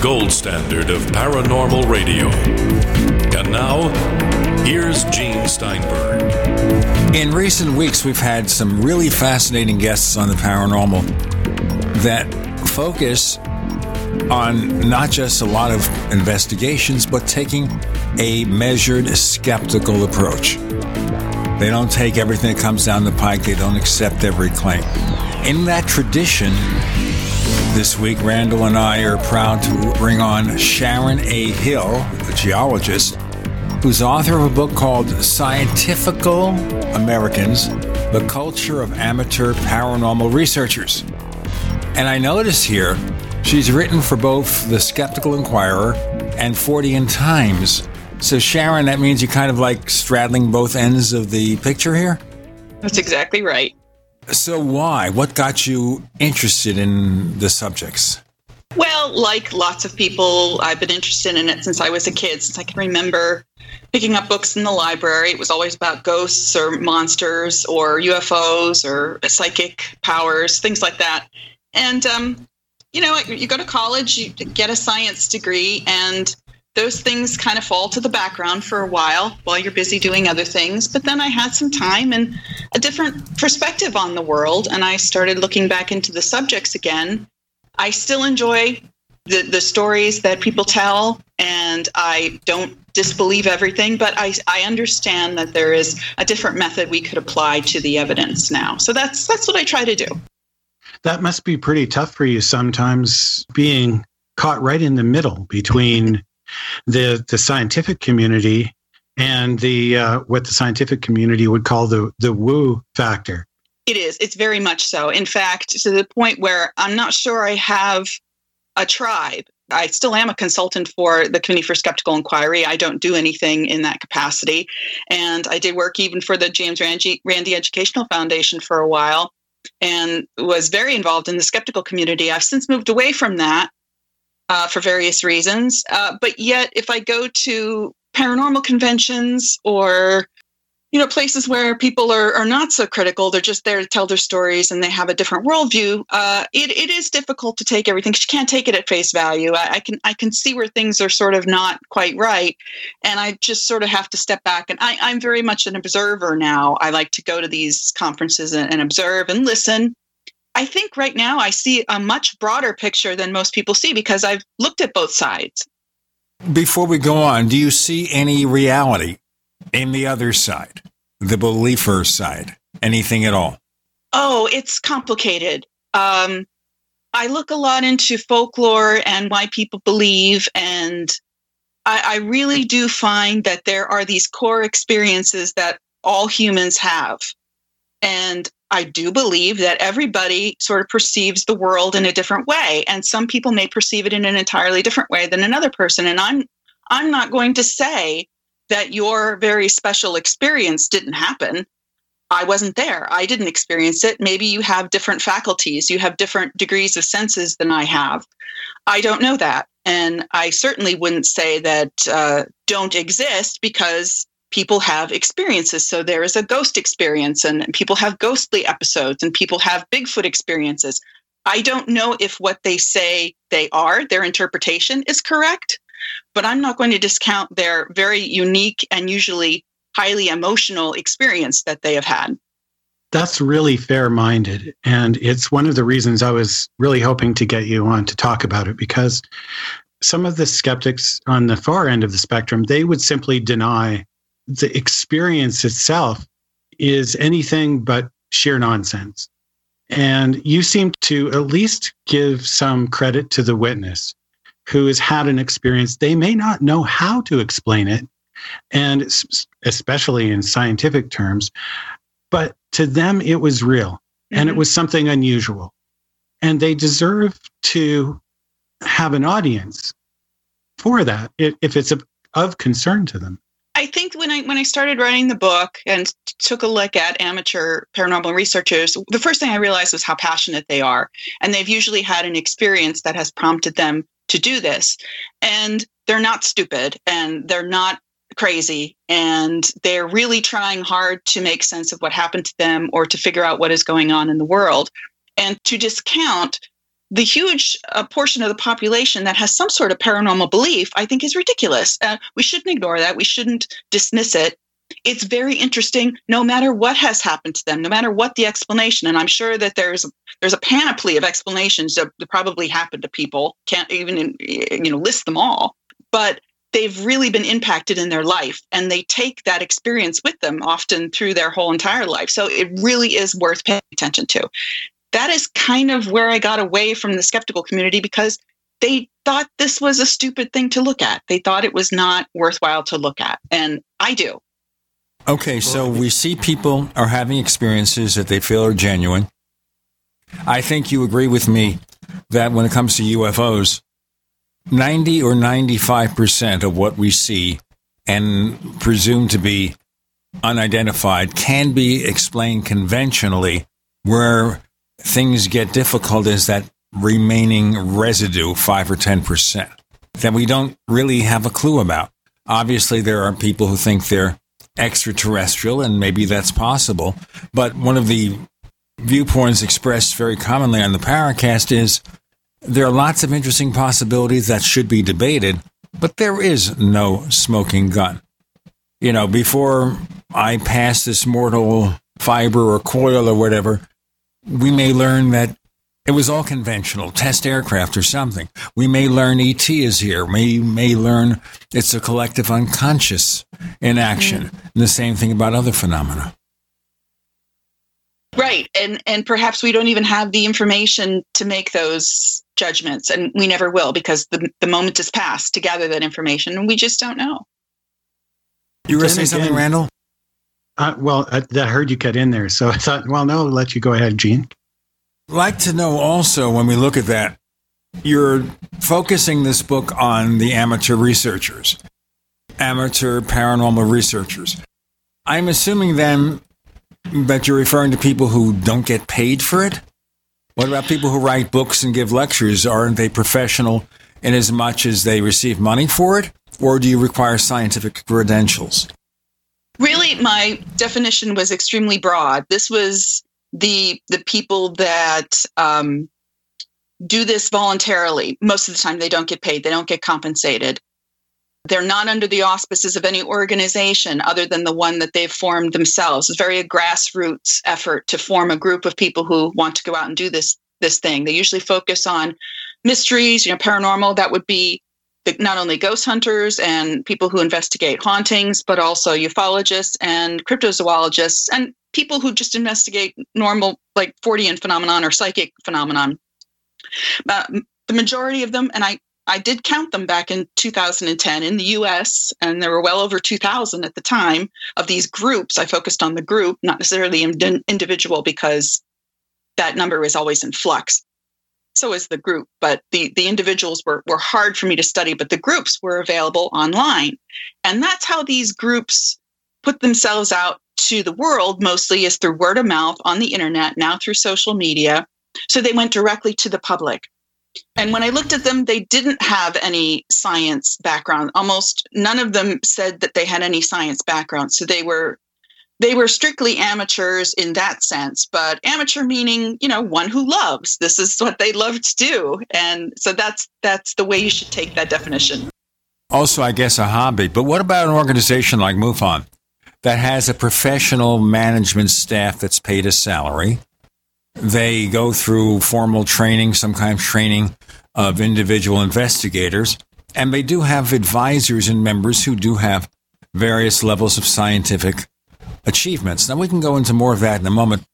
gold standard of paranormal radio. And now, here's Gene Steinberg. In recent weeks, we've had some really fascinating guests on the paranormal that focus on not just a lot of investigations, but taking a measured, skeptical approach. They don't take everything that comes down the pike, they don't accept every claim. In that tradition, this week, Randall and I are proud to bring on Sharon A. Hill, a geologist, who's author of a book called Scientifical Americans The Culture of Amateur Paranormal Researchers. And I notice here she's written for both the Skeptical Inquirer and Fortean Times. So, Sharon, that means you're kind of like straddling both ends of the picture here? That's exactly right. So, why? What got you interested in the subjects? Well, like lots of people, I've been interested in it since I was a kid, since I can remember picking up books in the library. It was always about ghosts or monsters or UFOs or psychic powers, things like that. And, um, you know, you go to college, you get a science degree, and those things kind of fall to the background for a while while you're busy doing other things. But then I had some time and a different perspective on the world, and I started looking back into the subjects again. I still enjoy the, the stories that people tell, and I don't disbelieve everything, but I, I understand that there is a different method we could apply to the evidence now. So that's that's what I try to do. That must be pretty tough for you sometimes being caught right in the middle between the the scientific community and the uh, what the scientific community would call the the woo factor. It is. It's very much so. In fact, to the point where I'm not sure I have a tribe. I still am a consultant for the Committee for Skeptical Inquiry. I don't do anything in that capacity. And I did work even for the James Randi, Randi Educational Foundation for a while and was very involved in the skeptical community. I've since moved away from that uh, for various reasons. Uh, but yet, if I go to paranormal conventions or you know places where people are, are not so critical they're just there to tell their stories and they have a different worldview uh, it, it is difficult to take everything you can't take it at face value. I, I, can i can see where things are sort of not quite right and i just sort of have to step back. And I, i'm very much an observer now. I like to go to these conferences and, and observe and listen I think right now I see a much broader picture than most people see because I've looked at both sides. Before we go on, do you see any reality in the other side, the believer side? Anything at all? Oh, it's complicated. Um, I look a lot into folklore and why people believe, and I, I really do find that there are these core experiences that all humans have. And I do believe that everybody sort of perceives the world in a different way, and some people may perceive it in an entirely different way than another person. And I'm I'm not going to say that your very special experience didn't happen. I wasn't there. I didn't experience it. Maybe you have different faculties. You have different degrees of senses than I have. I don't know that. And I certainly wouldn't say that uh, don't exist because people have experiences. So there is a ghost experience, and people have ghostly episodes, and people have Bigfoot experiences. I don't know if what they say they are, their interpretation is correct, but I'm not going to discount their very unique and usually highly emotional experience that they have had. That's really fair minded. And it's one of the reasons I was really hoping to get you on to talk about it because some of the skeptics on the far end of the spectrum, they would simply deny the experience itself is anything but sheer nonsense. And you seem to at least give some credit to the witness who has had an experience. They may not know how to explain it, and especially in scientific terms, but to them it was real mm-hmm. and it mm-hmm. was something unusual. And they deserve to have an audience for that if it's of, of concern to them. I think when I when I started writing the book and took a look at amateur paranormal researchers, the first thing I realized was how passionate they are, and they've usually had an experience that has prompted them to do this, and they're not stupid and they're not crazy. And they're really trying hard to make sense of what happened to them or to figure out what is going on in the world. And to discount the huge uh, portion of the population that has some sort of paranormal belief, I think, is ridiculous. Uh, we shouldn't ignore that. We shouldn't dismiss it. It's very interesting, no matter what has happened to them, no matter what the explanation. And I'm sure that there's there's a panoply of explanations that, that probably happened to people. Can't even you know list them all, but they've really been impacted in their life, and they take that experience with them often through their whole entire life. So it really is worth paying attention to that is kind of where I got away from the skeptical community because they thought this was a stupid thing to look at. They thought it was not worthwhile to look at. And I do. Okay, so we see people are having experiences that they feel are genuine. I think you agree with me that when it comes to UFOs, 90 or 95% of what we see and presumed to be unidentified can be explained conventionally, where things get difficult is that remaining residue, 5 or 10%, that we don't really have a clue about. Obviously, there are people who think they're extraterrestrial, and maybe that's possible. But one of the viewpoints expressed very commonly on the Paracast is there are lots of interesting possibilities that should be debated, but there is no smoking gun. You know, before I pass this mortal fiber or coil or whatever, we may learn that it was all conventional, test aircraft or something. We may learn ET is here. We may learn it's a collective unconscious in action. And the same thing about other phenomena. Right. And and perhaps we don't even have the information to make those judgments. And we never will because the, the moment is passed to gather that information and we just don't know. You were saying something, Randall? Uh, well, I, I, heard you cut in there, so I thought, well, no, I'll let you go ahead, Gene. Like to know also when we look at that, you're focusing this book on the amateur researchers, amateur paranormal researchers. I'm assuming then that you're referring to people who don't get paid for it. What about people who write books and give lectures? Aren't they professional in as much as they receive money for it? Or do you require scientific credentials? Really my definition was extremely broad. This was the the people that um, do this voluntarily. Most of the time they don't get paid. They don't get compensated. They're not under the auspices of any organization other than the one that they've formed themselves. It's very a grassroots effort to form a group of people who want to go out and do this this thing. They usually focus on mysteries you know paranormal. That would be not only ghost hunters and people who investigate hauntings, but also ufologists and cryptozoologists and people who just investigate normal, like Fortean phenomenon or psychic phenomenon. Uh, the majority of them, and I, I did count them back in 2010 in the US, and there were well over 2,000 at the time of these groups. I focused on the group, not necessarily the individual, because that number is always in flux so is the group but the the individuals were were hard for me to study but the groups were available online. And that's how these groups put themselves out to the world mostly is through word of mouth on the internet now through social media. So they went directly to the public. And when i looked at them they didn't have any science background. Almost none of them said that they had any science background. So they were they were strictly amateurs in that sense, but amateur meaning, you know, one who loves. This is what they love to do. And so that's that's the way you should take that definition. Also, I guess a hobby. But what about an organization like MUFON that has a professional management staff that's paid a salary? They go through formal training, sometimes training of individual investigators, and they do have advisors and members who do have various levels of scientific achievements. Now, we can go into more of that in a moment.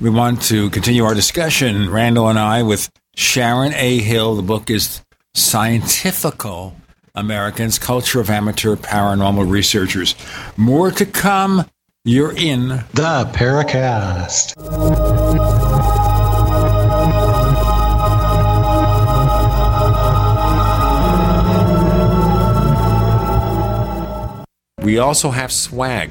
We want to continue our discussion, Randall and I, with Sharon A. Hill. The book is Scientifical Americans Culture of Amateur Paranormal Researchers. More to come. You're in the Paracast. We also have swag.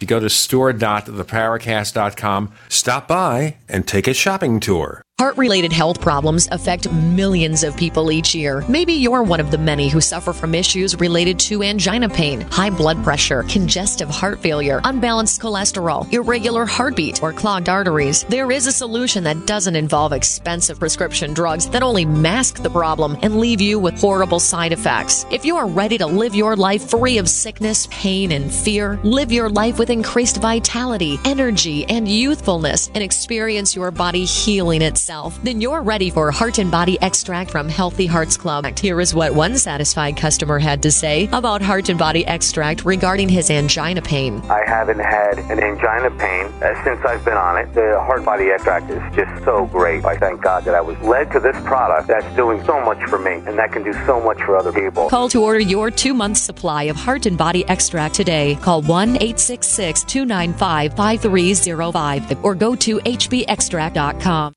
You go to store.theparacast.com, stop by, and take a shopping tour. Heart related health problems affect millions of people each year. Maybe you're one of the many who suffer from issues related to angina pain, high blood pressure, congestive heart failure, unbalanced cholesterol, irregular heartbeat, or clogged arteries. There is a solution that doesn't involve expensive prescription drugs that only mask the problem and leave you with horrible side effects. If you are ready to live your life free of sickness, pain, and fear, live your life with increased vitality, energy, and youthfulness, and experience your body healing itself then you're ready for Heart and Body Extract from Healthy Hearts Club. Here is what one satisfied customer had to say about Heart and Body Extract regarding his angina pain. I haven't had an angina pain uh, since I've been on it. The Heart Body Extract is just so great. I thank God that I was led to this product that's doing so much for me and that can do so much for other people. Call to order your two month supply of Heart and Body Extract today. Call 1 866 295 5305 or go to hbextract.com.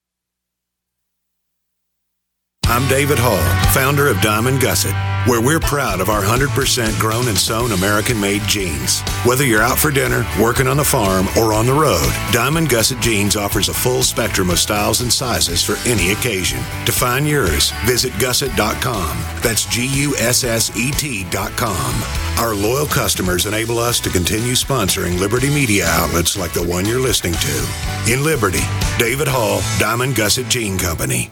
I'm David Hall, founder of Diamond Gusset, where we're proud of our 100% grown and sewn American made jeans. Whether you're out for dinner, working on the farm, or on the road, Diamond Gusset Jeans offers a full spectrum of styles and sizes for any occasion. To find yours, visit gusset.com. That's G U S S E T.com. Our loyal customers enable us to continue sponsoring Liberty media outlets like the one you're listening to. In Liberty, David Hall, Diamond Gusset Jean Company.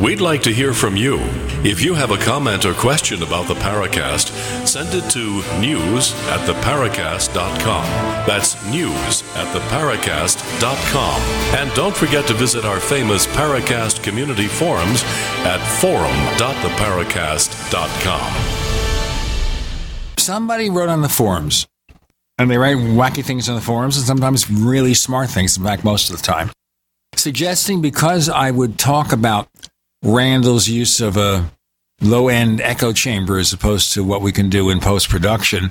We'd like to hear from you. If you have a comment or question about the Paracast, send it to news at theparacast.com. That's news at theparacast.com. And don't forget to visit our famous Paracast community forums at forum.theparacast.com. Somebody wrote on the forums, and they write wacky things on the forums, and sometimes really smart things, in fact, most of the time, suggesting because I would talk about Randall's use of a low end echo chamber as opposed to what we can do in post production,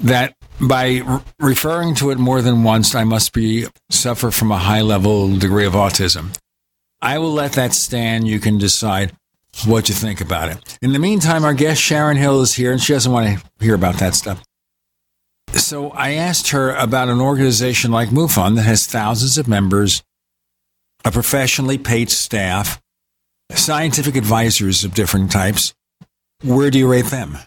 that by re- referring to it more than once, I must be suffer from a high level degree of autism. I will let that stand. You can decide what you think about it. In the meantime, our guest Sharon Hill is here, and she doesn't want to hear about that stuff. So I asked her about an organization like MUFON that has thousands of members, a professionally paid staff, scientific advisors of different types. Where do you rate them?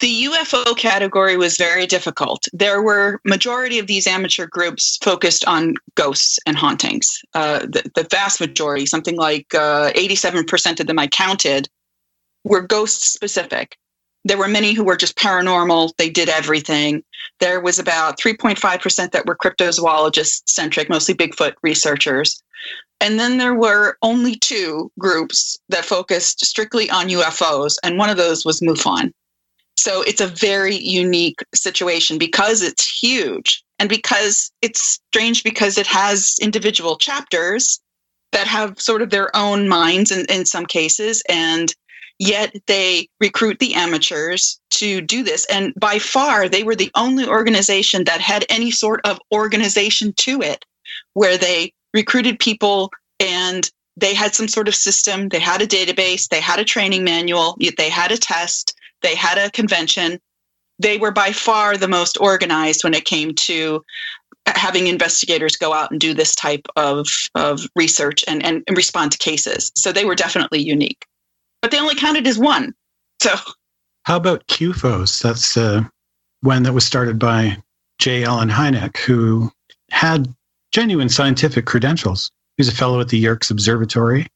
The UFO category was very difficult. There were majority of these amateur groups focused on ghosts and hauntings. Uh, the, the, vast majority, something like uh, 87% of them I counted, were ghost specific. there were many who were just paranormal. They did everything. There was about 3.5% that were cryptozoologist centric, mostly Bigfoot researchers. And then there were only two groups that focused strictly on UFOs, and one of those was MUFON. So it's a very unique situation because it's huge and because it's strange because it has individual chapters that have sort of their own minds in, in some cases. And yet they recruit the amateurs to do this. And by far, they were the only organization that had any sort of organization to it where they recruited people and they had some sort of system. They had a database, they had a training manual, they had a test, they had a convention. They were by far the most organized when it came to having investigators go out and do this type of, of research and, and, respond to cases. So they were definitely unique. But they only counted as one. So how about CUFOS? That's uh, one that was started by J. Allen Hynek, who had genuine scientific credentials. He's a fellow at the Yerkes Observatory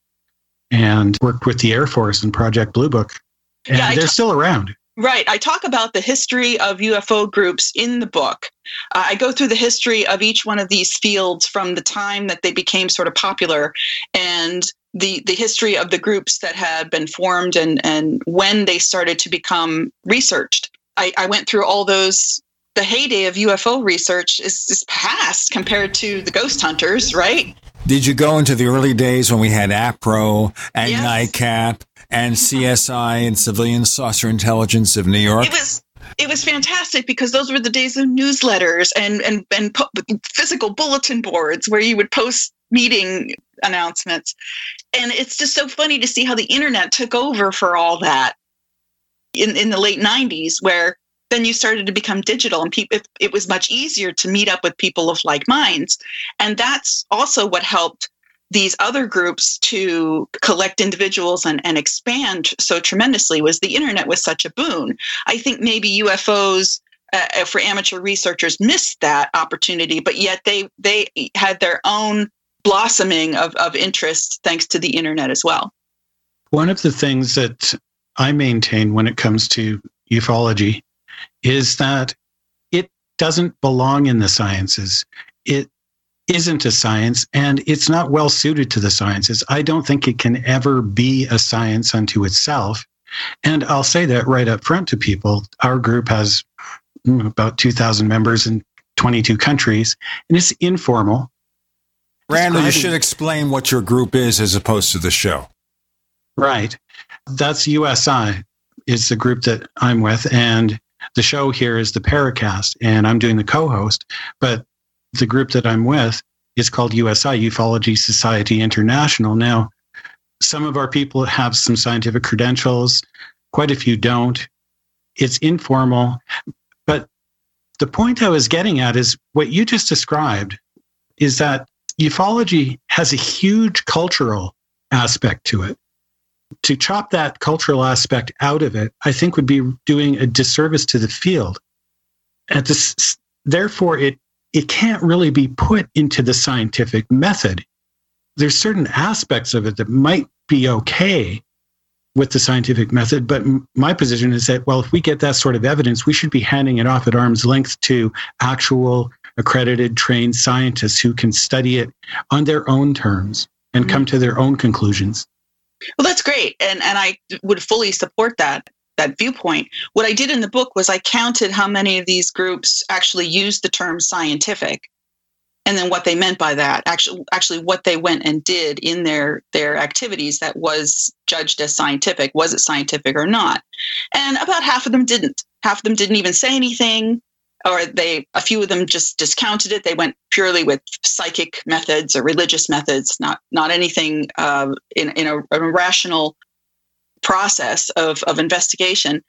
and worked with the Air Force in Project Blue Book and yeah, they're still around. Right. I talk about the history of UFO groups in the book. Uh, I go through the history of each one of these fields from the time that they became sort of popular and the, the history of the groups that had been formed and, and when they started to become researched. I, I went through all those. The heyday of UFO research is, is past compared to the ghost hunters, right? Did you go into the early days when we had APRO and yes. NICAP and mm-hmm. CSI and Civilian Saucer Intelligence of New York? It was it was fantastic because those were the days of newsletters and and and po- physical bulletin boards where you would post meeting announcements, and it's just so funny to see how the internet took over for all that in in the late '90s, where then you started to become digital and it, it was much easier to meet up with people of like minds. And that's also what helped these other groups to collect individuals and, and expand so tremendously was the internet was such a boon. I think maybe ufos uh, uh, for amateur researchers missed that opportunity but yet they they had their own blossoming of, of interest thanks to the internet as well. One of the things that i maintain when it comes to ufology is that it doesn't belong in the sciences. It isn't a science and it's not well suited to the sciences. I don't think it can ever be a science unto itself. And I'll say that right up front to people. Our group has mm, about 2,000 members in 22 countries, and it's informal. Randall, you should explain what your group is as opposed to the show. Right. That's USI, is the group that I'm with. And the show here is the Paracast, and I'm doing the co-host. But the group that I'm with is called USI, Ufology Society International. Now, some of our people have some scientific credentials, quite a few don't. It's informal, but the point I was getting at is what you just described is that ufology has a huge cultural aspect to it to chop that cultural aspect out of it, I think would be doing a disservice to the field. At this, therefore, it it can't really be put into the scientific method. There's certain aspects of it that might be okay with the scientific method, but my position is that well, if we get that sort of evidence, we should be handing it off at arm's length to actual accredited, trained scientists who can study it on their own terms and mm-hmm. come to their own conclusions. Well, that's great, and and I would fully support that that viewpoint. What I did in the book was I counted how many of these groups actually used the term scientific, and then what they meant by that. Actually, actually, what they went and did in their their activities that was judged as scientific. Was it scientific or not? And about half of them didn't. Half of them didn't even say anything or they a few of them just discounted it. They went purely with psychic methods or religious methods not not anything uh, in, in a, a rational process of, of investigation.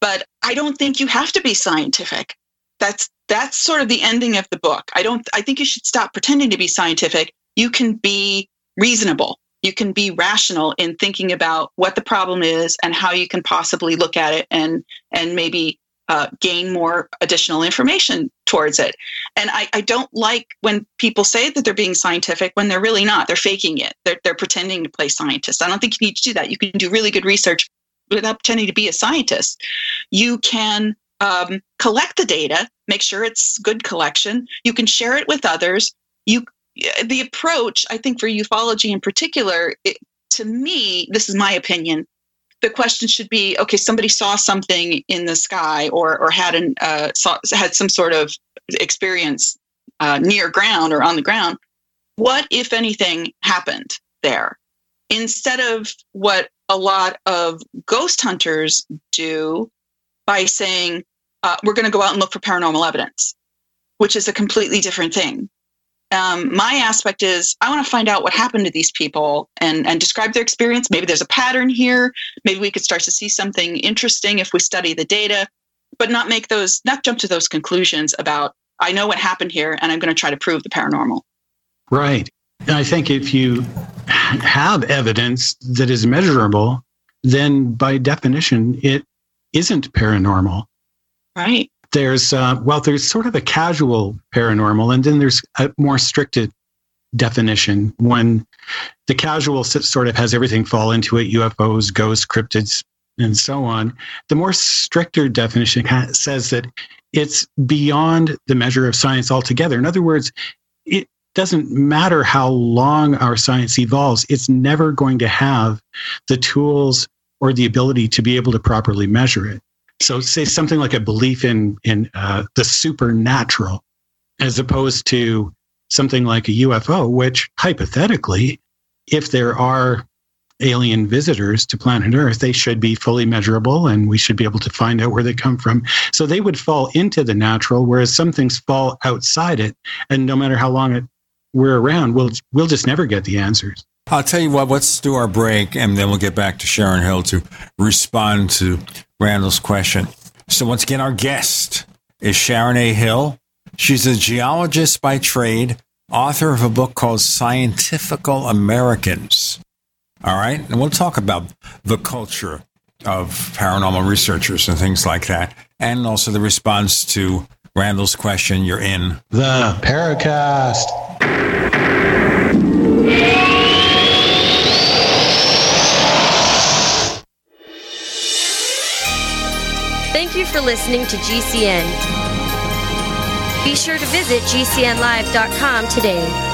But i don't think you have to be scientific. That's that's sort of the ending of the book. I don't i think you should stop pretending to be scientific. You can be reasonable. You can be rational in thinking about what the problem is and how you can possibly look at it and and maybe uh, gain more additional information towards it. And I, I, don't like when people say that they're being scientific when they're really not. They're faking it. They're, they're pretending to play scientists. I don't think you need to do that. You can do really good research without pretending to be a scientist. You can um, collect the data, make sure it's good collection. You can share it with others. You the approach, I think, for ufology in particular, it, to me, this is my opinion. The question should be: Okay, somebody saw something in the sky, or or had an uh, saw, had some sort of experience uh, near ground or on the ground. What, if anything, happened there? Instead of what a lot of ghost hunters do by saying, uh, we're going to go out and look for paranormal evidence, which is a completely different thing. Um, my aspect is I want to find out what happened to these people and, and describe their experience. Maybe there's a pattern here. Maybe we could start to see something interesting if we study the data, but not make those, not jump to those conclusions about, I know what happened here and I'm going to try to prove the paranormal. Right. And I think if you have evidence that is measurable, then by definition, it isn't paranormal. Right. There's, uh, well, there's sort of a casual paranormal, and then there's a more stricted definition when the casual sort of has everything fall into it UFOs, ghosts, cryptids, and so on. The more stricter definition says that it's beyond the measure of science altogether. In other words, it doesn't matter how long our science evolves, it's never going to have the tools or the ability to be able to properly measure it. So, say something like a belief in in uh, the supernatural, as opposed to something like a UFO, which hypothetically, if there are alien visitors to planet Earth, they should be fully measurable and we should be able to find out where they come from. So they would fall into the natural, whereas some things fall outside it. And no matter how long it we're around, we'll we'll just never get the answers. I'll tell you what, let's do our break and then we'll get back to Sharon Hill to respond to Randall's question. So, once again, our guest is Sharon A. Hill. She's a geologist by trade, author of a book called Scientifical Americans. All right. And we'll talk about the culture of paranormal researchers and things like that, and also the response to Randall's question. You're in the Paracast. Thank you for listening to GCN. Be sure to visit GCNlive.com today.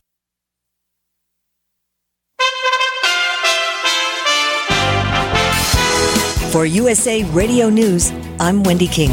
For USA Radio News, I'm Wendy King.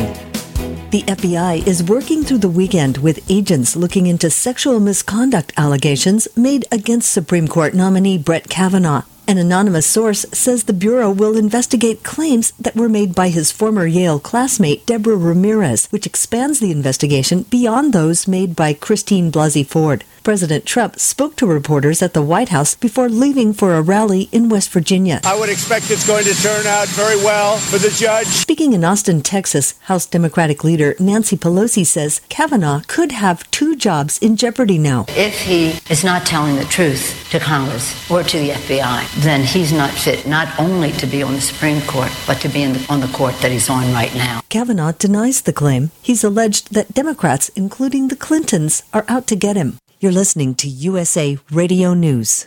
The FBI is working through the weekend with agents looking into sexual misconduct allegations made against Supreme Court nominee Brett Kavanaugh. An anonymous source says the Bureau will investigate claims that were made by his former Yale classmate, Deborah Ramirez, which expands the investigation beyond those made by Christine Blasey Ford. President Trump spoke to reporters at the White House before leaving for a rally in West Virginia. I would expect it's going to turn out very well for the judge. Speaking in Austin, Texas, House Democratic leader Nancy Pelosi says Kavanaugh could have two jobs in jeopardy now. If he is not telling the truth to Congress or to the FBI, then he's not fit not only to be on the Supreme Court, but to be the, on the court that he's on right now. Kavanaugh denies the claim. He's alleged that Democrats, including the Clintons, are out to get him. You're listening to USA Radio News.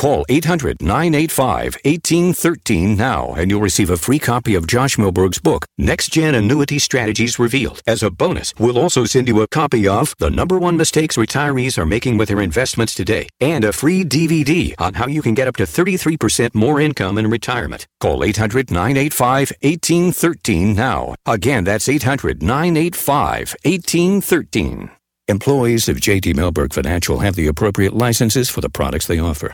Call 800 985 1813 now and you'll receive a free copy of Josh Mellberg's book, Next Gen Annuity Strategies Revealed. As a bonus, we'll also send you a copy of The Number One Mistakes Retirees Are Making with Their Investments Today and a free DVD on how you can get up to 33% more income in retirement. Call 800 985 1813 now. Again, that's 800 985 1813. Employees of JD Mellberg Financial have the appropriate licenses for the products they offer.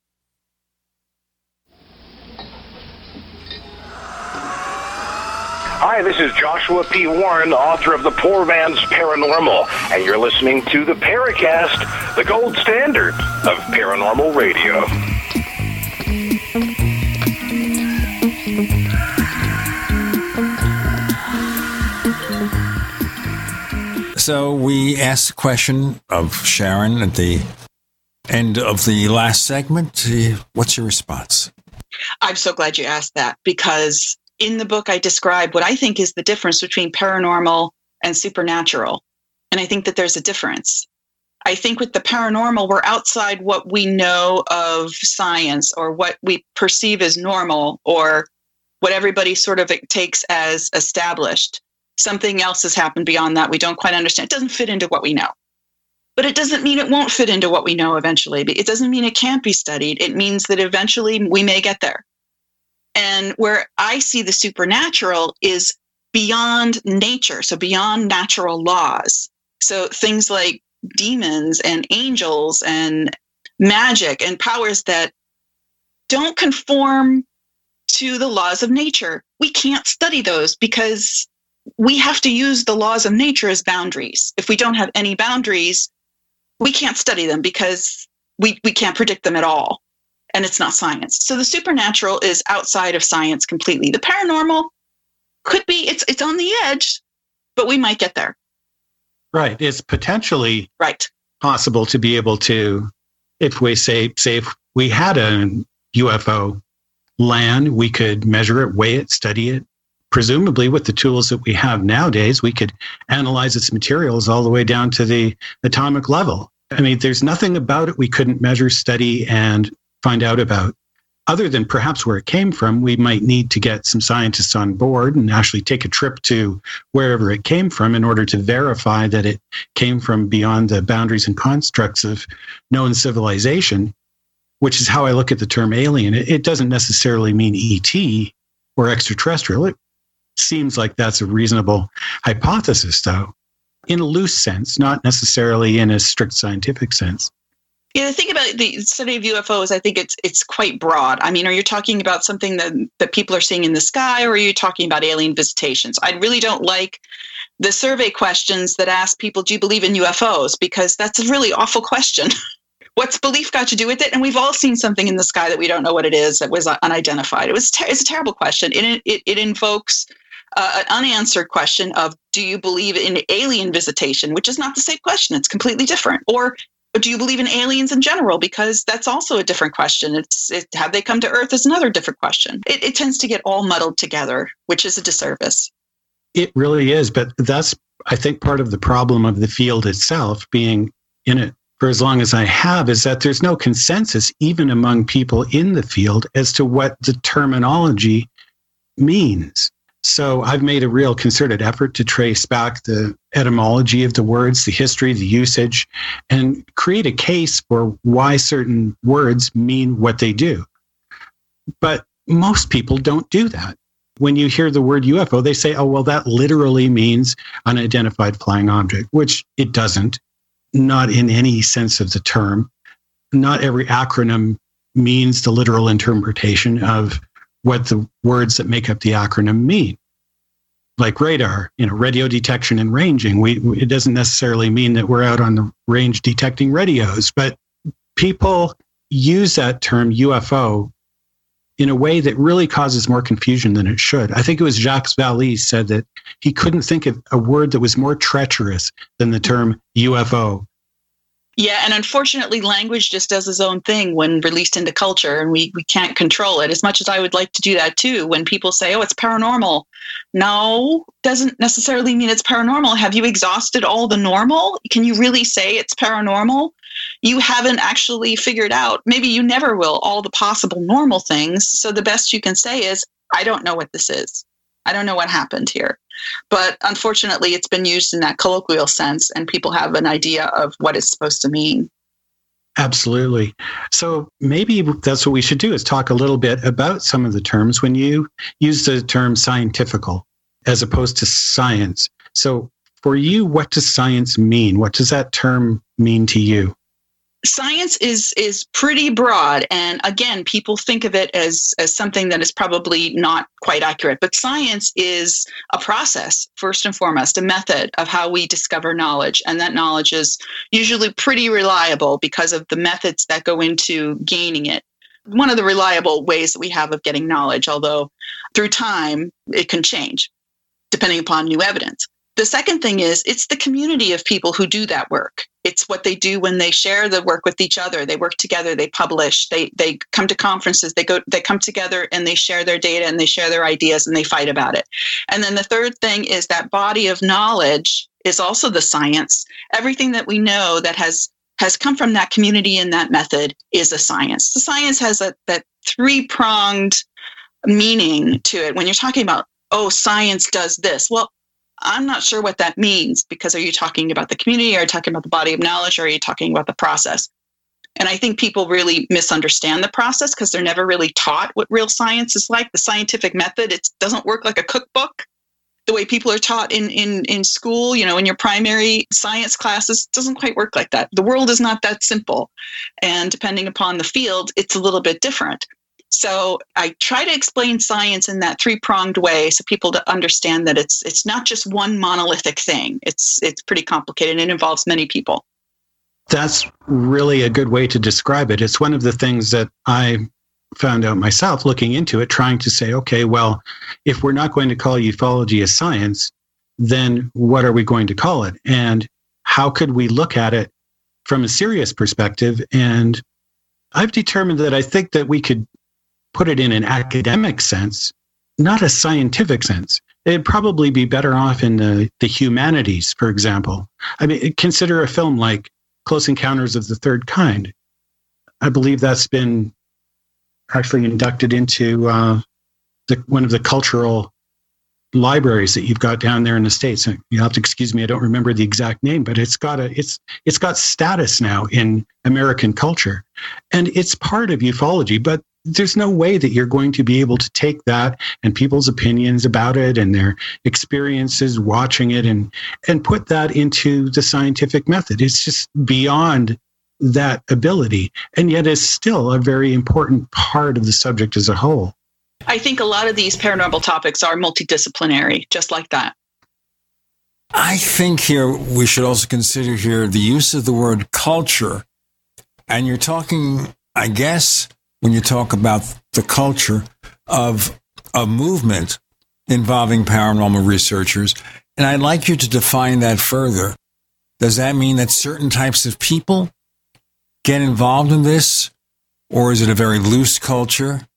Hi, this is Joshua P. Warren, author of The Poor Man's Paranormal, and you're listening to the Paracast, the gold standard of paranormal radio. So we asked the question of Sharon at the end of the last segment. Uh, what's your response? I'm so glad you asked that because in the book, I describe what I think is the difference between paranormal and supernatural. And I think that there's a difference. I think with the paranormal, we're outside what we know of science or what we perceive as normal or what everybody sort of takes as established. Something else has happened beyond that we don't quite understand. It doesn't fit into what we know. But it doesn't mean it won't fit into what we know eventually. It doesn't mean it can't be studied. It means that eventually we may get there. And where I see the supernatural is beyond nature, so beyond natural laws. So things like demons and angels and magic and powers that don't conform to the laws of nature. We can't study those because we have to use the laws of nature as boundaries. If we don't have any boundaries, we can't study them because we, we can't predict them at all and it's not science. So the supernatural is outside of science completely. The paranormal could be it's it's on the edge, but we might get there. Right. It's potentially right possible to be able to, if we say say if we had a UFO land, we could measure it, weigh it, study it. Presumably, with the tools that we have nowadays, we could analyze its materials all the way down to the atomic level. I mean, there's nothing about it we couldn't measure, study, and find out about. Other than perhaps where it came from, we might need to get some scientists on board and actually take a trip to wherever it came from in order to verify that it came from beyond the boundaries and constructs of known civilization, which is how I look at the term alien. It, doesn't necessarily mean ET or extraterrestrial. It seems like that's a reasonable hypothesis, though, in a loose sense, not necessarily in a strict scientific sense. Yeah, the thing about the study of UFOs, I think it's it's quite broad. I mean, are you talking about something that that people are seeing in the sky, or are you talking about alien visitations? I really don't like the survey questions that ask people, "Do you believe in UFOs?" Because that's a really awful question. What's belief got to do with it? And we've all seen something in the sky that we don't know what it is that was unidentified. It was ter- it's a terrible question. It it, it invokes uh, an unanswered question of do you believe in alien visitation which is not the same question it's completely different or do you believe in aliens in general? Because that's also a different question. It's it, have they come to Earth is another different question. It, it tends to get all muddled together, which is a disservice. It really is, but that's I think part of the problem of the field itself being in it for as long as I have is that there's no consensus even among people in the field as to what the terminology means. So I've made a real concerted effort to trace back the etymology of the words, the history, the usage, and create a case for why certain words mean what they do. But most people don't do that. When you hear the word UFO, they say, oh, well, that literally means unidentified flying object, which it doesn't, not in any sense of the term. Not every acronym means the literal interpretation of what the words that make up the acronym mean. Like radar, you know, radio detection and ranging. We, it doesn't necessarily mean that we're out on the range detecting radios, but people use that term UFO in a way that really causes more confusion than it should. I think it was Jacques Vallée said that he couldn't think of a word that was more treacherous than the term UFO. Yeah, and unfortunately, language just does its own thing when released into culture, and we, we can't control it. As much as I would like to do that too, when people say, oh, it's paranormal. No, doesn't necessarily mean it's paranormal. Have you exhausted all the normal? Can you really say it's paranormal? You haven't actually figured out, maybe you never will, all the possible normal things. So the best you can say is, I don't know what this is. I don't know what happened here. But unfortunately, it's been used in that colloquial sense, and people have an idea of what it's supposed to mean. Absolutely. So maybe that's what we should do is talk a little bit about some of the terms when you use the term scientifical as opposed to science. So for you, what does science mean? What does that term mean to you? Science is is pretty broad and again people think of it as as something that is probably not quite accurate but science is a process first and foremost a method of how we discover knowledge and that knowledge is usually pretty reliable because of the methods that go into gaining it one of the reliable ways that we have of getting knowledge although through time it can change depending upon new evidence the second thing is it's the community of people who do that work. It's what they do when they share the work with each other. They work together, they publish, they they come to conferences, they go they come together and they share their data and they share their ideas and they fight about it. And then the third thing is that body of knowledge is also the science. Everything that we know that has has come from that community and that method is a science. The science has a, that three pronged meaning to it. When you're talking about, oh, science does this, well, I'm not sure what that means because are you talking about the community? Are you talking about the body of knowledge? Or are you talking about the process? And I think people really misunderstand the process because they're never really taught what real science is like. The scientific method, it doesn't work like a cookbook. The way people are taught in, in, in school, you know, in your primary science classes, doesn't quite work like that. The world is not that simple. And depending upon the field, it's a little bit different. So I try to explain science in that three-pronged way so people to understand that it's it's not just one monolithic thing. It's it's pretty complicated and it involves many people. That's really a good way to describe it. It's one of the things that I found out myself looking into it, trying to say, okay, well, if we're not going to call ufology a science, then what are we going to call it? And how could we look at it from a serious perspective? And I've determined that I think that we could put it in an academic sense, not a scientific sense. It'd probably be better off in the, the humanities, for example. I mean, consider a film like Close Encounters of the Third Kind. I believe that's been actually inducted into uh, the, one of the cultural libraries that you've got down there in the states. You have to excuse me; I don't remember the exact name, but it's got a it's it's got status now in American culture, and it's part of ufology. But there's no way that you're going to be able to take that and people's opinions about it and their experiences watching it and and put that into the scientific method. It's just beyond that ability and yet is still a very important part of the subject as a whole. I think a lot of these paranormal topics are multidisciplinary just like that. I think here we should also consider here the use of the word culture. And you're talking i guess when you talk about the culture of a movement involving paranormal researchers. And I'd like you to define that further. Does that mean that certain types of people get involved in this? Or is it a very loose culture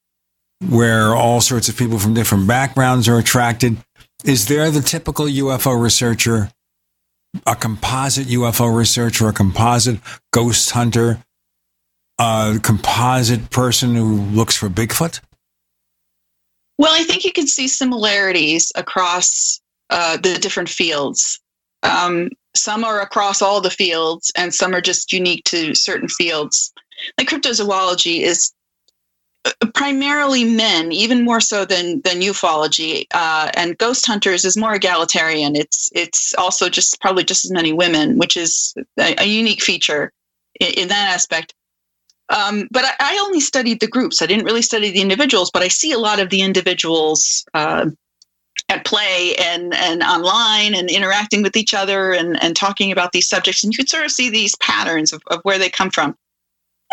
where all sorts of people from different backgrounds are attracted? Is there the typical UFO researcher, a composite UFO researcher, a composite ghost hunter, a composite person who looks for Bigfoot? Well, I think you can see similarities across uh, the different fields. Um, some are across all the fields, and some are just unique to certain fields. Like cryptozoology is uh, primarily men, even more so than than ufology, uh, and ghost hunters is more egalitarian. It's it's also just probably just as many women, which is a, a unique feature in, in, that aspect. Um, but I, I, only studied the groups. I didn't really study the individuals, but I see a lot of the individuals uh, at play and and online and interacting with each other and and talking about these subjects, and you can sort of see these patterns of, of where they come from.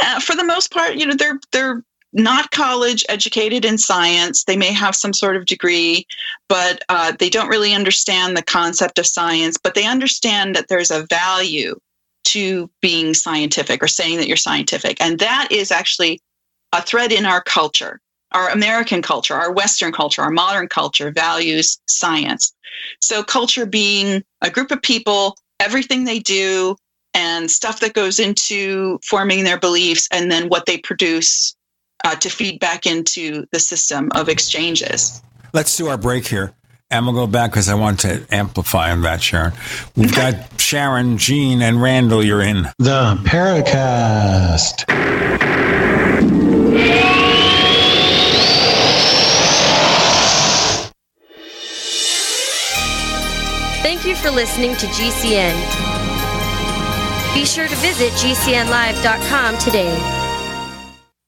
Uh, for the most part, you know, they're they're not college educated in science. They may have some sort of degree, but uh, they don't really understand the concept of science. But they understand that there's a value to being scientific or saying that you're scientific, and that is actually a thread in our culture our American culture, our Western culture, our modern culture values science. So, culture being a group of people, everything they do, and stuff that goes into forming their beliefs, and then what they produce uh, to feed back into the system of exchanges. Let's do our break here. And we'll go back because I want to amplify on that, Sharon. We've got Sharon, Gene, and Randall. You're in the Paracast. Thank you for listening to GCN. Be sure to visit GCNlive.com today.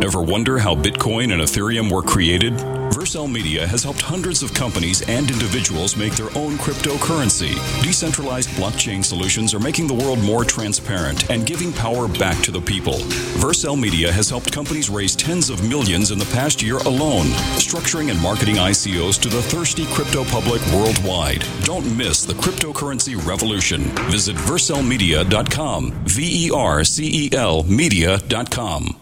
Ever wonder how Bitcoin and Ethereum were created? Vercel Media has helped hundreds of companies and individuals make their own cryptocurrency. Decentralized blockchain solutions are making the world more transparent and giving power back to the people. Vercel Media has helped companies raise tens of millions in the past year alone, structuring and marketing ICOs to the thirsty crypto public worldwide. Don't miss the cryptocurrency revolution. Visit vercelmedia.com, V E R C E L media.com.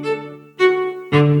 thank you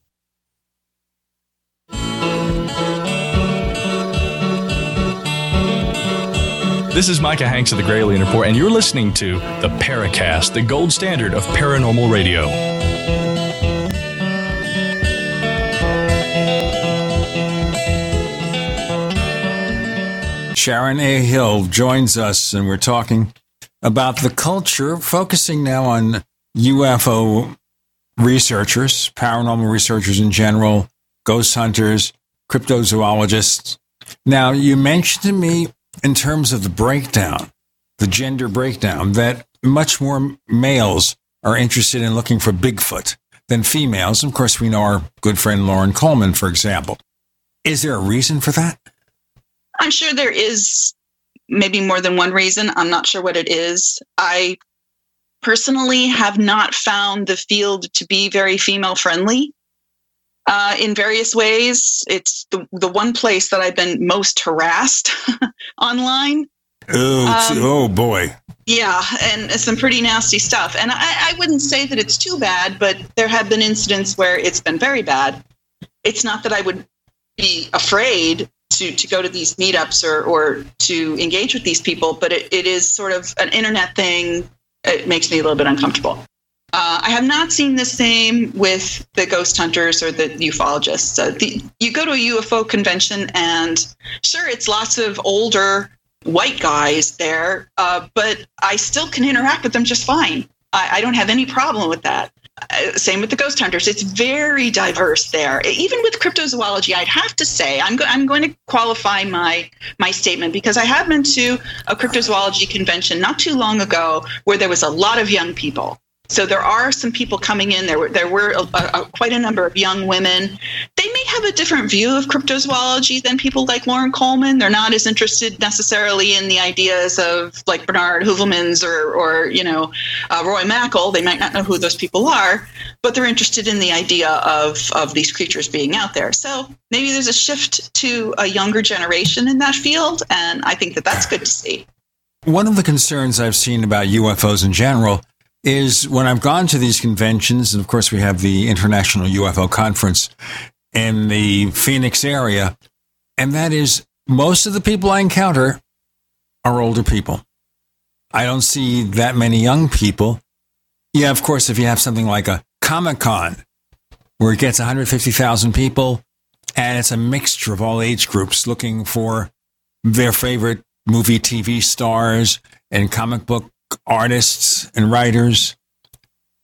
This is Micah Hanks of the Gralien Report, and you're listening to the Paracast, the gold standard of paranormal radio. Sharon A. Hill joins us, and we're talking about the culture, focusing now on UFO researchers, paranormal researchers in general, ghost hunters, cryptozoologists. Now, you mentioned to me in terms of the breakdown, the gender breakdown, that much more males are interested in looking for Bigfoot than females. Of course, we know our good friend Loren Coleman, for example. Is there a reason for that? I'm sure there is maybe more than one reason. I'm not sure what it is. I personally have not found the field to be very female friendly uh, in various ways. It's the, the one place that I've been most harassed online. Oh, Um, oh boy. Yeah, and some pretty nasty stuff. And I, I wouldn't say that it's too bad, but there have been incidents where it's been very bad. It's not that I would be afraid to, to go to these meetups or, or to engage with these people, but it, it is sort of an internet thing. It makes me a little bit uncomfortable. Uh, I have not seen the same with the ghost hunters or the ufologists. Uh, the, you go to a UFO convention, and sure, it's lots of older white guys there, uh, but I still can interact with them just fine. I, I don't have any problem with that. Uh, same with the ghost hunters. It's very diverse there. Even with cryptozoology, I'd have to say I'm, go- I'm going to qualify my my statement because I have been to a cryptozoology convention not too long ago where there was a lot of young people. So there are some people coming in. There were there were a, a, quite a number of young women. They may have a different view of cryptozoology than people like Loren Coleman. They're not as interested necessarily in the ideas of like Bernard Heuvelmans or or you know uh, Roy Mackal. They might not know who those people are, but they're interested in the idea of of these creatures being out there. So maybe there's a shift to a younger generation in that field, and I think that that's good to see. One of the concerns I've seen about UFOs in general is when I've gone to these conventions, and of course we have the International UFO Conference in the Phoenix area, and that is most of the people I encounter are older people. I don't see that many young people. Yeah, of course, if you have something like a Comic Con where it gets 150,000 people and it's a mixture of all age groups looking for their favorite movie, TV stars, and comic book artists and writers.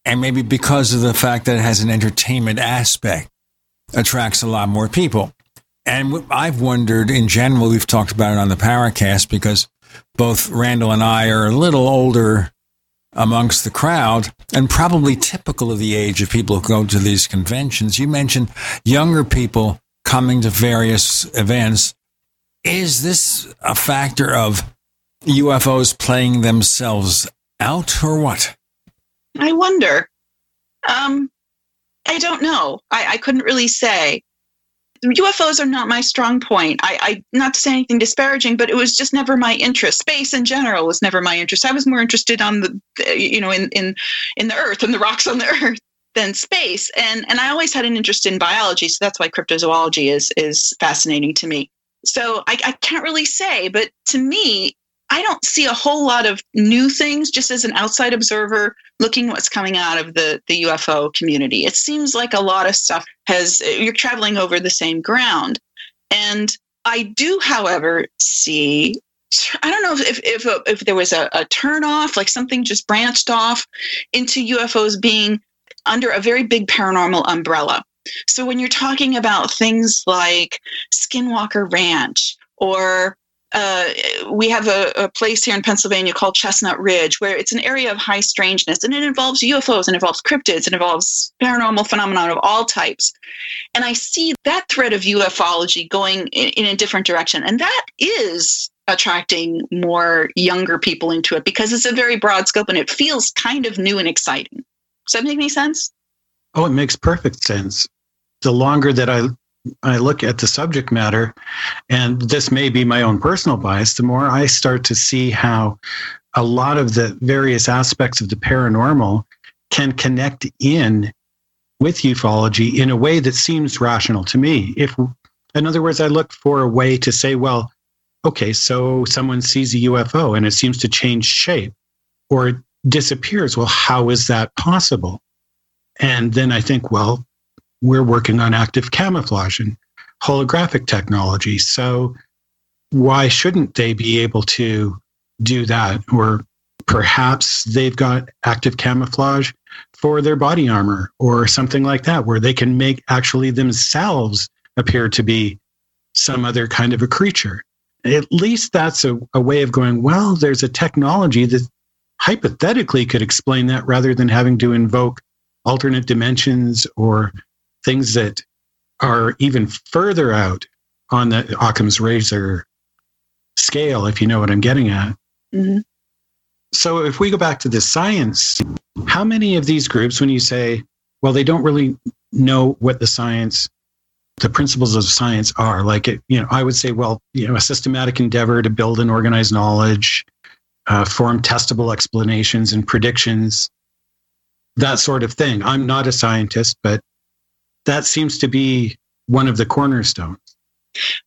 And maybe because of the fact that it has an entertainment aspect, attracts a lot more people. And I've wondered in general, we've talked about it on the Paracast because both Randall and I are a little older amongst the crowd and probably typical of the age of people who go to these conventions. You mentioned younger people coming to various events. Is this a factor of UFOs playing themselves out or what? I wonder. Um, I don't know. I, I couldn't really say. UFOs are not my strong point. I, I not to say anything disparaging, but it was just never my interest. Space in general was never my interest. I was more interested on the, you know, in in in the Earth and the rocks on the Earth than space. And and I always had an interest in biology, so that's why cryptozoology is is fascinating to me. So I, I can't really say, but to me, I don't see a whole lot of new things just as an outside observer looking what's coming out of the, the UFO community. It seems like a lot of stuff has, you're traveling over the same ground. And I do, however, see, I don't know if, if, if, if there was a, a turn off, like something just branched off into UFOs being under a very big paranormal umbrella. So when you're talking about things like Skinwalker Ranch or uh, we have a, a, place here in Pennsylvania called Chestnut Ridge, where it's an area of high strangeness, and it involves UFOs, and involves cryptids, and involves paranormal phenomena of all types. And I see that thread of ufology going in, in a different direction, and that is attracting more younger people into it because it's a very broad scope and it feels kind of new and exciting. Does that make any sense? Oh, it makes perfect sense. The longer that I I look at the subject matter, and this may be my own personal bias, the more I start to see how a lot of the various aspects of the paranormal can connect in with ufology in a way that seems rational to me. If, in other words, I look for a way to say, well, okay, so someone sees a UFO and it seems to change shape or it disappears. Well, how is that possible? And then I think, well, we're working on active camouflage and holographic technology. So why shouldn't they be able to do that? Or perhaps they've got active camouflage for their body armor or something like that, where they can make actually themselves appear to be some other kind of a creature. At least that's a, a way of going, well, there's a technology that hypothetically could explain that rather than having to invoke alternate dimensions or things that are even further out on the Occam's razor scale, if you know what I'm getting at. Mm-hmm. So, if we go back to the science, how many of these groups, when you say, well, they don't really know what the science, the principles of science are, like it, you know, I would say, well, you know, a systematic endeavor to build and organize knowledge, uh, form testable explanations and predictions, that sort of thing. I'm not a scientist, but that seems to be one of the cornerstones.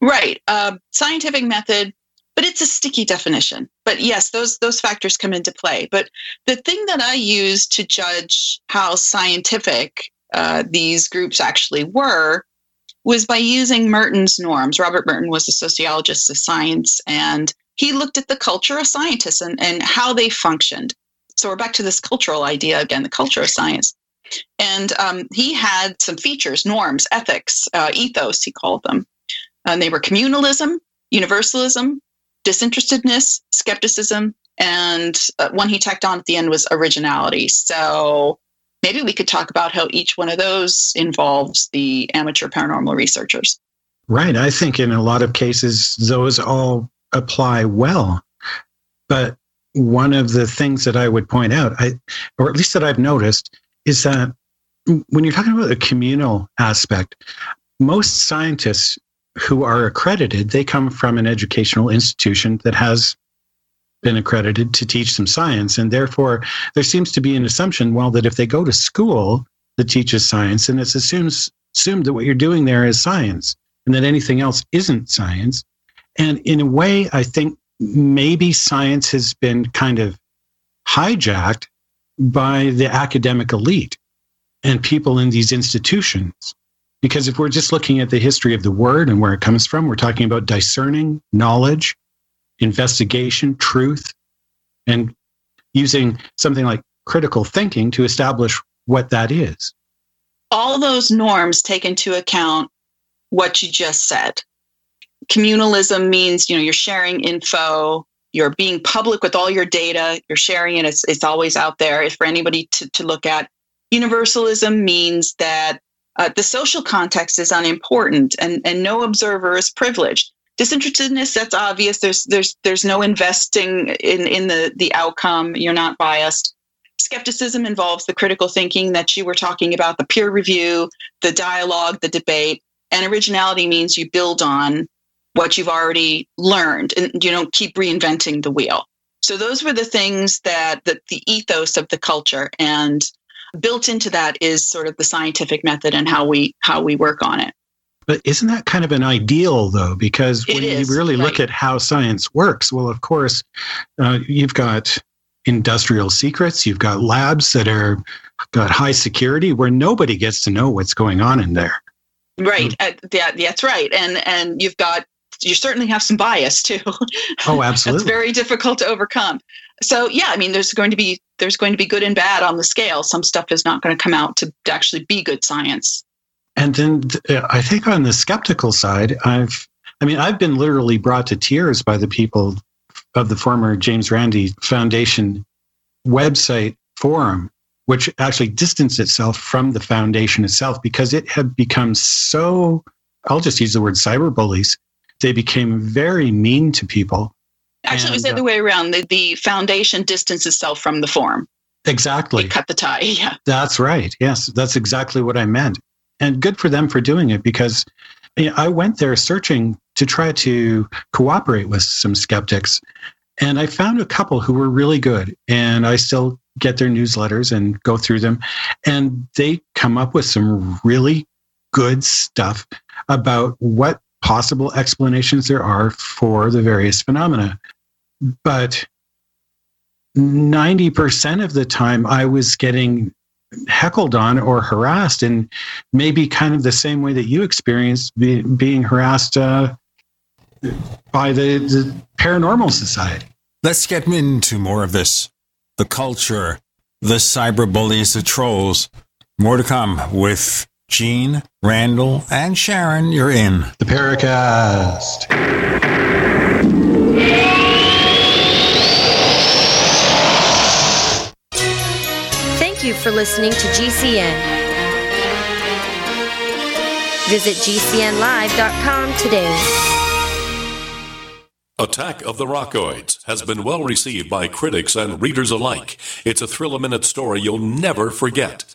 Right. Uh, scientific method, but it's a sticky definition. But yes, those those factors come into play. But the thing that I use to judge how scientific uh, these groups actually were was by using Merton's norms. Robert Merton was a sociologist of science, and he looked at the culture of scientists and, and how they functioned. So we're back to this cultural idea again, the culture of science. And um, he had some features, norms, ethics, uh, ethos, he called them. And they were communalism, universalism, disinterestedness, skepticism, and uh, one he tacked on at the end was originality. So maybe we could talk about how each one of those involves the amateur paranormal researchers. Right. I think in a lot of cases, those all apply well. But one of the things that I would point out, I, or at least that I've noticed, is that when you're talking about the communal aspect, most scientists who are accredited, they come from an educational institution that has been accredited to teach some science. And therefore, there seems to be an assumption, well, that if they go to school that teaches science, and it's assumes, assumed that what you're doing there is science and that anything else isn't science. And in a way, I think maybe science has been kind of hijacked by the academic elite and people in these institutions. Because if we're just looking at the history of the word and where it comes from, we're talking about discerning knowledge, investigation, truth, and using something like critical thinking to establish what that is. All those norms take into account what you just said. Communalism means, you know, you're sharing info, you're being public with all your data you're sharing it it's, it's always out there. For anybody to, to look at universalism means that uh, the social context is unimportant and, and no observer is privileged. Disinterestedness that's obvious. There's there's there's no investing in in the the outcome. You're not biased. Skepticism involves the critical thinking that you were talking about the peer review the dialogue the debate and originality means you build on what you've already learned and you don't keep reinventing the wheel. So those were the things that, that the ethos of the culture and built into that is sort of the scientific method and how we how we work on it. But isn't that kind of an ideal, though? Because when is, you really look at how science works, well, of course, uh, you've got industrial secrets, you've got labs that are got high security where nobody gets to know what's going on in there. Right. Uh, that, that's right. And and you've got you certainly have some bias too. Oh, absolutely. that's very difficult to overcome. So yeah, I mean, there's going to be there's going to be good and bad on the scale. Some stuff is not going to come out to actually be good science. And then th- uh, I think on the skeptical side, I've, I mean, I've been literally brought to tears by the people of the former James Randi Foundation website forum, which actually distanced itself from the foundation itself because it had become so, I'll just use the word cyberbullies. They became very mean to people. Actually, it was the And, other way around. The, the foundation distanced itself from the forum. Exactly. Cut the tie. Yeah. That's right. Yes, that's exactly what I meant. And good for them for doing it because you know, I went there searching to try to cooperate with some skeptics. And I found a couple who were really good. And I still get their newsletters and go through them. And they come up with some really good stuff about what possible explanations there are for the various phenomena. But 90% of the time I was getting heckled on or harassed and maybe kind of the same way that you experienced be, being harassed uh, by the, the paranormal society. Let's get into more of this. The culture, the cyberbullies, the trolls. More to come with Gene, Randall, and Sharon. You're in the Paracast. Thank you for listening to GCN. Visit GCNlive.com today. Attack of the Rockoids has been well received by critics and readers alike. It's a thrill a minute story you'll never forget.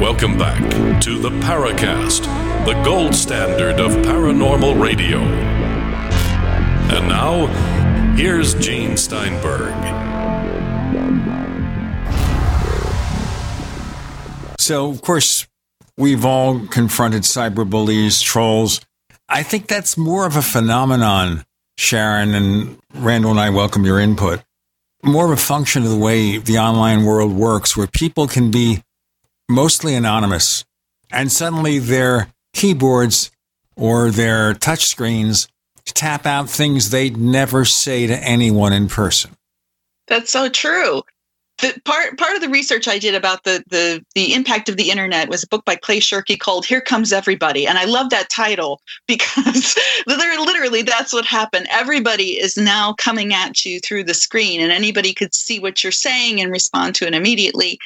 Welcome back to the Paracast, the gold standard of paranormal radio. And now, here's Gene Steinberg. So, of course, we've all confronted cyberbullies, trolls. I think that's more of a phenomenon, Sharon and Randall and I welcome your input. More of a function of the way the online world works, where people can be mostly anonymous and suddenly their keyboards or their touchscreens tap out things they'd never say to anyone in person. That's so true. The part part of the research I did about the the the impact of the internet was a book by Clay Shirky called "Here Comes Everybody," and I love that title because literally that's what happened. Everybody is now coming at you through the screen, and anybody could see what you're saying and respond to it immediately.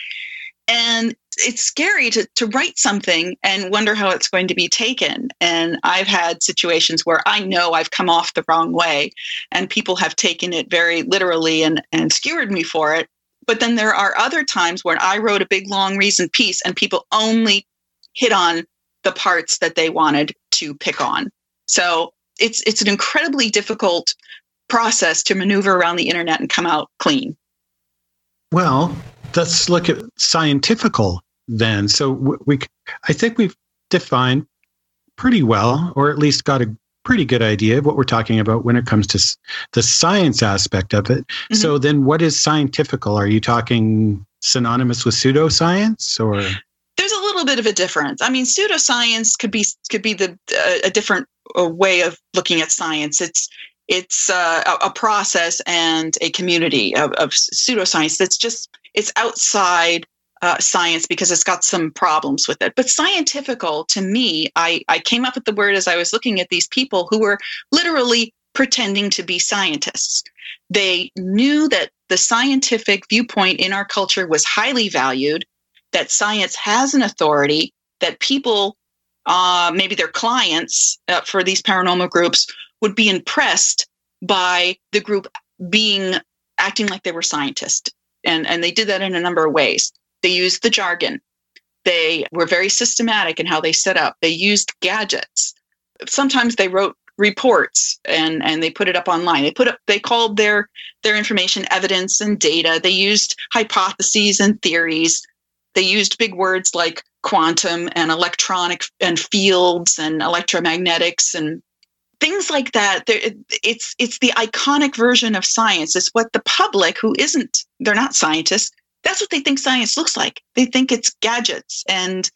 And it's scary to to write something and wonder how it's going to be taken. And I've had situations where I know I've come off the wrong way, and people have taken it very literally and and skewered me for it but then there are other times when I wrote a big long reason piece and people only hit on the parts that they wanted to pick on. So it's it's an incredibly difficult process to maneuver around the internet and come out clean. Well, let's look at scientifical then. So we, I think we've defined pretty well, or at least got a pretty good idea of what we're talking about when it comes to the science aspect of it. Mm-hmm. So then what is scientifical? Are you talking synonymous with pseudoscience or there's a little bit of a difference. I mean, pseudoscience could be could be the uh, a different uh, way of looking at science. It's it's uh, a, process and a community of, of pseudoscience that's just it's outside uh, science because it's got some problems with it. But scientifical, to me, I, I came up with the word as I was looking at these people who were literally pretending to be scientists. They knew that the scientific viewpoint in our culture was highly valued, that science has an authority, that people, uh, maybe their clients uh, for these paranormal groups, would be impressed by the group being acting like they were scientists. And, and they did that in a number of ways. They used the jargon. They were very systematic in how they set up. They used gadgets. Sometimes they wrote reports and and they put it up online. They put up they called their their information evidence and data. They used hypotheses and theories. They used big words like quantum and electronic and fields and electromagnetics and things like that it's it's the iconic version of science it's what the public who isn't they're not scientists that's what they think science looks like. They think it's gadgets and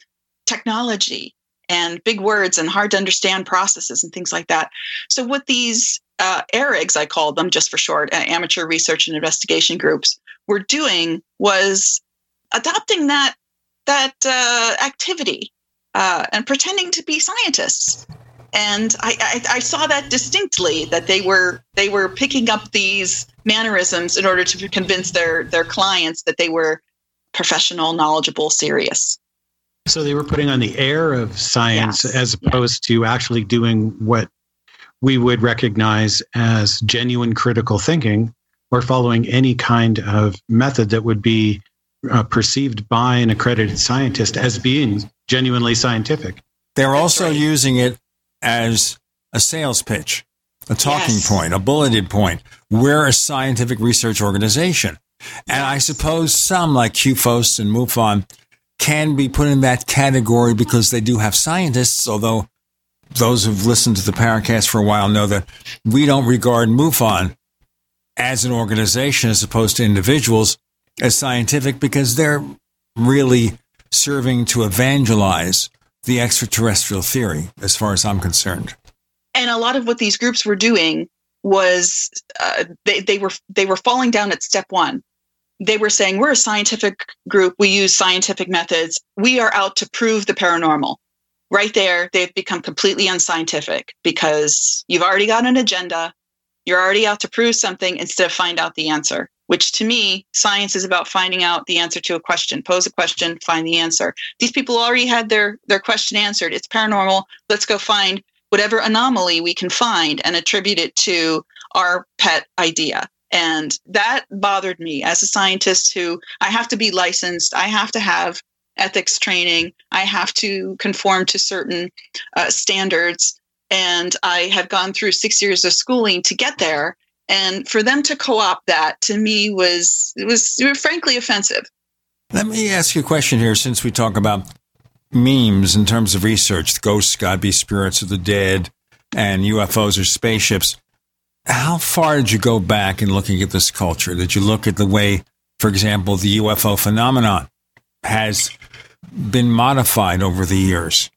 technology and big words and hard to understand processes and things like that. So, what these uh, ARIGs, I call them just for short, uh, amateur research and investigation groups, were doing was adopting that that uh, activity uh, and pretending to be scientists and I, I, I, saw that distinctly that they were they were picking up these mannerisms in order to convince their their clients that they were professional, knowledgeable, serious. So they were putting on the air of science yes. as opposed yeah. to actually doing what we would recognize as genuine critical thinking or following any kind of method that would be uh, perceived by an accredited scientist as being genuinely scientific. They're also right. using it as a sales pitch, a talking yes. point, a bulleted point. We're a scientific research organization. And I suppose some like CUFOS and MUFON can be put in that category because they do have scientists, although those who've listened to the Paracast for a while know that we don't regard MUFON as an organization as opposed to individuals as scientific because they're really serving to evangelize the extraterrestrial theory, as far as I'm concerned. And a lot of what these groups were doing was uh, they, they were they were falling down at step one. They were saying we're a scientific group. We use scientific methods. We are out to prove the paranormal. Right there, they've become completely unscientific because you've already got an agenda. You're already out to prove something instead of find out the answer which to me, science is about finding out the answer to a question. Pose a question, find the answer. These people already had their, their question answered. It's paranormal. Let's go find whatever anomaly we can find and attribute it to our pet idea. And that bothered me as a scientist who I have to be licensed, I have to have ethics training, I have to conform to certain uh, standards. And I have gone through six years of schooling to get there and for them to co-opt that to me was it was frankly offensive. Let me ask you a question here since we talk about memes in terms of research ghosts god be spirits of the dead and ufos or spaceships. How far did you go back in looking at this culture? Did you look at the way for example the ufo phenomenon has been modified over the years?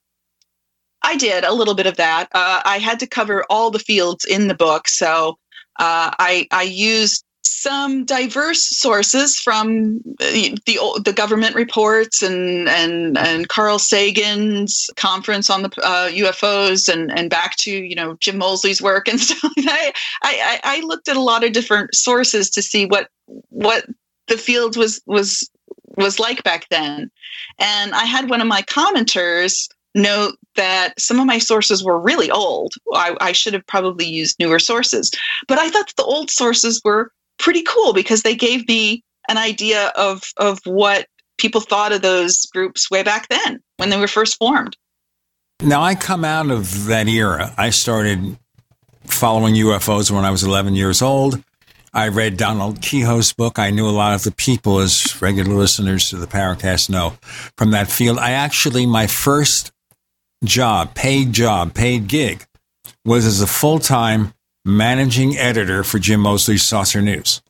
I did a little bit of that. Uh, I had to cover all the fields in the book, so uh, I, I used some diverse sources from uh, the the government reports and and and Carl Sagan's conference on the uh, UFOs and and back to you know Jim Moseley's work and stuff. I, I I looked at a lot of different sources to see what what the field was was was like back then, and I had one of my commenters note that some of my sources were really old. I, I should have probably used newer sources, but I thought the old sources were pretty cool because they gave me an idea of of what people thought of those groups way back then when they were first formed. Now I come out of that era. I started following UFOs when I was 11 years old. I read Donald Keyhoe's book. I knew a lot of the people, as regular listeners to the Paracast know, from that field. I actually, my first job, paid job, paid gig, was as a full time managing editor for Jim Moseley's Saucer News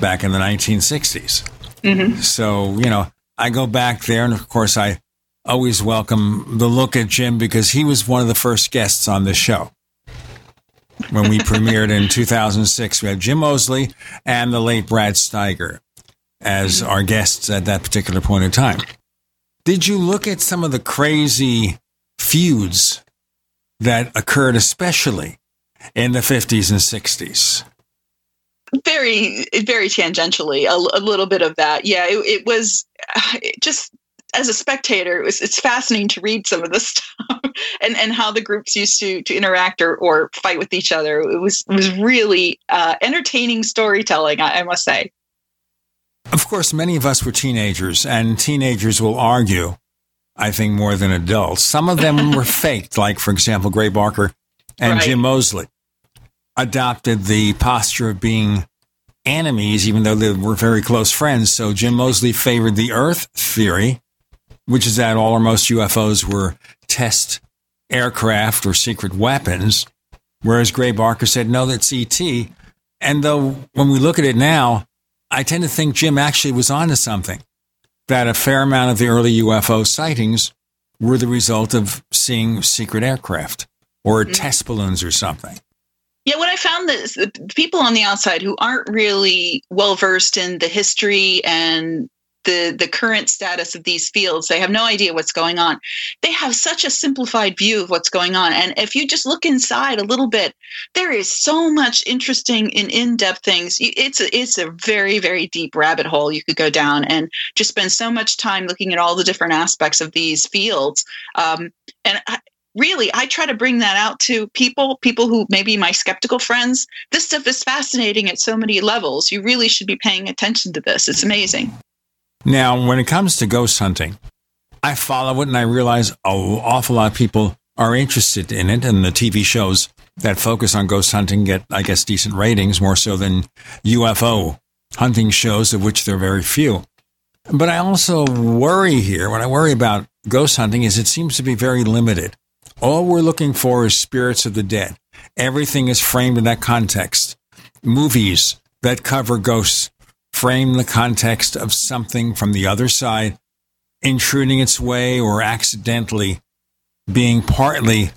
back in the 1960s. Mm-hmm. So, you know, I go back there, and of course, I always welcome the look at Jim because he was one of the first guests on this show. When we premiered in 2006, we had Jim Moseley and the late Brad Steiger as our guests at that particular point in time. Did you look at some of the crazy feuds that occurred, especially in the 50s and 60s? Very, very tangentially, a, a little bit of that. Yeah, it, it was it just as a spectator, it was, it's fascinating to read some of this stuff and, and how the groups used to to interact or, or fight with each other. It was it was really uh, entertaining storytelling, I, I must say. Of course, many of us were teenagers, and teenagers will argue, I think, more than adults. Some of them were faked, like, for example, Gray Barker and right. Jim Moseley adopted the posture of being enemies, even though they were very close friends. So Jim Moseley favored the Earth theory, which is that all or most UFOs were test aircraft or secret weapons, whereas Gray Barker said, no, that's ET. And though when we look at it now, I tend to think Jim actually was onto something, that a fair amount of the early UFO sightings were the result of seeing secret aircraft or mm-hmm. test balloons or something. Yeah, what I found is that people on the outside who aren't really well versed in the history and the the current status of these fields they have no idea what's going on. They have such a simplified view of what's going on. And if you just look inside a little bit there is so much interesting and in-depth things. It's a, it's a very very deep rabbit hole you could go down and just spend so much time looking at all the different aspects of these fields. Um, and I, really i try to bring that out to people people who maybe my skeptical friends. This stuff is fascinating at so many levels. You really should be paying attention to this. It's amazing now when it comes to ghost hunting i follow it and i realize an awful lot of people are interested in it and the tv shows that focus on ghost hunting get i guess decent ratings more so than ufo hunting shows of which there are very few but i also worry here what i worry about ghost hunting is it seems to be very limited all we're looking for is spirits of the dead. Everything is framed in that context. Movies that cover ghosts frame the context of something from the other side intruding its way or accidentally being partly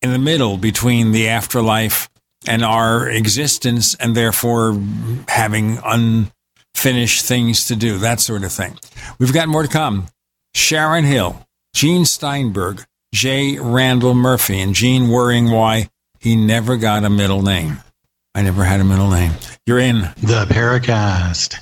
in the middle between the afterlife and our existence and therefore having unfinished things to do, that sort of thing. We've got more to come. Sharon Hill, Gene Steinberg, J. Randall Murphy, and Gene worrying why he never got a middle name. I never had a middle name. You're in the Paracast.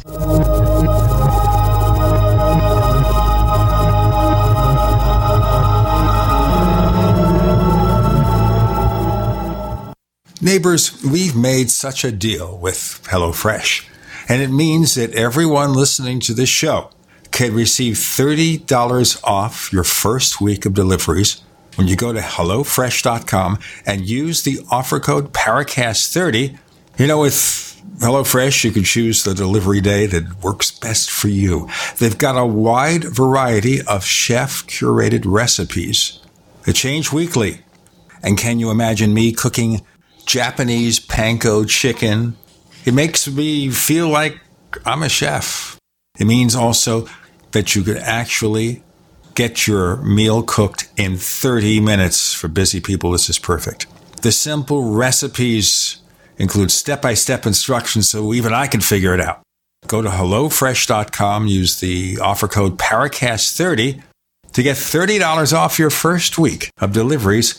Neighbors, we've made such a deal with HelloFresh, and it means that everyone listening to this show can receive $30 off your first week of deliveries when you go to HelloFresh.com and use the offer code PARACAST30. You know, with HelloFresh, you can choose the delivery day that works best for you. They've got a wide variety of chef curated recipes that change weekly. And can you imagine me cooking Japanese panko chicken? It makes me feel like I'm a chef. It means also that you could actually get your meal cooked in 30 minutes. For busy people, this is perfect. The simple recipes include step by step instructions so even I can figure it out. Go to HelloFresh.com, use the offer code Paracast30 to get $30 off your first week of deliveries.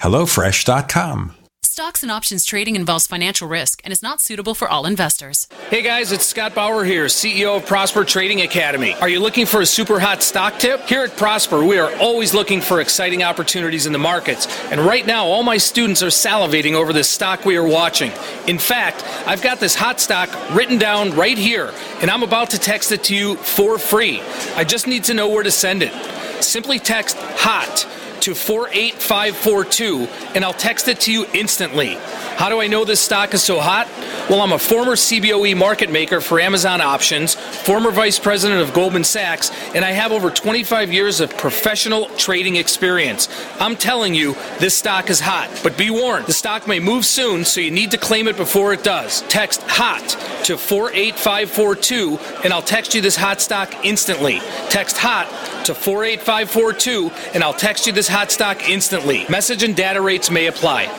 HelloFresh.com. Stocks and options trading involves financial risk and is not suitable for all investors. Hey guys, it's Scott Bauer here, CEO of Prosper Trading Academy. Are you looking for a super hot stock tip? Here at Prosper, we are always looking for exciting opportunities in the markets. And right now, all my students are salivating over this stock we are watching. In fact, I've got this hot stock written down right here, and I'm about to text it to you for free. I just need to know where to send it. Simply text HOT to 48542 and I'll text it to you instantly. How do I know this stock is so hot? Well, I'm a former CBOE market maker for Amazon Options, former vice president of Goldman Sachs, and I have over 25 years of professional trading experience. I'm telling you, this stock is hot. But be warned, the stock may move soon, so you need to claim it before it does. Text HOT to 48542 and I'll text you this hot stock instantly. Text HOT to 48542 and I'll text you this hot stock instantly. Message and data rates may apply.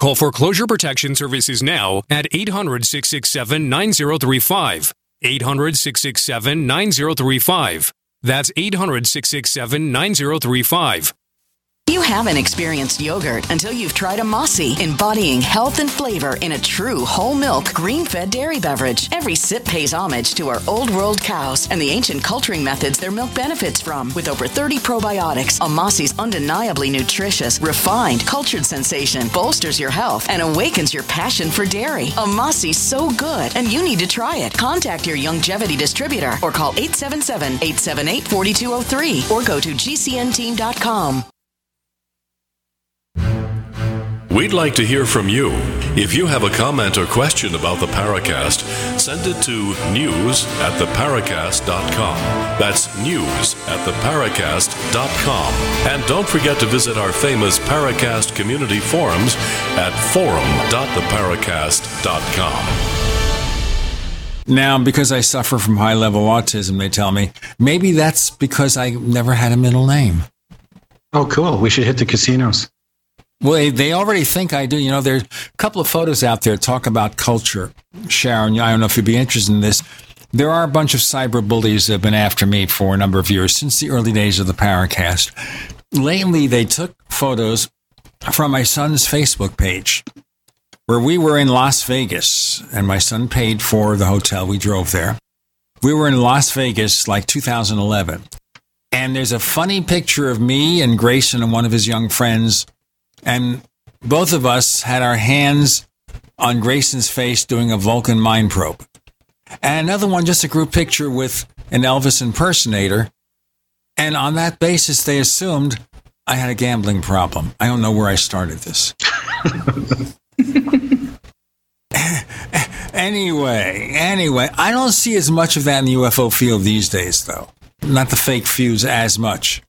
Call Foreclosure Protection Services now at 800 667 9035. 800 667 9035. That's 800 667 9035. You haven't experienced yogurt until you've tried a Amasai, embodying health and flavor in a true whole milk, green fed dairy beverage. Every sip pays homage to our old world cows and the ancient culturing methods their milk benefits from. With over 30 probiotics, a Amasai's undeniably nutritious, refined, cultured sensation bolsters your health and awakens your passion for dairy. A so good, and you need to try it. Contact your Youngevity distributor or call 877 878 4203 or go to gcnteam.com. We'd like to hear from you. If you have a comment or question about the Paracast, send it to news at theparacast.com. That's news at theparacast.com. And don't forget to visit our famous Paracast community forums at forum.theparacast.com. Now, because I suffer from high level autism, they tell me maybe that's because I never had a middle name. Oh, cool. We should hit the casinos. Well, they, already think I do. You know, there's a couple of photos out there talk about culture. Sharon, I don't know if you'd be interested in this. There are a bunch of cyber bullies that have been after me for a number of years, since the early days of the Paracast. Lately, they took photos from my son's Facebook page where we were in Las Vegas and my son paid for the hotel. We drove there. We were in Las Vegas like 2011. And there's a funny picture of me and Grayson and one of his young friends and both of us had our hands on Grayson's face doing a Vulcan mind probe. And another one, just a group picture with an Elvis impersonator. And on that basis, they assumed I had a gambling problem. I don't know where I started this. anyway, anyway, I don't see as much of that in the UFO field these days, though. Not the fake fuse as much.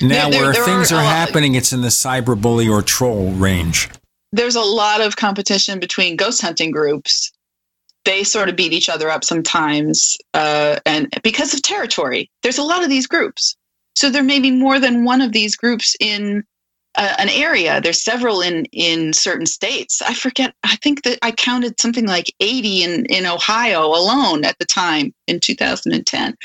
Now, There- there- where there things are are, happening, it's in the cyberbully or troll range. there's a lot of competition between ghost hunting groups. They sort of beat each other up sometimes, uh, and because of territory, there's a lot of these groups. So there may be more than one of these groups in uh, an area. There's several in in certain states. I forget. I think that I counted something like 80 in in Ohio alone at the time in 2010.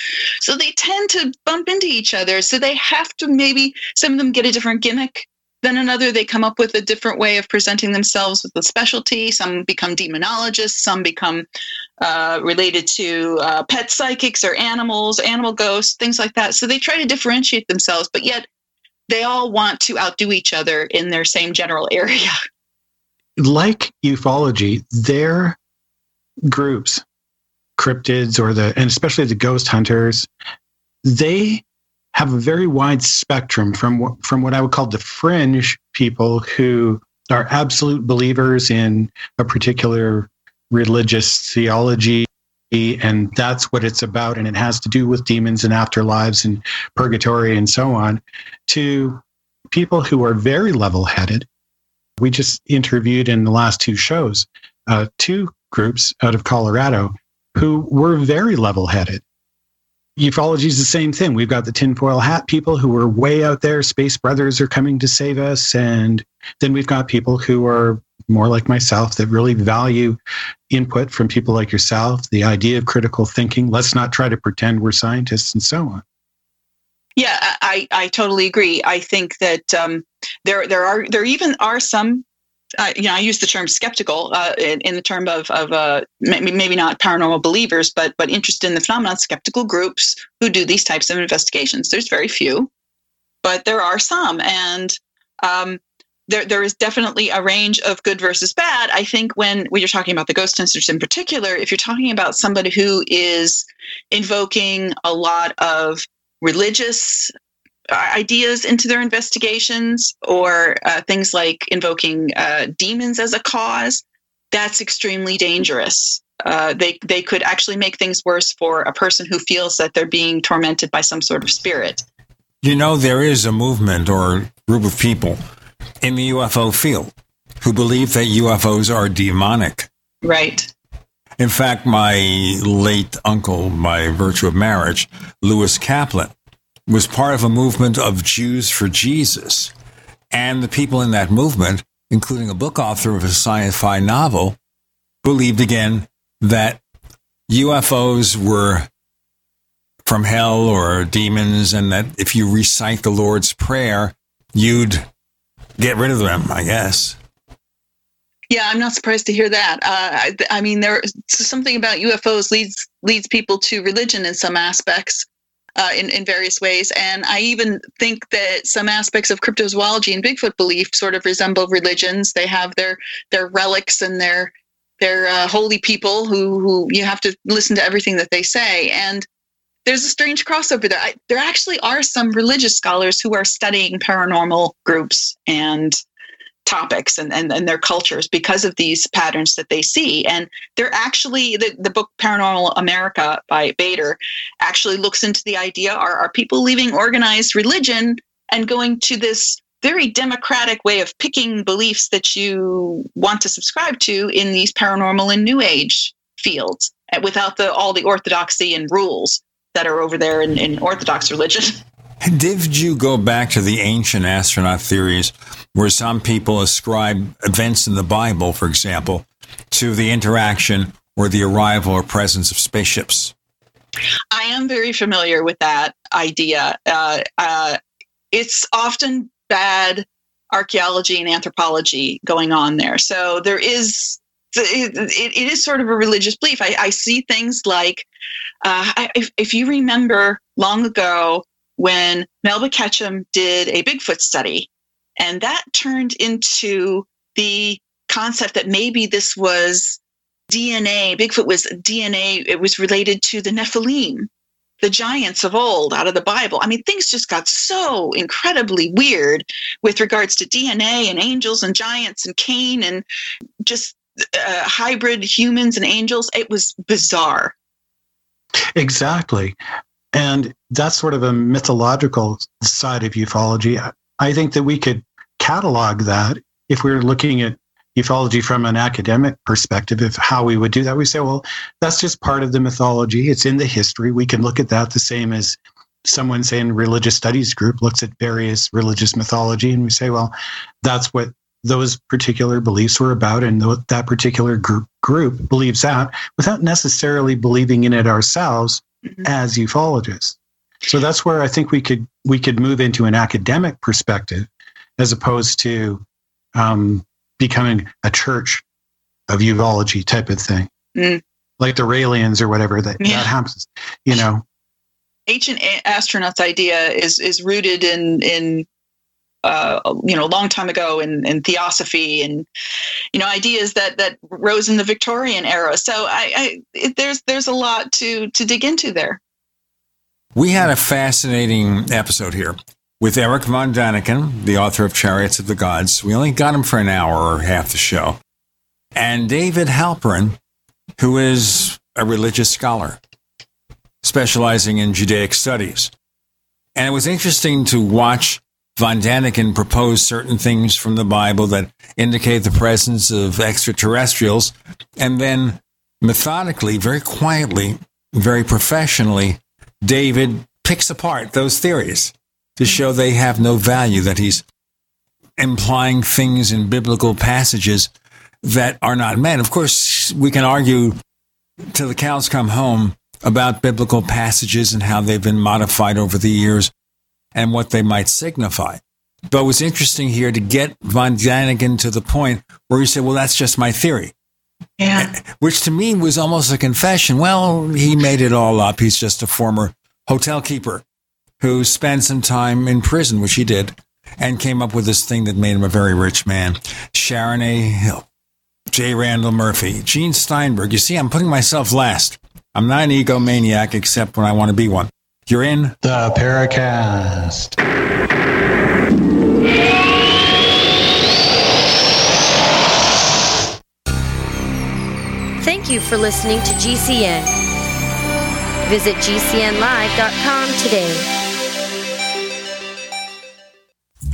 So they tend to bump into each other. So they have to maybe some of them get a different gimmick than another. They come up with a different way of presenting themselves with a specialty. Some become demonologists. Some become uh, related to uh, pet psychics or animals, animal ghosts, things like that. So they try to differentiate themselves, but yet they all want to outdo each other in their same general area. Like ufology, their groups, cryptids or the, and especially the ghost hunters, they have a very wide spectrum from from what I would call the fringe people who are absolute believers in a particular religious theology and that's what it's about and it has to do with demons and afterlives and purgatory and so on to people who are very level-headed. We just interviewed in the last two shows uh, two groups out of colorado who were very level-headed. Ufology is the same thing. We've got the tinfoil hat people who are way out there. Space brothers are coming to save us and then we've got people who are more like myself that really value input from people like yourself, the idea of critical thinking. Let's not try to pretend we're scientists and so on. Yeah, I, I totally agree. I think that um, there there are there even are some uh, you know, I use the term skeptical uh, in, in, the term of, of uh, maybe not paranormal believers, but but interested in the phenomenon, skeptical groups who do these types of investigations. There's very few, but there are some, and um, there, there is definitely a range of good versus bad. I think when, when you're talking about the ghost hunters in particular, if you're talking about somebody who is invoking a lot of religious uh, ideas into their investigations or uh, things like invoking uh, demons as a cause, that's extremely dangerous. Uh, they they could actually make things worse for a person who feels that they're being tormented by some sort of spirit. You know, there is a movement or group of people in the UFO field who believe that UFOs are demonic. Right. In fact, my late uncle, by virtue of marriage, Lewis Kaplan, was part of a movement of Jews for Jesus. And the people in that movement, including a book author of a sci fi novel, believed again that UFOs were from hell or demons, and that if you recite the Lord's Prayer, you'd get rid of them, I guess. Yeah, I'm not surprised to hear that. Uh, I, I, mean, there's something about UFOs leads leads people to religion in some aspects, uh, in in various ways, and I even think that some aspects of cryptozoology and Bigfoot belief sort of resemble religions. They have their their relics and their their uh, holy people who who you have to listen to everything that they say, and there's a strange crossover there. I, there actually are some religious scholars who are studying paranormal groups and topics and, and, and their cultures because of these patterns that they see. And they're actually, the, the book Paranormal America by Bader actually looks into the idea are, are people leaving organized religion and going to this very democratic way of picking beliefs that you want to subscribe to in these paranormal and new age fields eh, without the all the orthodoxy and rules that are over there in, in Orthodox religion. Did you go back to the ancient astronaut theories where some people ascribe events in the Bible, for example, to the interaction or the arrival or presence of spaceships? I am very familiar with that idea. Uh, uh, it's often bad archaeology and anthropology going on there. So there is it, it, it is sort of a religious belief. I, I see things like, uh, if, if you remember long ago when Melba Ketchum did a Bigfoot study, and that turned into the concept that maybe this was DNA, Bigfoot was DNA, it was related to the Nephilim, the giants of old out of the Bible. I mean, things just got so incredibly weird with regards to DNA and angels and giants and Cain and just uh, hybrid humans and angels. It was bizarre. Exactly. And that's sort of a mythological side of ufology. I think that we could catalog that if we were looking at ufology from an academic perspective of how we would do that. We say, well, that's just part of the mythology. It's in the history. We can look at that the same as someone say in religious studies group looks at various religious mythology and we say well that's what those particular beliefs were about and that particular group, group believes that without necessarily believing in it ourselves mm-hmm. as ufologists so that's where i think we could we could move into an academic perspective as opposed to um, becoming a church of ufology type of thing mm. like the Raelians or whatever that, yeah. that happens you know ancient astronauts idea is is rooted in in uh, you know a long time ago in, in theosophy and you know ideas that that rose in the Victorian era. So I, I it, there's there's a lot to to dig into there. We had a fascinating episode here with Erich von Daniken, the author of Chariots of the Gods. We only got him for an hour or half the show, and David Halperin, who is a religious scholar specializing in Judaic studies. And it was interesting to watch von Daniken propose certain things from the Bible that indicate the presence of extraterrestrials, and then methodically, very quietly, very professionally, David picks apart those theories to show they have no value, that he's implying things in biblical passages that are not meant. Of course, we can argue till the cows come home about biblical passages and how they've been modified over the years and what they might signify. But it was interesting here to get von Daniken to the point where he said, well, that's just my theory. Yeah. Which to me was almost a confession. Well, he made it all up. He's just a former hotel keeper who spent some time in prison, which he did, and came up with this thing that made him a very rich man. Sharon A. Hill, J. Randall Murphy, Gene Steinberg. You see, I'm putting myself last. I'm not an egomaniac except when I want to be one. You're in the Paracast. Thank you for listening to GCN. Visit GCNlive.com today.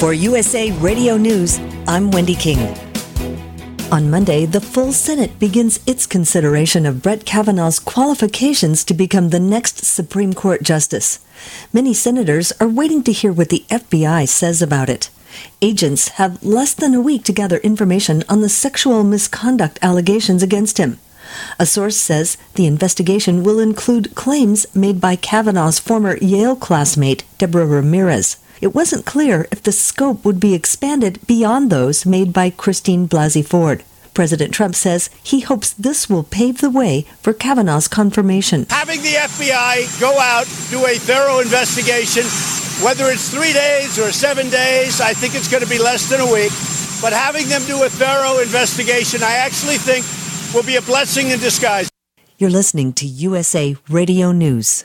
For USA Radio News, I'm Wendy King. On Monday, the full Senate begins its consideration of Brett Kavanaugh's qualifications to become the next Supreme Court justice. Many senators are waiting to hear what the FBI says about it. Agents have less than a week to gather information on the sexual misconduct allegations against him. A source says the investigation will include claims made by Kavanaugh's former Yale classmate, Deborah Ramirez it wasn't clear if the scope would be expanded beyond those made by Christine Blasey Ford. President Trump says he hopes this will pave the way for Kavanaugh's confirmation. Having the FBI go out, do a thorough investigation, whether it's three days or seven days, I think it's going to be less than a week. But having them do a thorough investigation, I actually think will be a blessing in disguise. You're listening to USA Radio News.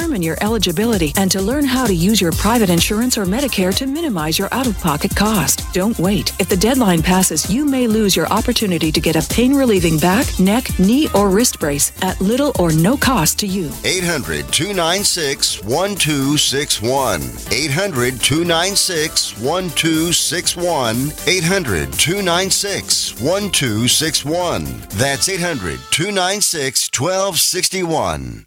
determine your eligibility and to learn how to use your private insurance or Medicare to minimize your out of pocket cost. Don't wait. If the deadline passes, you may lose your opportunity to get a pain relieving back, neck, knee, or wrist brace at little or no cost to you. 800 296 1261. 800 296 1261. 800 296 1261. That's 800 296 1261.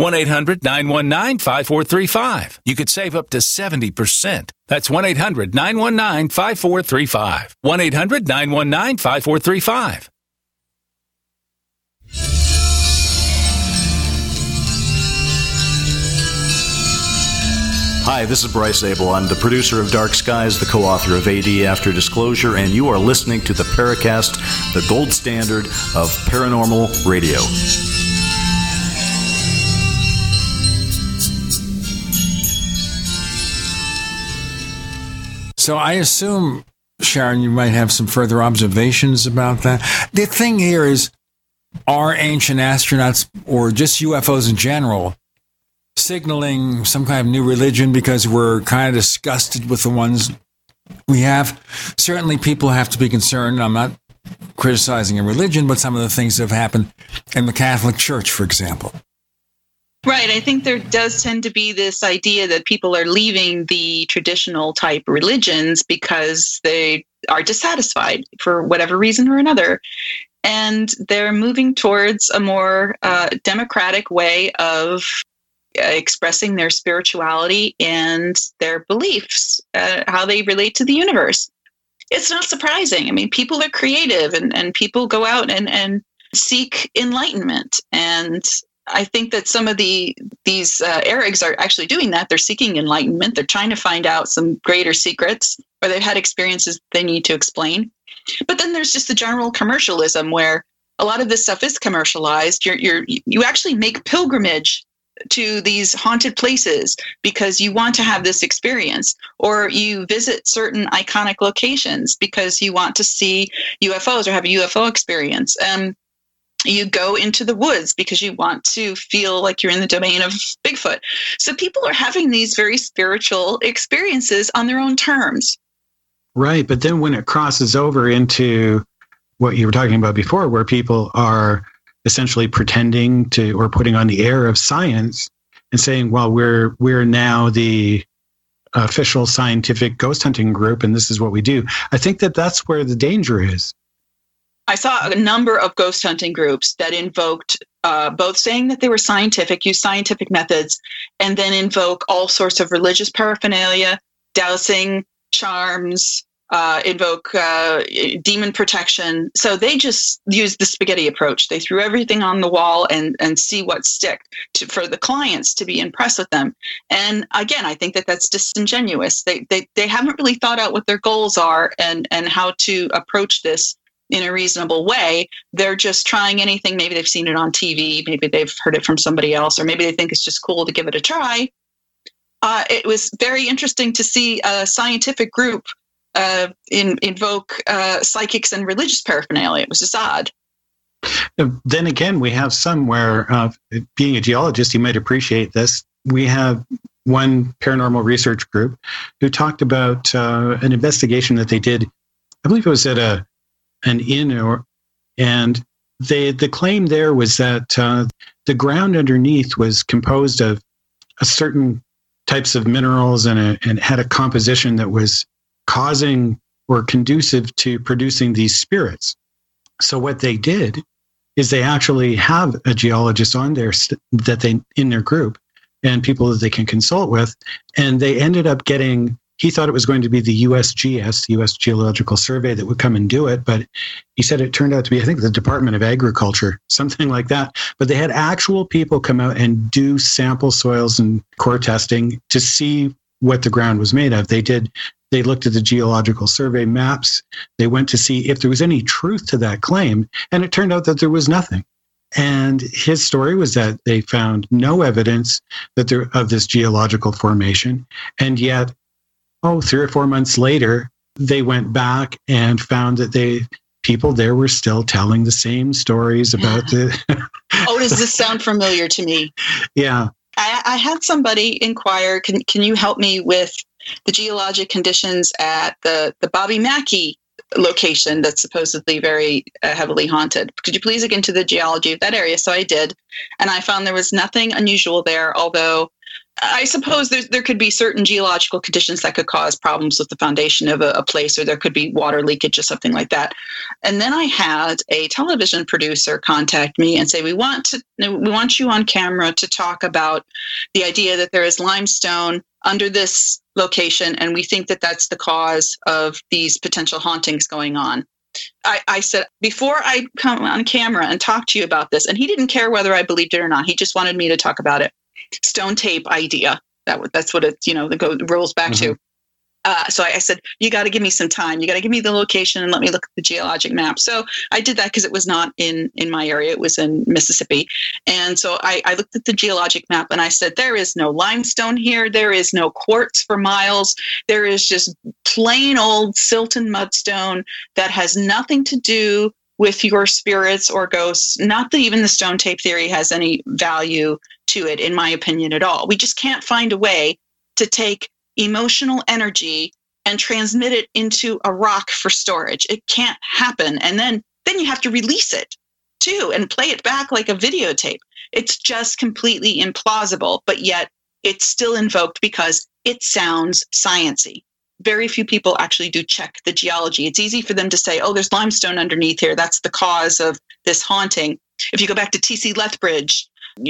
1 800 919 5435. You could save up to 70%. That's 1 800 919 5435. 1 800 919 5435. Hi, this is Bryce Zabel. I'm the producer of Dark Skies, the co author of AD After Disclosure, and you are listening to the Paracast, the gold standard of paranormal radio. So I assume, Sharon, you might have some further observations about that. The thing here is are ancient astronauts or just UFOs in general signaling some kind of new religion because we're kind of disgusted with the ones we have? Certainly, people have to be concerned. I'm not criticizing a religion, but some of the things that have happened in the Catholic Church, for example. Right. I think there does tend to be this idea that people are leaving the traditional type religions because they are dissatisfied for whatever reason or another. And they're moving towards a more uh, democratic way of uh, expressing their spirituality and their beliefs, uh, how they relate to the universe. It's not surprising. I mean, people are creative and, and people go out and, and seek enlightenment. And I think that some of the these uh, Erigs are actually doing that. They're seeking enlightenment. They're trying to find out some greater secrets, or they've had experiences they need to explain. But then there's just the general commercialism where a lot of this stuff is commercialized. You're, you're you actually make pilgrimage to these haunted places because you want to have this experience, or you visit certain iconic locations because you want to see UFOs or have a UFO experience. Um, you go into the woods because you want to feel like you're in the domain of Bigfoot. So people are having these very spiritual experiences on their own terms. Right. But then when it crosses over into what you were talking about before, where people are essentially pretending to or putting on the air of science and saying, well, we're we're now the official scientific ghost hunting group and this is what we do. I think that that's where the danger is. I saw a number of ghost hunting groups that invoked uh, both saying that they were scientific, use scientific methods, and then invoke all sorts of religious paraphernalia, dowsing, charms, uh, invoke uh, demon protection. So they just used the spaghetti approach. They threw everything on the wall and and see what stick to, for the clients to be impressed with them. And again, I think that that's disingenuous. They they they haven't really thought out what their goals are and and how to approach this in a reasonable way. They're just trying anything. Maybe they've seen it on TV. Maybe they've heard it from somebody else, or maybe they think it's just cool to give it a try. Uh, it was very interesting to see a scientific group uh, in, invoke uh, psychics and religious paraphernalia. It was just odd. Then again, we have some where, uh, being a geologist, you might appreciate this. We have one paranormal research group who talked about uh, an investigation that they did. I believe it was at a an inn, or, and they the claim there was that uh, the ground underneath was composed of a certain types of minerals and, a, and had a composition that was causing or conducive to producing these spirits. So what they did is they actually have a geologist on there that they in their group and people that they can consult with. And they ended up getting, he thought it was going to be the USGS, the US Geological Survey, that would come and do it. But he said it turned out to be, I think, the Department of Agriculture, something like that. But they had actual people come out and do sample soils and core testing to see what the ground was made of. They did they looked at the geological survey maps. They went to see if there was any truth to that claim, and it turned out that there was nothing. And his story was that they found no evidence that there of this geological formation. And yet, oh, three or four months later, they went back and found that they people there were still telling the same stories about the oh, does this sound familiar to me? Yeah. I, I had somebody inquire, can can you help me with the geologic conditions at the, the Bobby Mackey location that's supposedly very uh, heavily haunted. Could you please look into the geology of that area? So I did, and I found there was nothing unusual there, although I suppose there, there could be certain geological conditions that could cause problems with the foundation of a, a, place, or there could be water leakage or something like that. And then I had a television producer contact me and say, "We want to, we want you on camera to talk about the idea that there is limestone under this location, and we think that that's the cause of these potential hauntings going on." I, I, said, before I come on camera and talk to you about this, and he didn't care whether I believed it or not. He just wanted me to talk about it stone tape idea. That that's what it you know the go rolls back mm-hmm. to. Uh, so I, I, said, you got to give me some time. You got to give me the location and let me look at the geologic map. So I did that because it was not in in my area; it was in Mississippi. And so I, I looked at the geologic map and I said, there is no limestone here. There is no quartz for miles. There is just plain old silt and mudstone that has nothing to do with your spirits or ghosts. Not that even the stone tape theory has any value to it, in my opinion, at all. We just can't find a way to take emotional energy and transmit it into a rock for storage. It can't happen. And then then you have to release it too and play it back like a videotape. It's just completely implausible, but yet it's still invoked because it sounds sciency. Very few people actually do check the geology. It's easy for them to say, oh, there's limestone underneath here. That's the cause of this haunting. If you go back to T.C. Lethbridge,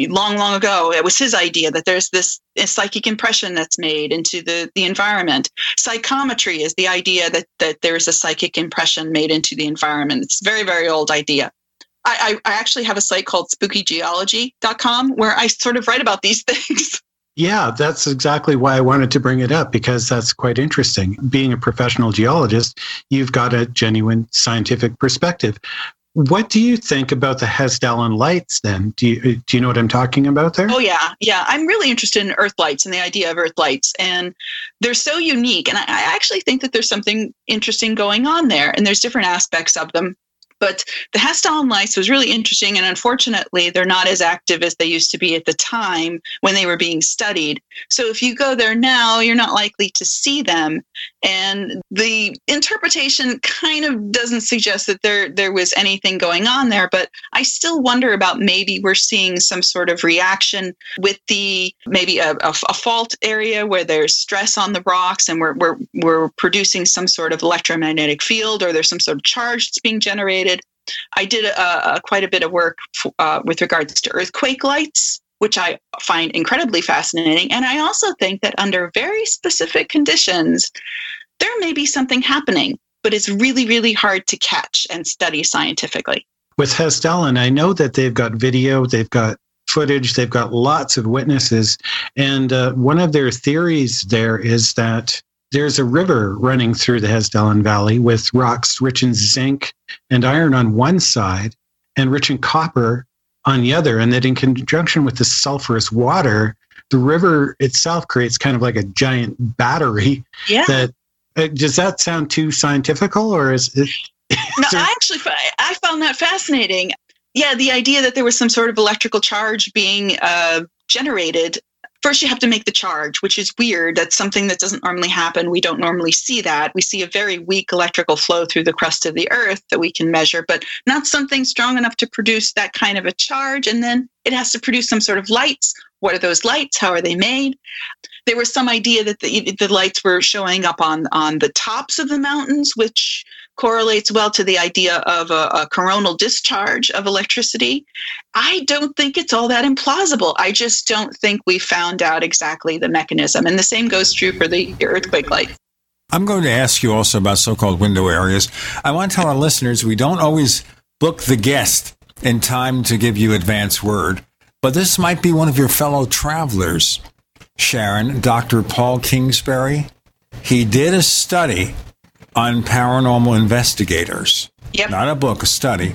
long, long ago, it was his idea that there's this psychic impression that's made into the, the environment. Psychometry is the idea that, that there's a psychic impression made into the environment. It's a very, very old idea. I, I, I actually have a site called spookygeology.com where I sort of write about these things. Yeah, that's exactly why I wanted to bring it up because that's quite interesting. Being a professional geologist, you've got a genuine scientific perspective. What do you think about the Hessdalen lights then? Do you, do you know what I'm talking about there? Oh, yeah. Yeah. I'm really interested in earth lights and the idea of earth lights. And they're so unique. And I, I actually think that there's something interesting going on there. And there's different aspects of them. But the Hessdalen lights was really interesting, and unfortunately, they're not as active as they used to be at the time when they were being studied. So if you go there now, you're not likely to see them. And the interpretation kind of doesn't suggest that there there was anything going on there, but I still wonder about maybe we're seeing some sort of reaction with the maybe a, a, a fault area where there's stress on the rocks, and we're we're we're producing some sort of electromagnetic field, or there's some sort of charge that's being generated I did a, quite a bit of work uh, with regards to earthquake lights, which I find incredibly fascinating. And I also think that under very specific conditions, there may be something happening, but it's really, really hard to catch and study scientifically. With Hessdalen, I know that they've got video, they've got footage, they've got lots of witnesses. And uh, one of their theories there is that there's a river running through the Hessdalen Valley with rocks rich in zinc and iron on one side and rich in copper on the other. And that in conjunction with the sulfurous water, the river itself creates kind of like a giant battery. Yeah. That uh, does that sound too scientifical or is it? no, I actually I found that fascinating. Yeah, the idea that there was some sort of electrical charge being uh, generated first you have to make the charge, which is weird. That's something that doesn't normally happen. We don't normally see that. We see a very weak electrical flow through the crust of the earth that we can measure, but not something strong enough to produce that kind of a charge. And then it has to produce some sort of lights. What are those lights? How are they made? There was some idea that the, the lights were showing up on, on the tops of the mountains, which correlates well to the idea of a, a, coronal discharge of electricity. I don't think it's all that implausible. I just don't think we found out exactly the mechanism. And the same goes true for the earthquake light. I'm going to ask you also about so called window areas. I want to tell our listeners we don't always book the guest in time to give you advance word, but this might be one of your fellow travelers, Sharon, Dr. Paul Kingsbury. He did a study on paranormal investigators. Yep. Not a book, a study.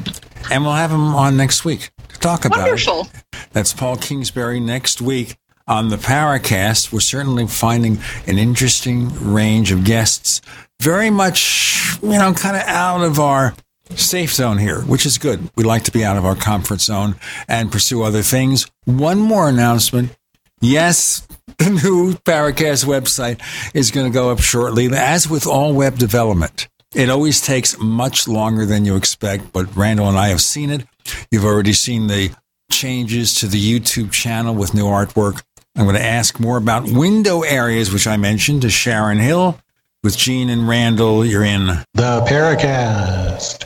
And we'll have him on next week to talk about Wonderful. it. That's Paul Kingsbury next week on the Paracast. We're certainly finding an interesting range of guests. Very much, you know, kind of out of our safe zone here, which is good. We like to be out of our comfort zone and pursue other things. One more announcement. Yes, the new Paracast website is going to go up shortly. As with all web development, it always takes much longer than you expect, but Randall and I have seen it. You've already seen the changes to the YouTube channel with new artwork. I'm going to ask more about window areas, which I mentioned, to Sharon Hill. With Gene and Randall, you're in the Paracast.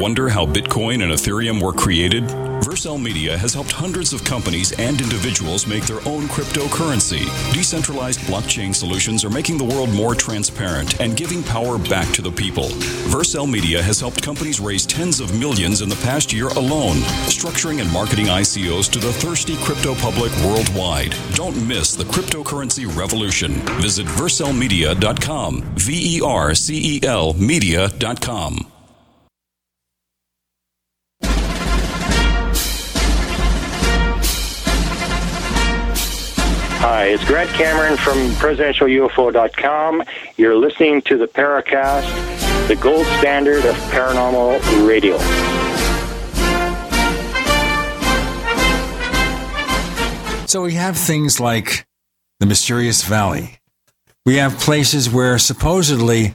wonder how Bitcoin and Ethereum were created? Vercel Media has helped hundreds of companies and individuals make their own cryptocurrency. Decentralized blockchain solutions are making the world more transparent and giving power back to the people. Vercel Media has helped companies raise tens of millions in the past year alone, structuring and marketing ICOs to the thirsty crypto public worldwide. Don't miss the cryptocurrency revolution. Visit vercelmedia.com. V E R C E L media.com. Hi, it's Grant Cameron from presidentialufo.com. You're listening to the Paracast, the gold standard of paranormal radio. So we have things like the Mysterious Valley. We have places where supposedly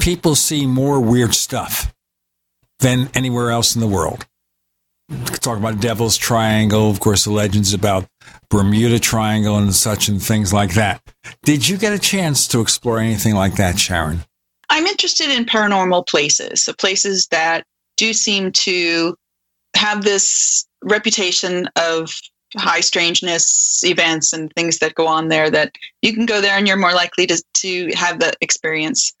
people see more weird stuff than anywhere else in the world. Talk about Devil's Triangle, of course, the legends about Bermuda Triangle and such and things like that. Did you get a chance to explore anything like that, Sharon? I'm interested in paranormal places, so places that do seem to have this reputation of high strangeness events and things that go on there that you can go there and you're more likely to, to have the experience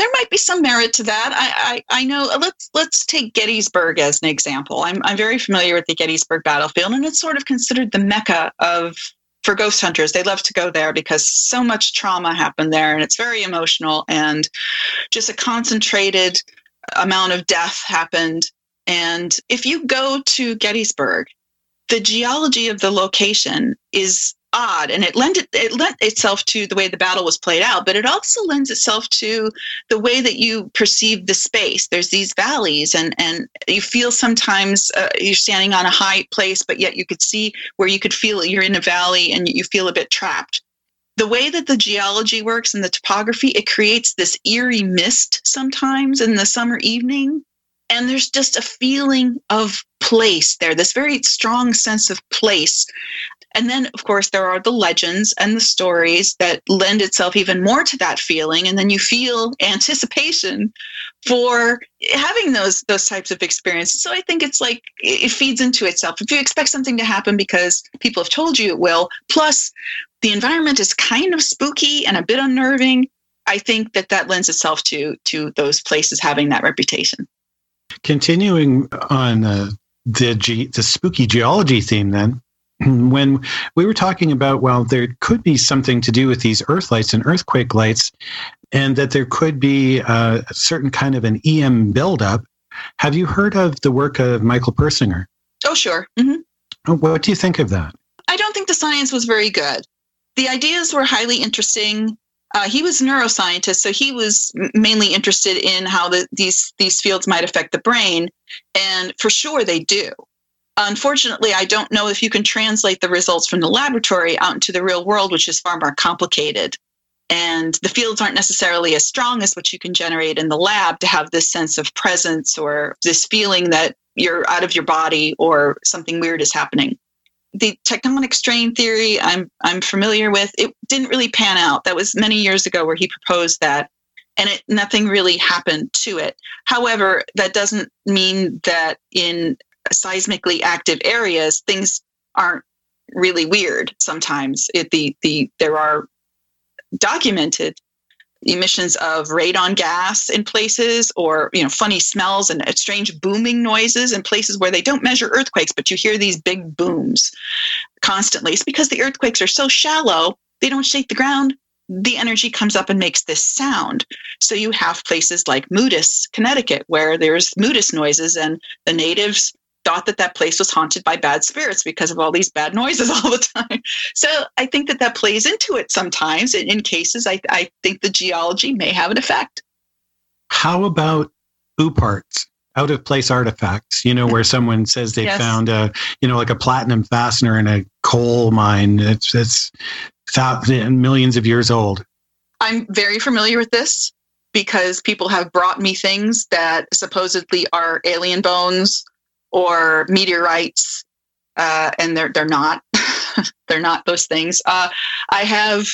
there might be some merit to that. I, I, I, know. Let's let's take Gettysburg as an example. I'm I'm very familiar with the Gettysburg battlefield, and it's sort of considered the mecca of for ghost hunters. They love to go there because so much trauma happened there, and it's very emotional, and just a concentrated amount of death happened. And if you go to Gettysburg, the geology of the location is odd and it lent it, it lent itself to the way the battle was played out but it also lends itself to the way that you perceive the space. There's these valleys and and you feel sometimes uh, you're standing on a high place but yet you could see where you could feel you're in a valley and you feel a bit trapped. The way that the geology works and the topography it creates this eerie mist sometimes in the summer evening and there's just a feeling of place there this very strong sense of place and then, of course, there are the legends and the stories that lend itself even more to that feeling. And then you feel anticipation for having those those types of experiences. So I think it's like it feeds into itself. If you expect something to happen because people have told you it will, plus the environment is kind of spooky and a bit unnerving, I think that that lends itself to to those places having that reputation. Continuing on uh, the ge- the spooky geology theme, then when we were talking about, well, there could be something to do with these earth lights and earthquake lights, and that there could be a certain kind of an EM buildup. Have you heard of the work of Michael Persinger? Oh, sure. Mm-hmm. What do you think of that? I don't think the science was very good. The ideas were highly interesting. Uh, he was a neuroscientist, so he was mainly interested in how the, these these fields might affect the brain, and for sure they do. Unfortunately, I don't know if you can translate the results from the laboratory out into the real world, which is far more complicated. And the fields aren't necessarily as strong as what you can generate in the lab to have this sense of presence or this feeling that you're out of your body or something weird is happening. The tectonic strain theory I'm I'm familiar with. It didn't really pan out. That was many years ago where he proposed that and it nothing really happened to it. However, that doesn't mean that in seismically active areas, things aren't really weird sometimes. It, the, the, there are documented emissions of radon gas in places or you know funny smells and strange booming noises in places where they don't measure earthquakes but you hear these big booms constantly. It's because the earthquakes are so shallow they don't shake the ground. The energy comes up and makes this sound. So you have places like moodus connecticut where there's moodus noises and the natives thought that that place was haunted by bad spirits because of all these bad noises all the time. So I think that that plays into it sometimes. In, in cases, I, I think the geology may have an effect. How about OOPArts? out of place artifacts, you know, where someone says they Yes. found a, you know, like a platinum fastener in a coal mine. It's, it's thousands, millions of years old. I'm very familiar with this because people have brought me things that supposedly are alien bones or meteorites, uh, and they're they're not. they're not those things. Uh, I have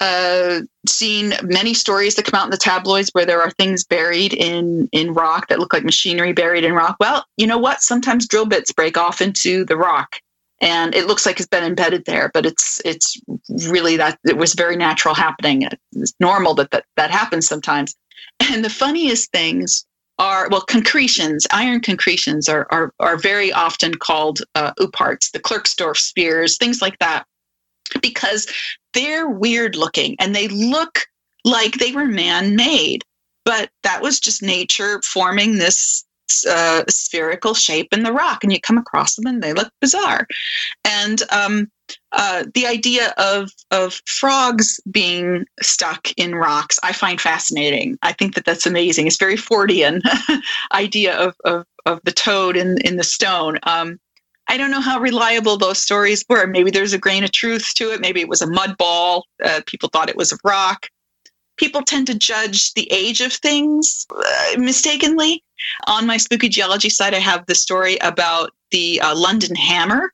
uh, seen many stories that come out in the tabloids where there are things buried in in rock that look like machinery buried in rock. Well, you know what? Sometimes drill bits break off into the rock, and it looks like it's been embedded there, but it's it's really that it was very natural happening. It's normal that that, that happens sometimes. And the funniest things are well concretions. Iron concretions are are are very often called uh, OOPArts, the Klerksdorp spheres, things like that, because they're weird looking and they look like they were man made, but that was just nature forming this uh, spherical shape in the rock, and you come across them and they look bizarre. And um, uh, the idea of of frogs being stuck in rocks, I find fascinating. I think that that's amazing. It's very Fortean idea of, of of the toad in in the stone. Um, I don't know how reliable those stories were. Maybe there's a grain of truth to it. Maybe it was a mud ball. Uh, people thought it was a rock. People tend to judge the age of things uh, mistakenly. On my spooky geology site, I have the story about the uh, London hammer,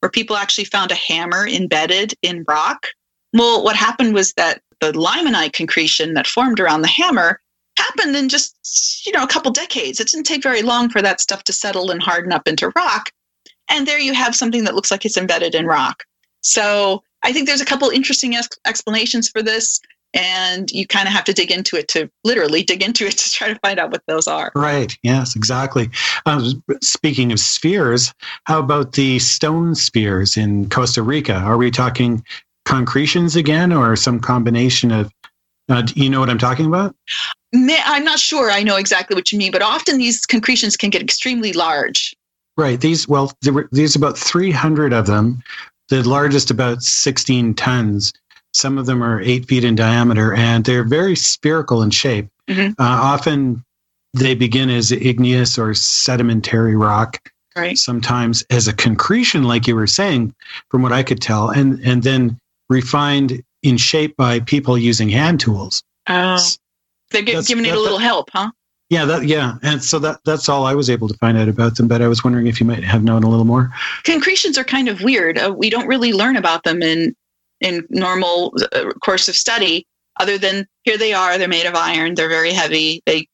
where people actually found a hammer embedded in rock. Well, what happened was that the limonite concretion that formed around the hammer happened in just you know a couple decades. It didn't take very long for that stuff to settle and harden up into rock. And there you have something that looks like it's embedded in rock. So I think there's a couple interesting ex- explanations for this, and you kind of have to dig into it to literally dig into it to try to find out what those are. Right. Yes, exactly. Um, speaking of spheres, how about the stone spheres in Costa Rica? Are we talking concretions again or some combination of? Uh, do you know what I'm talking about? I'm not sure I know exactly what you mean, but often these concretions can get extremely large. Right. These, well, there were, there's about 300 of them, the largest about 16 tons. Some of them are eight feet in diameter and they're very spherical in shape. Mhm. Uh, often they begin as igneous or sedimentary rock. Right. Sometimes as a concretion, like you were saying, from what I could tell, and, and then refined in shape by people using hand tools. Oh. They're giving it a that- little help, huh? Yeah, that yeah, and so that that's all I was able to find out about them. But I was wondering if you might have known a little more. concretions are kind of weird. Uh, we don't really learn about them in in normal uh, course of study, other than here they are. They're made of iron. They're very heavy. They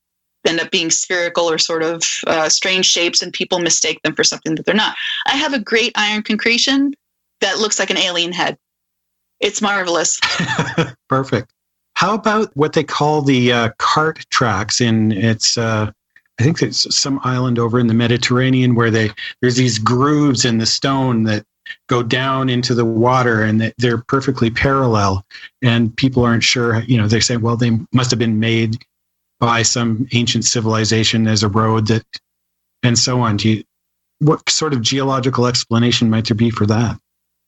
end up being spherical or sort of uh, strange shapes, and people mistake them for something that they're not. I have a great iron concretion that looks like an alien head. It's marvelous. Perfect. How about what they call the uh, cart tracks in it's uh, I think it's some island over in the Mediterranean where they there's these grooves in the stone that go down into the water and they- they're perfectly parallel and people aren't sure you know they say well they must have been made by some ancient civilization as a road that and so on do you what sort of geological explanation might there be for that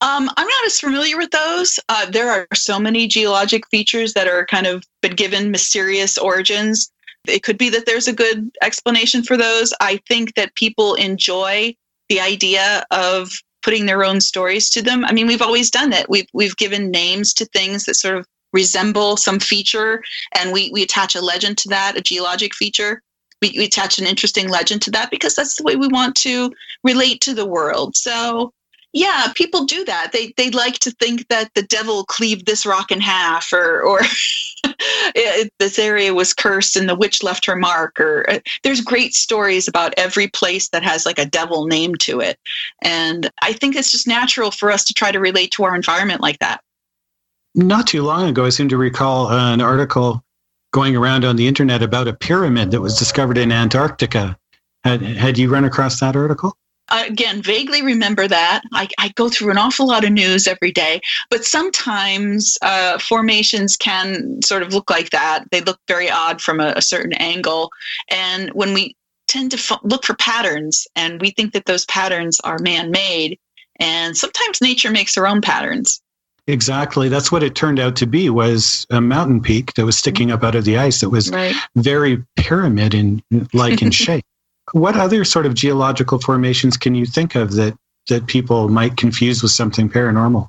Um, I'm not as familiar with those. Uh, there are so many geologic features that are kind of been given mysterious origins. It could be that there's a good explanation for those. I think that people enjoy the idea of putting their own stories to them. I mean, we've always done it. We've we've given names to things that sort of resemble some feature, and we we attach a legend to that, a geologic feature. We, we attach an interesting legend to that because that's the way we want to relate to the world. So yeah, people do that. They they like to think that the devil cleaved this rock in half, or or it, this area was cursed and the witch left her mark. Or uh, there's great stories about every place that has like a devil name to it, and I think it's just natural for us to try to relate to our environment like that. not too long ago, I seem to recall an article going around on the internet about a pyramid that was discovered in Antarctica. Had, had you run across that article? Again, vaguely remember that. I, I go through an awful lot of news every day, but sometimes uh, formations can sort of look like that. They look very odd from a, a certain angle. And when we tend to f- look for patterns and we think that those patterns are man made, and sometimes nature makes her own patterns. Exactly. That's what it turned out to be was a mountain peak that was sticking up out of the ice that was Right. very pyramid in like in shape. What other sort of geological formations can you think of that that people might confuse with something paranormal?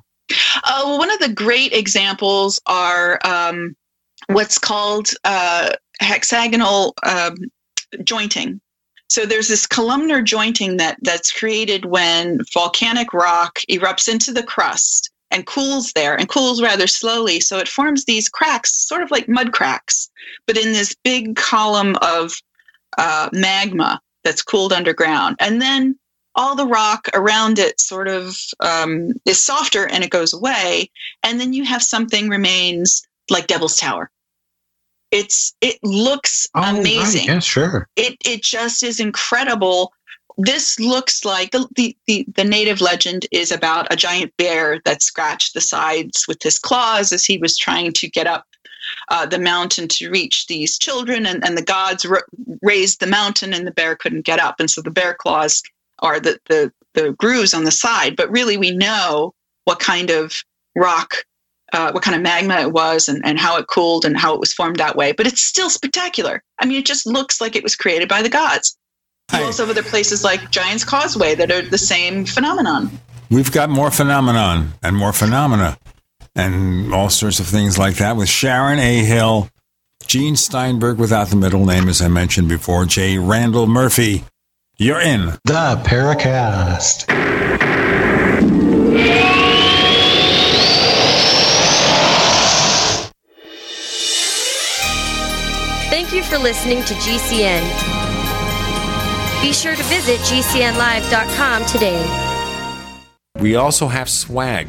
Uh, well, one of the great examples are um, what's called uh, hexagonal um, jointing. So there's this columnar jointing that that's created when volcanic rock erupts into the crust and cools there and cools rather slowly. So it forms these cracks, sort of like mud cracks, but in this big column of uh, magma that's cooled underground. And then all the rock around it sort of um, is softer and it goes away. And then you have something remains like Devil's Tower. It's it looks Oh, right. amazing. Yeah, sure. It it just is incredible. This looks like the, the, the, the native legend is about a giant bear that scratched the sides with his claws as he was trying to get up uh, the mountain to reach these children, and, and the gods ra- raised the mountain, and the bear couldn't get up, and so the bear claws are the, the the grooves on the side. But really, we know what kind of rock, uh, what kind of magma it was, and, and how it cooled, and how it was formed that way. But it's still spectacular. I mean, it just looks like it was created by the gods. You also have other places like Giant's Causeway that are the same phenomenon. We've got more phenomenon and more phenomena and all sorts of things like that with Sharon A. Hill, Gene Steinberg without the middle name, as I mentioned before, J. Randall Murphy. You're in the Paracast. Thank you for listening to GCN. Be sure to visit GCNlive.com today. We also have swag.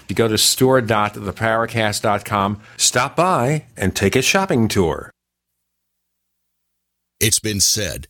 You go to store.theparacast.com, stop by and take a shopping tour. It's been said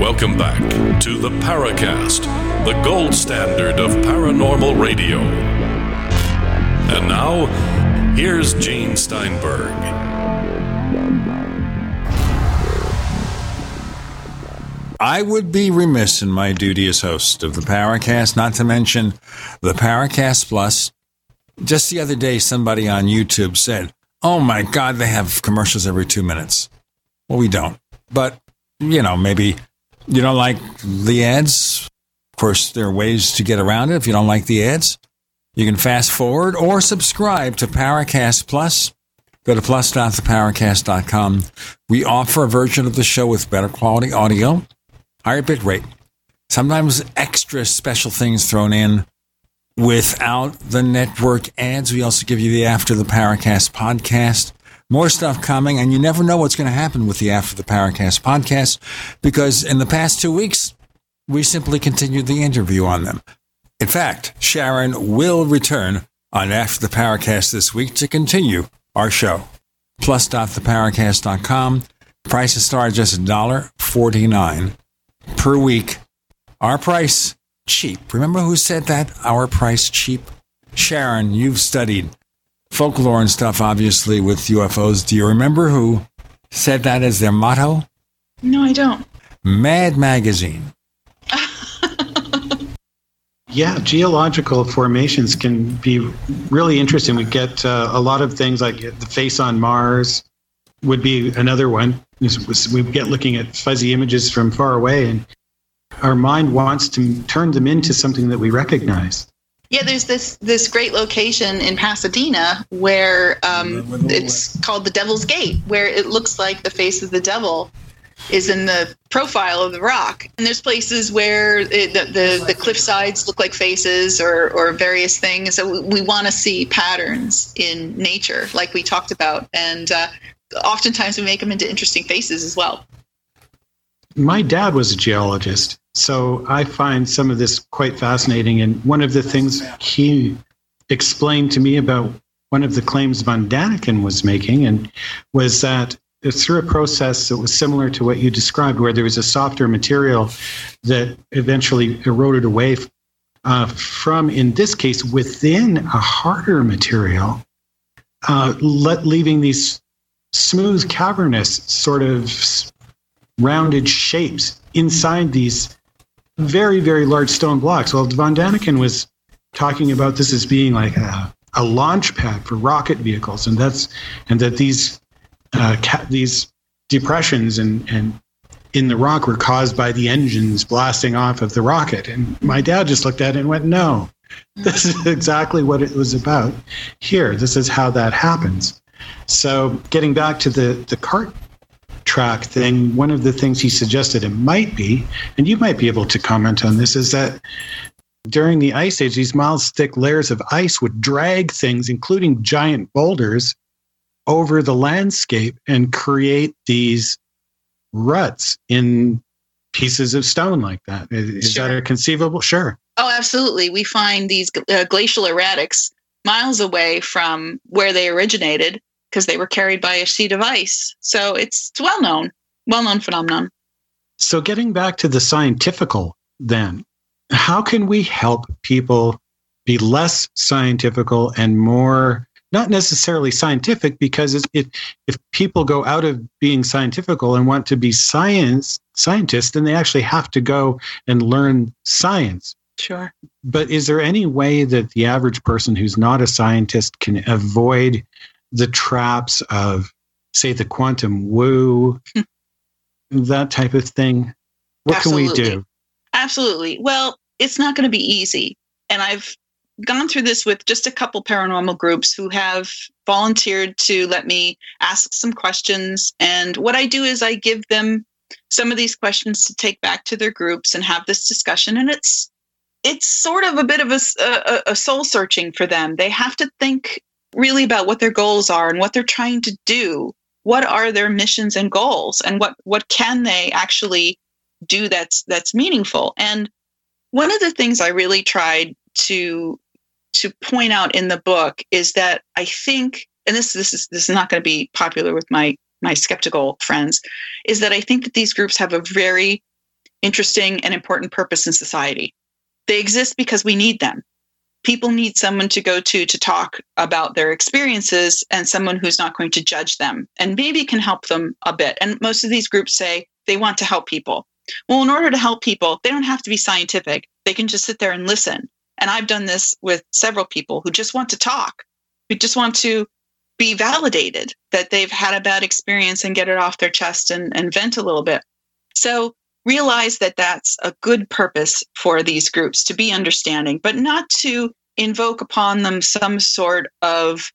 Welcome back to the Paracast, the gold standard of paranormal radio. And now, here's Gene Steinberg. I would be remiss in my duty as host of the Paracast not to mention the Paracast Plus. Just the other day, somebody on YouTube said, Oh my God, they have commercials every two minutes. Well, we don't. But, you know, maybe you don't like the ads. Of course, there are ways to get around it if you don't like the ads. You can fast forward or subscribe to Paracast Plus. Go to plus.theparacast.com. We offer a version of the show with better quality audio, higher bit rate, sometimes extra special things thrown in without the network ads. We also give you the After the Paracast podcast. More stuff coming, and you never know what's going to happen with the After the Paracast podcast because in the past two weeks, we simply continue the interview on them. In fact, Sharon will return on After the Paracast this week to continue our show. Plus.theparacast.com. Prices start just $1.49 per week. Our price cheap. Remember who said that? Our price cheap? Sharon, you've studied folklore and stuff, obviously, with UFOs. Do you remember who said that as their motto? No, I don't. Mad Magazine. Yeah, geological formations can be really interesting. We get uh, a lot of things like the face on Mars would be another one. We get looking at fuzzy images from far away, and our mind wants to turn them into something that we recognize. Yeah, there's this this great location in Pasadena where um, it's called the Devil's Gate, where it looks like the face of the devil is in the profile of the rock. And there's places where it, the, the, the cliff sides look like faces or, or various things. So we, we want to see patterns in nature, like we talked about. And uh, oftentimes we make them into interesting faces as well. My dad was a geologist, so I find some of this quite fascinating. And one of the things he explained to me about one of the claims Von Daniken was making and was that through a process that was similar to what you described, where there was a softer material that eventually eroded away uh, from, in this case, within a harder material, uh, let, leaving these smooth, cavernous, sort of rounded shapes inside these very, very large stone blocks. Well, Von Daniken was talking about this as being like a, a launch pad for rocket vehicles, and that's and that these uh, ca- these depressions and, and in the rock were caused by the engines blasting off of the rocket. And my dad just looked at it and went, No, this is exactly what it was about here. This is how that happens. So, getting back to the, the cart track thing, one of the things he suggested it might be, and you might be able to comment on this, is that during the ice age, these miles thick layers of ice would drag things, including giant boulders, over the landscape and create these ruts in pieces of stone like that. Is sure. that a conceivable? Sure. Oh, absolutely. We find these uh, glacial erratics miles away from where they originated because they were carried by a sheet of ice. So it's, it's well known, well known phenomenon. So getting back to the scientifical then, how can we help people be less scientifical and more not necessarily scientific because if if people go out of being scientifical and want to be science scientists then they actually have to go and learn science sure but is there any way that the average person who's not a scientist can avoid the traps of say the quantum woo that type of thing what Absolutely. can we do Absolutely. Well, it's not going to be easy. And I've gone through this with just a couple paranormal groups who have volunteered to let me ask some questions. And what I do is I give them some of these questions to take back to their groups and have this discussion. And it's it's sort of a bit of a, a, a soul searching for them. They have to think really about what their goals are and what they're trying to do. What are their missions and goals, and what what can they actually do that's that's meaningful? And one of the things I really tried to to point out in the book is that I think, and this this is this is not going to be popular with my my skeptical friends, is that I think that these groups have a very interesting and important purpose in society. They exist because we need them. People need someone to go to to talk about their experiences and someone who's not going to judge them and maybe can help them a bit. And most of these groups say they want to help people. Well, in order to help people, they don't have to be scientific. They can just sit there and listen and I've done this with several people who just want to talk, who just want to be validated that they've had a bad experience and get it off their chest and, and vent a little bit. So realize that that's a good purpose for these groups to be understanding, but not to invoke upon them some sort of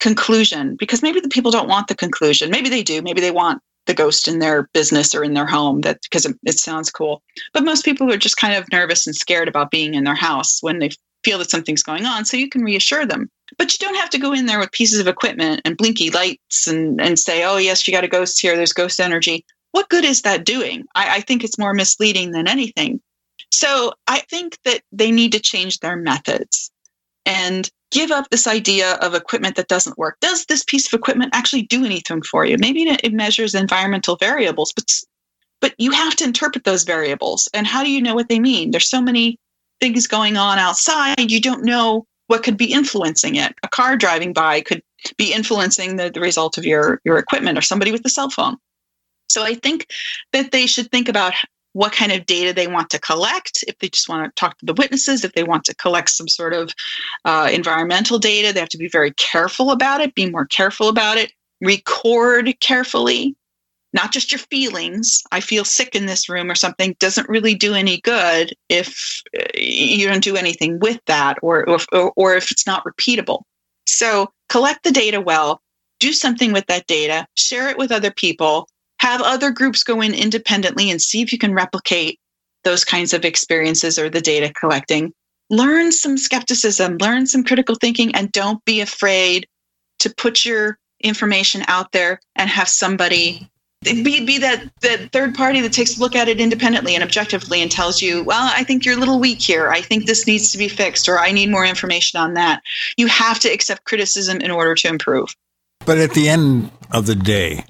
conclusion because maybe the people don't want the conclusion. Maybe they do. Maybe they want the ghost in their business or in their home that because it, it sounds cool but most people are just kind of nervous and scared about being in their house when they feel that something's going on so you can reassure them but you don't have to go in there with pieces of equipment and blinky lights and, and say oh yes you got a ghost here there's ghost energy what good is that doing I, I think it's more misleading than anything So I think that they need to change their methods and give up this idea of equipment that doesn't work. Does this piece of equipment actually do anything for you? Maybe it measures environmental variables, but but you have to interpret those variables. And how do you know what they mean? There's so many things going on outside, you don't know what could be influencing it. A car driving by could be influencing the, the result of your, your equipment or somebody with a cell phone. So I think that they should think about what kind of data they want to collect. If they just want to talk to the witnesses, if they want to collect some sort of uh, environmental data, they have to be very careful about it, be more careful about it, record carefully, not just your feelings. I feel sick in this room or something doesn't really do any good if uh, you don't do anything with that or, or, or if it's not repeatable. So collect the data well, do something with that data, share it with other people, have other groups go in independently and see if you can replicate those kinds of experiences or the data collecting. Learn some skepticism, learn some critical thinking, and don't be afraid to put your information out there and have somebody be, be that, that third party that takes a look at it independently and objectively and tells you, well, I think you're a little weak here. I think this needs to be fixed, or I need more information on that. You have to accept criticism in order to improve. But at the end of the day,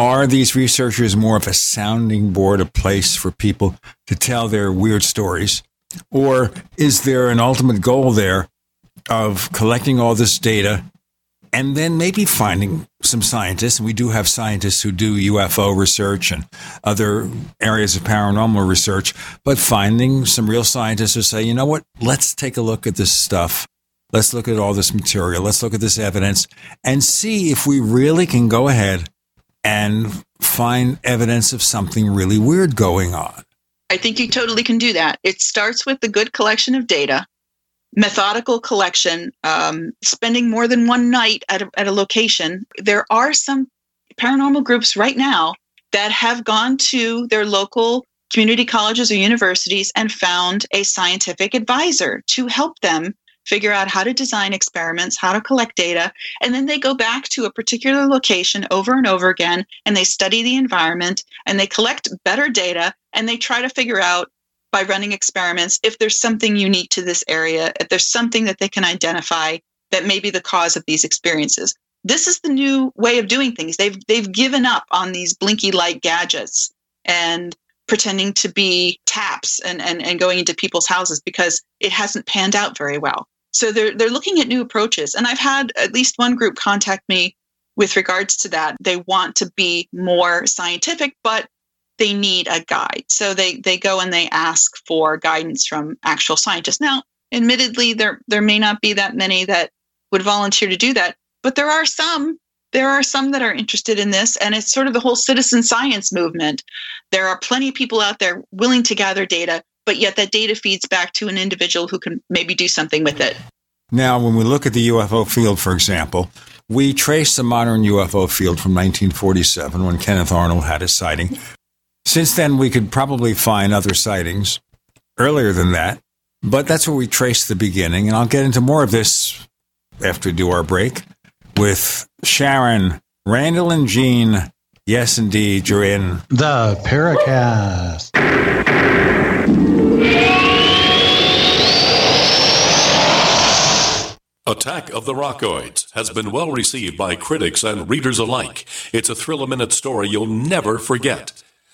are these researchers more of a sounding board, a place for people to tell their weird stories? Or is there an ultimate goal there of collecting all this data and then maybe finding some scientists? And we do have scientists who do UFO research and other areas of paranormal research, but finding some real scientists who say, you know what, let's take a look at this stuff. Let's look at all this material. Let's look at this evidence and see if we really can go ahead and find evidence of something really weird going on. I think you totally can do that. It starts with the good collection of data, methodical collection, um, spending more than one night at a, at a location. There are some paranormal groups right now that have gone to their local community colleges or universities and found a scientific advisor to help them figure out how to design experiments, how to collect data, and then they go back to a particular location over and over again and they study the environment and they collect better data and they try to figure out by running experiments if there's something unique to this area, if there's something that they can identify that may be the cause of these experiences. This is the new way of doing things. They've they've given up on these blinky light gadgets and pretending to be TAPS and, and, and going into people's houses because it hasn't panned out very well. So they're they're looking at new approaches. And I've had at least one group contact me with regards to that. They want to be more scientific, but they need a guide. So they they go and they ask for guidance from actual scientists. Now, admittedly, there there may not be that many that would volunteer to do that, but there are some. There are some that are interested in this, and it's sort of the whole citizen science movement. There are plenty of people out there willing to gather data, but yet that data feeds back to an individual who can maybe do something with it. Now, when we look at the UFO field, for example, we trace the modern UFO field from 1947 when Kenneth Arnold had his sighting. Since then, we could probably find other sightings earlier than that, but that's where we trace the beginning. And I'll get into more of this after we do our break with Sharon, Randall, and Gene. Yes, indeed, you're in the Paracast. Attack of the Rockoids has been well received by critics and readers alike. It's a thrill a minute story you'll never forget.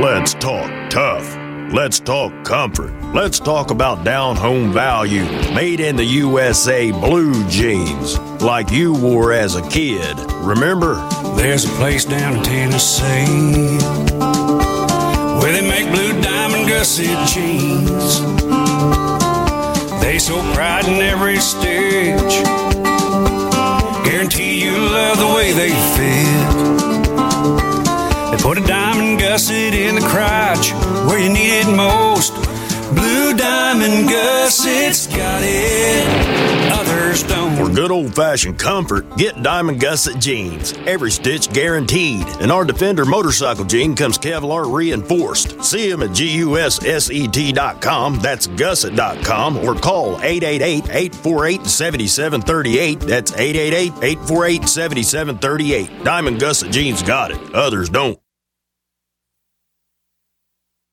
Let's talk tough. Let's talk comfort. Let's talk about down home value. Made in the USA blue jeans, like you wore as a kid. Remember? There's a place down in Tennessee where they make blue diamond gusset jeans. They so pride in every stitch. Guarantee you love the way they fit. They put a diamond gusset in the crotch where you need it most. Blue diamond gussets got it, others don't. For good old fashioned comfort, get Diamond Gusset jeans. Every stitch guaranteed. And our Defender motorcycle jean comes Kevlar reinforced. See them at GUSSET.com, that's gusset.com, or call 888 848 7738. That's 888 848 7738. Diamond Gusset jeans got it, others don't.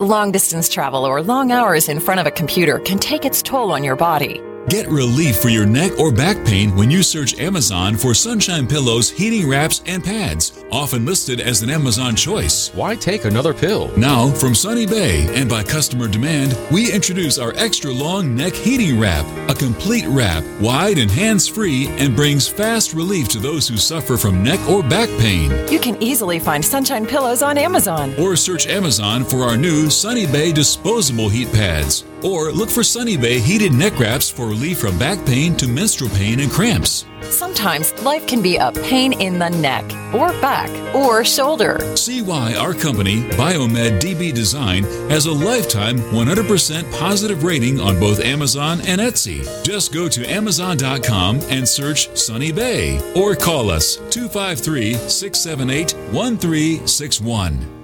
Long distance travel or long hours in front of a computer can take its toll on your body. Get relief for your neck or back pain when you search Amazon for Sunshine Pillows, heating wraps, and pads, often listed as an Amazon choice. Why take another pill? Now, from Sunny Bay and by customer demand, we introduce our extra long neck heating wrap, a complete wrap, wide and hands free, and brings fast relief to those who suffer from neck or back pain. You can easily find Sunshine Pillows on Amazon. Or search Amazon for our new Sunny Bay disposable heat pads. Or look for Sunny Bay heated neck wraps for relief from back pain to menstrual pain and cramps. Sometimes life can be a pain in the neck, or back, or shoulder. See why our company, Biomed DB Design, has a lifetime 100% positive rating on both Amazon and Etsy. Just go to Amazon.com and search Sunny Bay or call us 253 678 1361.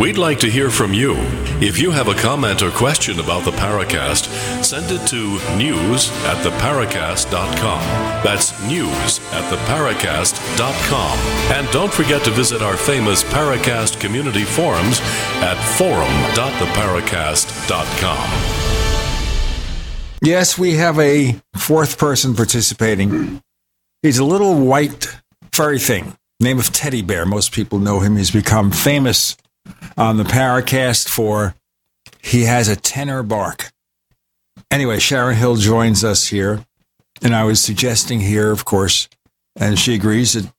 We'd like to hear from you. If you have a comment or question about the Paracast, send it to news at theparacast.com. That's news at theparacast.com. And don't forget to visit our famous Paracast community forums at forum.theparacast.com. Yes, we have a fourth person participating. He's a little white furry thing, name of Teddy Bear. Most people know him. He's become famous on the Paracast for he has a tenor bark. Anyway, Sharon Hill joins us here, and I was suggesting here, of course, and she agrees that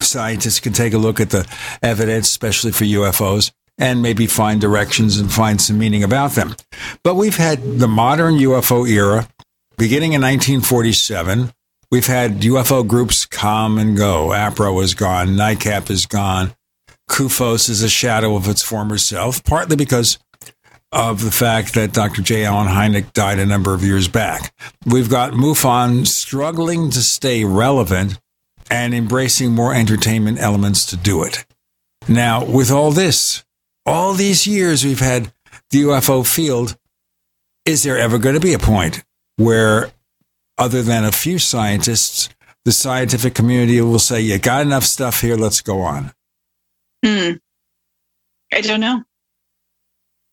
scientists can take a look at the evidence, especially for UFOs, and maybe find directions and find some meaning about them. But we've had the modern UFO era beginning in 1947. We've had UFO groups come and go. APRO is gone. NICAP is gone. CUFOS is a shadow of its former self, partly because of the fact that Dr. J. Allen Hynek died a number of years back. We've got MUFON struggling to stay relevant and embracing more entertainment elements to do it. Now, with all this, all these years we've had the UFO field, is there ever going to be a point where, other than a few scientists, the scientific community will say, You got enough stuff here, let's go on? Hmm. I don't know.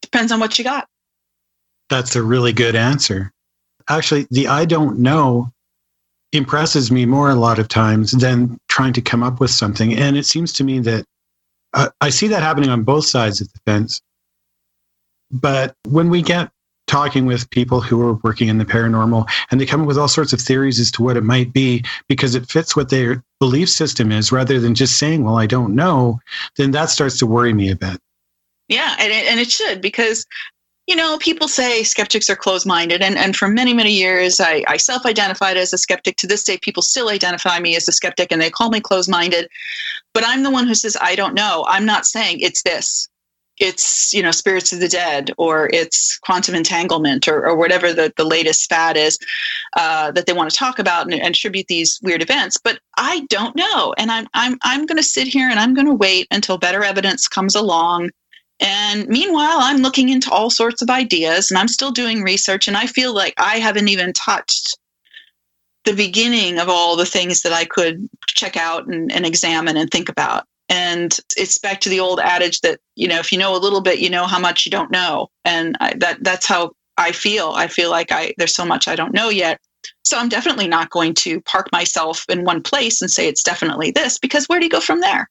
Depends on what you got. That's a really good answer. Actually, the I don't know impresses me more a lot of times than trying to come up with something. And it seems to me that uh, I see that happening on both sides of the fence. But when we get talking with people who are working in the paranormal and they come up with all sorts of theories as to what it might be because it fits what their belief system is rather than just saying, well, I don't know, then that starts to worry me a bit. Yeah, and it, and it should because you know people say skeptics are closed-minded, and and for many many years I, I self-identified as a skeptic. To this day, people still identify me as a skeptic, and they call me closed-minded. But I'm the one who says I don't know. I'm not saying it's this it's you know spirits of the dead or it's quantum entanglement or, or whatever the, the latest fad is uh, that they want to talk about and, attribute these weird events. But i don't know. And i'm i'm, I'm going to sit here and i'm going to wait until better evidence comes along. And meanwhile i'm looking into all sorts of ideas and i'm still doing research and i feel like i haven't even touched the beginning of all the things that i could check out and, and examine and think about and it's back to the old adage that you know if you know a little bit you know how much you don't know. And I, that that's how i feel. I feel like i there's so much i don't know yet. So i'm definitely not going to park myself in one place and say it's definitely this because where do you go from there?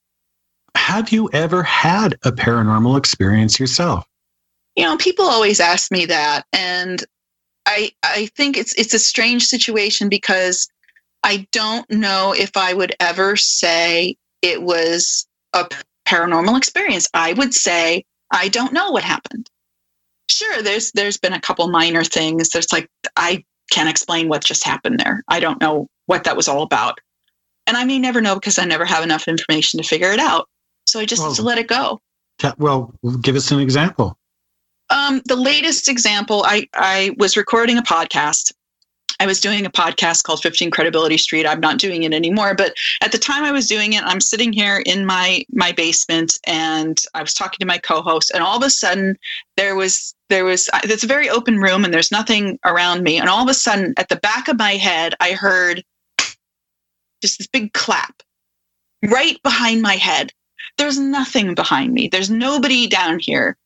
Have you ever had a paranormal experience yourself? You know people always ask me that. And i i think it's it's a strange situation because i don't know if i would ever say it was a paranormal experience. I would say I don't know what happened. Sure, there's there's been a couple minor things. There's like I can't explain what just happened there. I don't know what that was all about. And I may never know because I never have enough information to figure it out. So I just well, let it go. Well, give us an example. Um, the latest example, I, I was recording a podcast I was doing a podcast called 15 Credibility Street. I'm not doing it anymore, but at the time I was doing it, I'm sitting here in my my basement and I was talking to my co-host and all of a sudden there was there was it's a very open room and there's nothing around me and all of a sudden at the back of my head I heard just this big clap right behind my head. There's nothing behind me. There's nobody down here.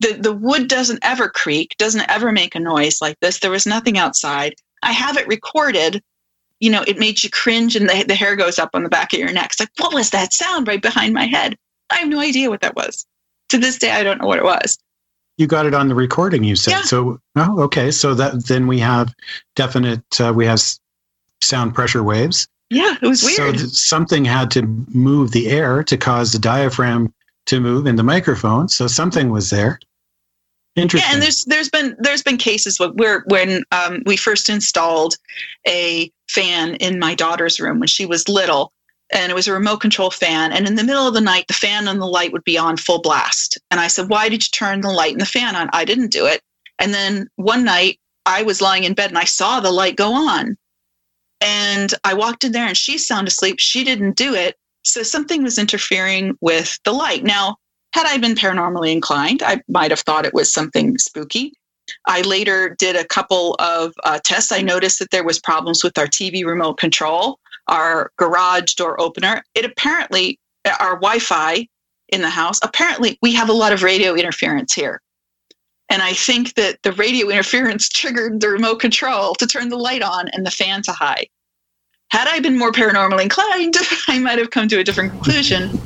The the wood doesn't ever creak, doesn't ever make a noise like this. There was nothing outside I have it recorded. You know, it made you cringe and the, the hair goes up on the back of your neck. It's like, what was that sound right behind my head? I have no idea what that was. To this day, I don't know what it was. You got it on the recording, you said. Yeah. So, oh, okay. So that then we have definite, uh, we have sound pressure waves. Yeah, it was weird. So something had to move the air to cause the diaphragm to move in the microphone. So something was there. Interesting. Yeah, and there's there's been there's been cases where when um, we first installed a fan in my daughter's room when she was little, and it was a remote control fan, and in the middle of the night the fan and the light would be on full blast, and I said, "Why did you turn the light and the fan on?" I didn't do it. And then one night I was lying in bed and I saw the light go on, and I walked in there and she's sound asleep. She didn't do it, so something was interfering with the light. Now had I been paranormally inclined, I might have thought it was something spooky. I later did a couple of uh, tests. I noticed that there was problems with our TV remote control, our garage door opener. It apparently, our Wi-Fi in the house. Apparently, we have a lot of radio interference here. And I think that the radio interference triggered the remote control to turn the light on and the fan to high. Had I been more paranormally inclined, I might have come to a different conclusion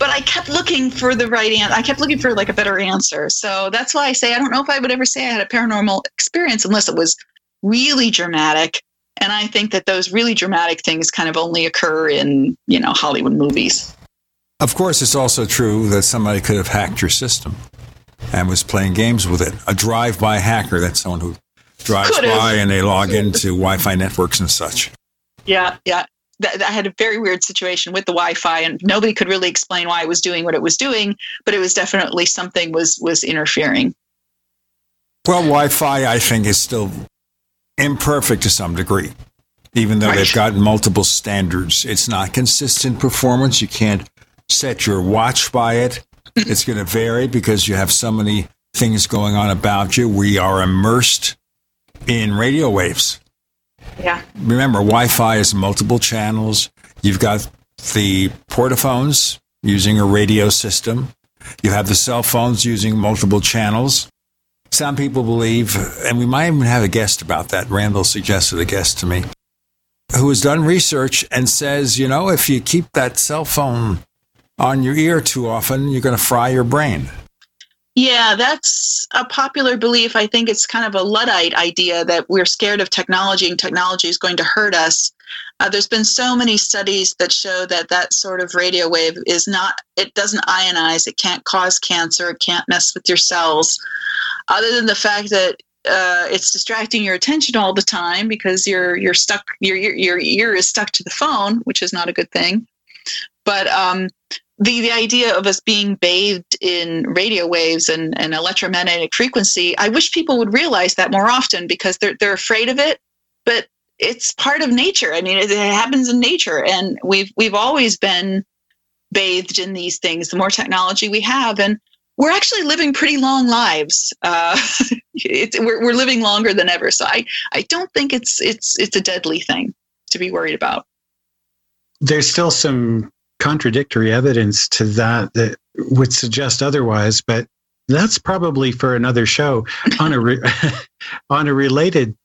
but I kept looking for the right answer. I kept looking for like a better answer. So that's why I say I don't know if I would ever say I had a paranormal experience unless it was really dramatic. And I think that those really dramatic things kind of only occur in, you know, Hollywood movies. Of course, it's also true that somebody could have hacked your system and was playing games with it. A drive-by hacker, that's someone who drives by and they log into Wi-Fi networks and such. Yeah, yeah that, I had a very weird situation with the Wi-Fi, and nobody could really explain why it was doing what it was doing, but it was definitely something was was interfering. Well, Wi-Fi, I think, is still imperfect to some degree, even though right. they've got multiple standards. It's not consistent performance. You can't set your watch by it. Mm-hmm. it's going to vary because you have so many things going on about you. We are immersed in radio waves. Yeah. Remember, Wi Fi is multiple channels. You've got the portaphones using a radio system. You have the cell phones using multiple channels. Some people believe, and we might even have a guest about that. Randall suggested a guest to me who has done research and says, you know, if you keep that cell phone on your ear too often, you're going to fry your brain. Yeah, that's a popular belief. I think it's kind of a Luddite idea that we're scared of technology and technology is going to hurt us. Uh, there's been so many studies that show that that sort of radio wave is not, it doesn't ionize, it can't cause cancer, it can't mess with your cells. Other than the fact that uh, it's distracting your attention all the time because you're you're stuck your, your your ear is stuck to the phone, which is not a good thing. But um, the the idea of us being bathed in radio waves and, and electromagnetic frequency, I wish people would realize that more often because they're they're afraid of it. But it's part of nature. I mean, it, it happens in nature, and we've we've always been bathed in these things. The more technology we have, and we're actually living pretty long lives. Uh, we're, we're living longer than ever. So I, I don't think it's it's it's a deadly thing to be worried about. There's still some contradictory evidence to that that would suggest otherwise, but that's probably for another show. on a re- on a related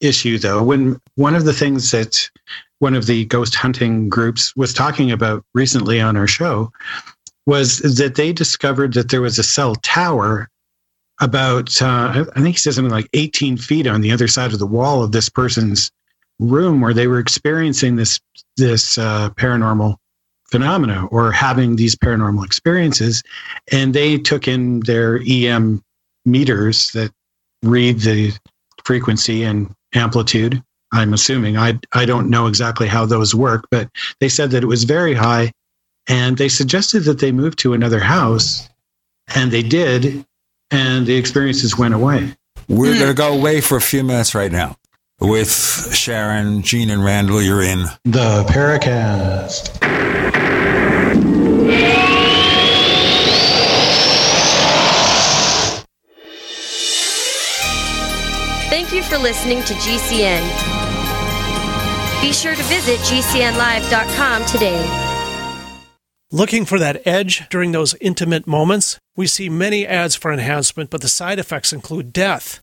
issue, though, when one of the things that one of the ghost hunting groups was talking about recently on our show was that they discovered that there was a cell tower about uh, I think he said something like 18 feet on the other side of the wall of this person's room where they were experiencing this this uh, paranormal phenomena or having these paranormal experiences and they took in their EM meters that read the frequency and amplitude I'm assuming I I don't know exactly how those work but they said that it was very high and they suggested that they move to another house, and they did, and the experiences went away. We're going to go away for a few minutes right now with Sharon, Gene, and Randall. You're in the Paracast. Thank you for listening to GCN. Be sure to visit GCNlive.com today. Looking for that edge during those intimate moments? We see many ads for enhancement, but the side effects include death.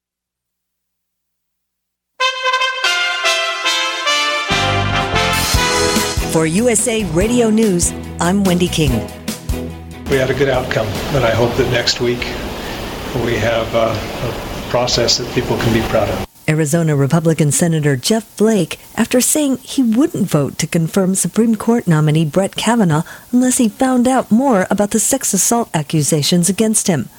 For USA Radio News, I'm Wendy King. We had a good outcome, but I hope that next week we have uh, a process that people can be proud of. Arizona Republican Senator Jeff Flake, after saying he wouldn't vote to confirm Supreme Court nominee Brett Kavanaugh unless he found out more about the sex assault accusations against him.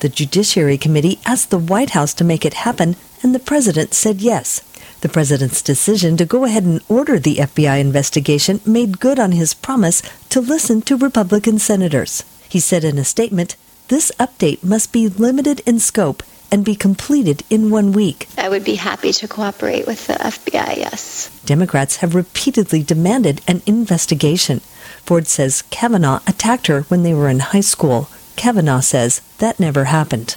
The Judiciary Committee asked the White House to make it happen, and the president said yes. The president's decision to go ahead and order the FBI investigation made good on his promise to listen to Republican senators. He said in a statement, This update must be limited in scope and be completed in one week. I would be happy to cooperate with the FBI, yes. Democrats have repeatedly demanded an investigation. Ford says Kavanaugh attacked her when they were in high school. Kavanaugh says that never happened.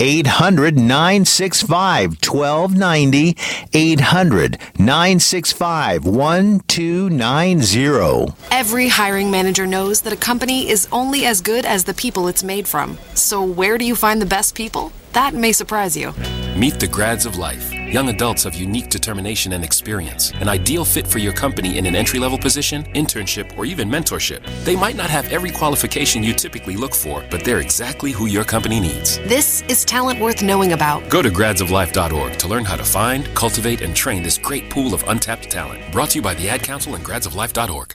800 965 1290. 800 965 1290. Every hiring manager knows that a company is only as good as the people it's made from. So, where do you find the best people? That may surprise you. Meet the grads of life Young adults have unique determination and experience, an ideal fit for your company in an entry level position, internship, or even mentorship. They might not have every qualification you typically look for, but they're exactly who your company needs. This is talent worth knowing about. Go to gradsoflife.org to learn how to find, cultivate, and train this great pool of untapped talent. Brought to you by the Ad Council and gradsoflife.org.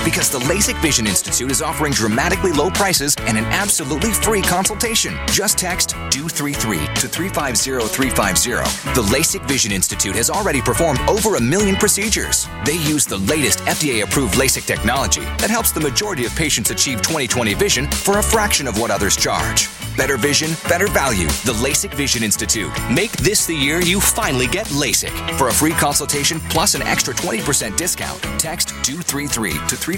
Because the LASIK Vision Institute is offering dramatically low prices and an absolutely free consultation. Just text DO33 to 350350. The LASIK Vision Institute has already performed over a million procedures. They use the latest FDA approved LASIK technology that helps the majority of patients achieve 20/20 vision for a fraction of what others charge. Better vision, better value. The LASIK Vision Institute. Make this the year you finally get LASIK. For a free consultation plus an extra 20% discount, text DO33 to 350350.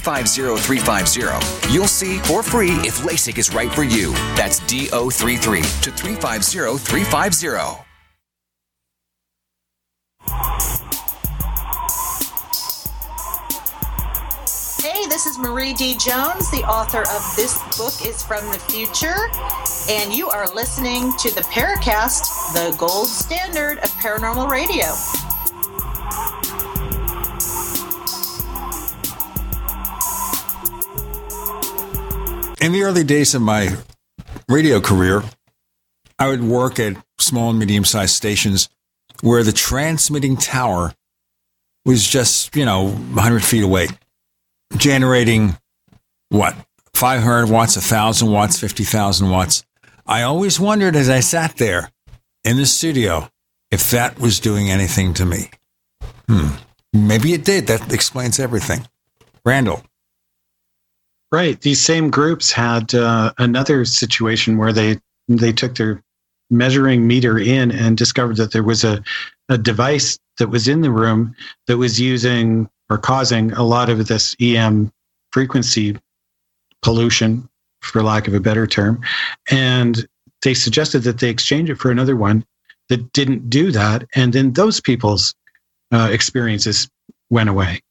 You'll see for free if LASIK is right for you. That's DO33 to 350350. Hey, this is Marie D. Jones, the author of This Book is from the Future, and you are listening to the Paracast, the gold standard of paranormal radio. In the early days of my radio career, I would work at small and medium sized stations where the transmitting tower was just, you know, 100 feet away, generating what, 500 watts, 1,000 watts, 50,000 watts. I always wondered as I sat there in the studio if that was doing anything to me. Hmm. Maybe it did. That explains everything. Randall. Right. These same groups had uh, another situation where they they took their measuring meter in and discovered that there was a, a device that was in the room that was using or causing a lot of this EM frequency pollution, for lack of a better term. And they suggested that they exchange it for another one that didn't do that. And then those people's uh, experiences went away.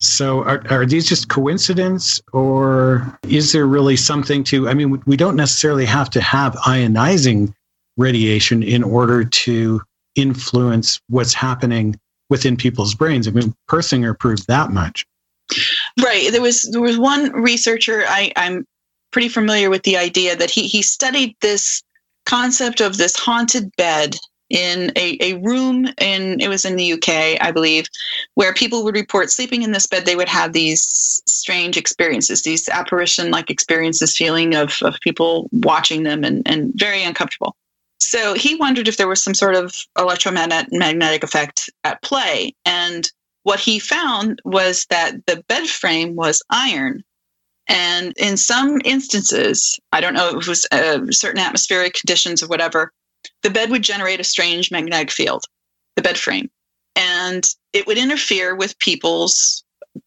So are, are these just coincidence or is there really something to, I mean, we don't necessarily have to have ionizing radiation in order to influence what's happening within people's brains. I mean, Persinger proved that much. Right. There was there was one researcher I, I'm pretty familiar with the idea that he he studied this concept of this haunted bed in a, a room in it was in the UK, I believe, where people would report sleeping in this bed, they would have these strange experiences, these apparition like experiences, feeling of, of people watching them and, and very uncomfortable. So he wondered if there was some sort of electromagnetic effect at play. And what he found was that the bed frame was iron. And in some instances, I don't know if it was uh, certain atmospheric conditions or whatever, the bed would generate a strange magnetic field, the bed frame. And it would interfere with people's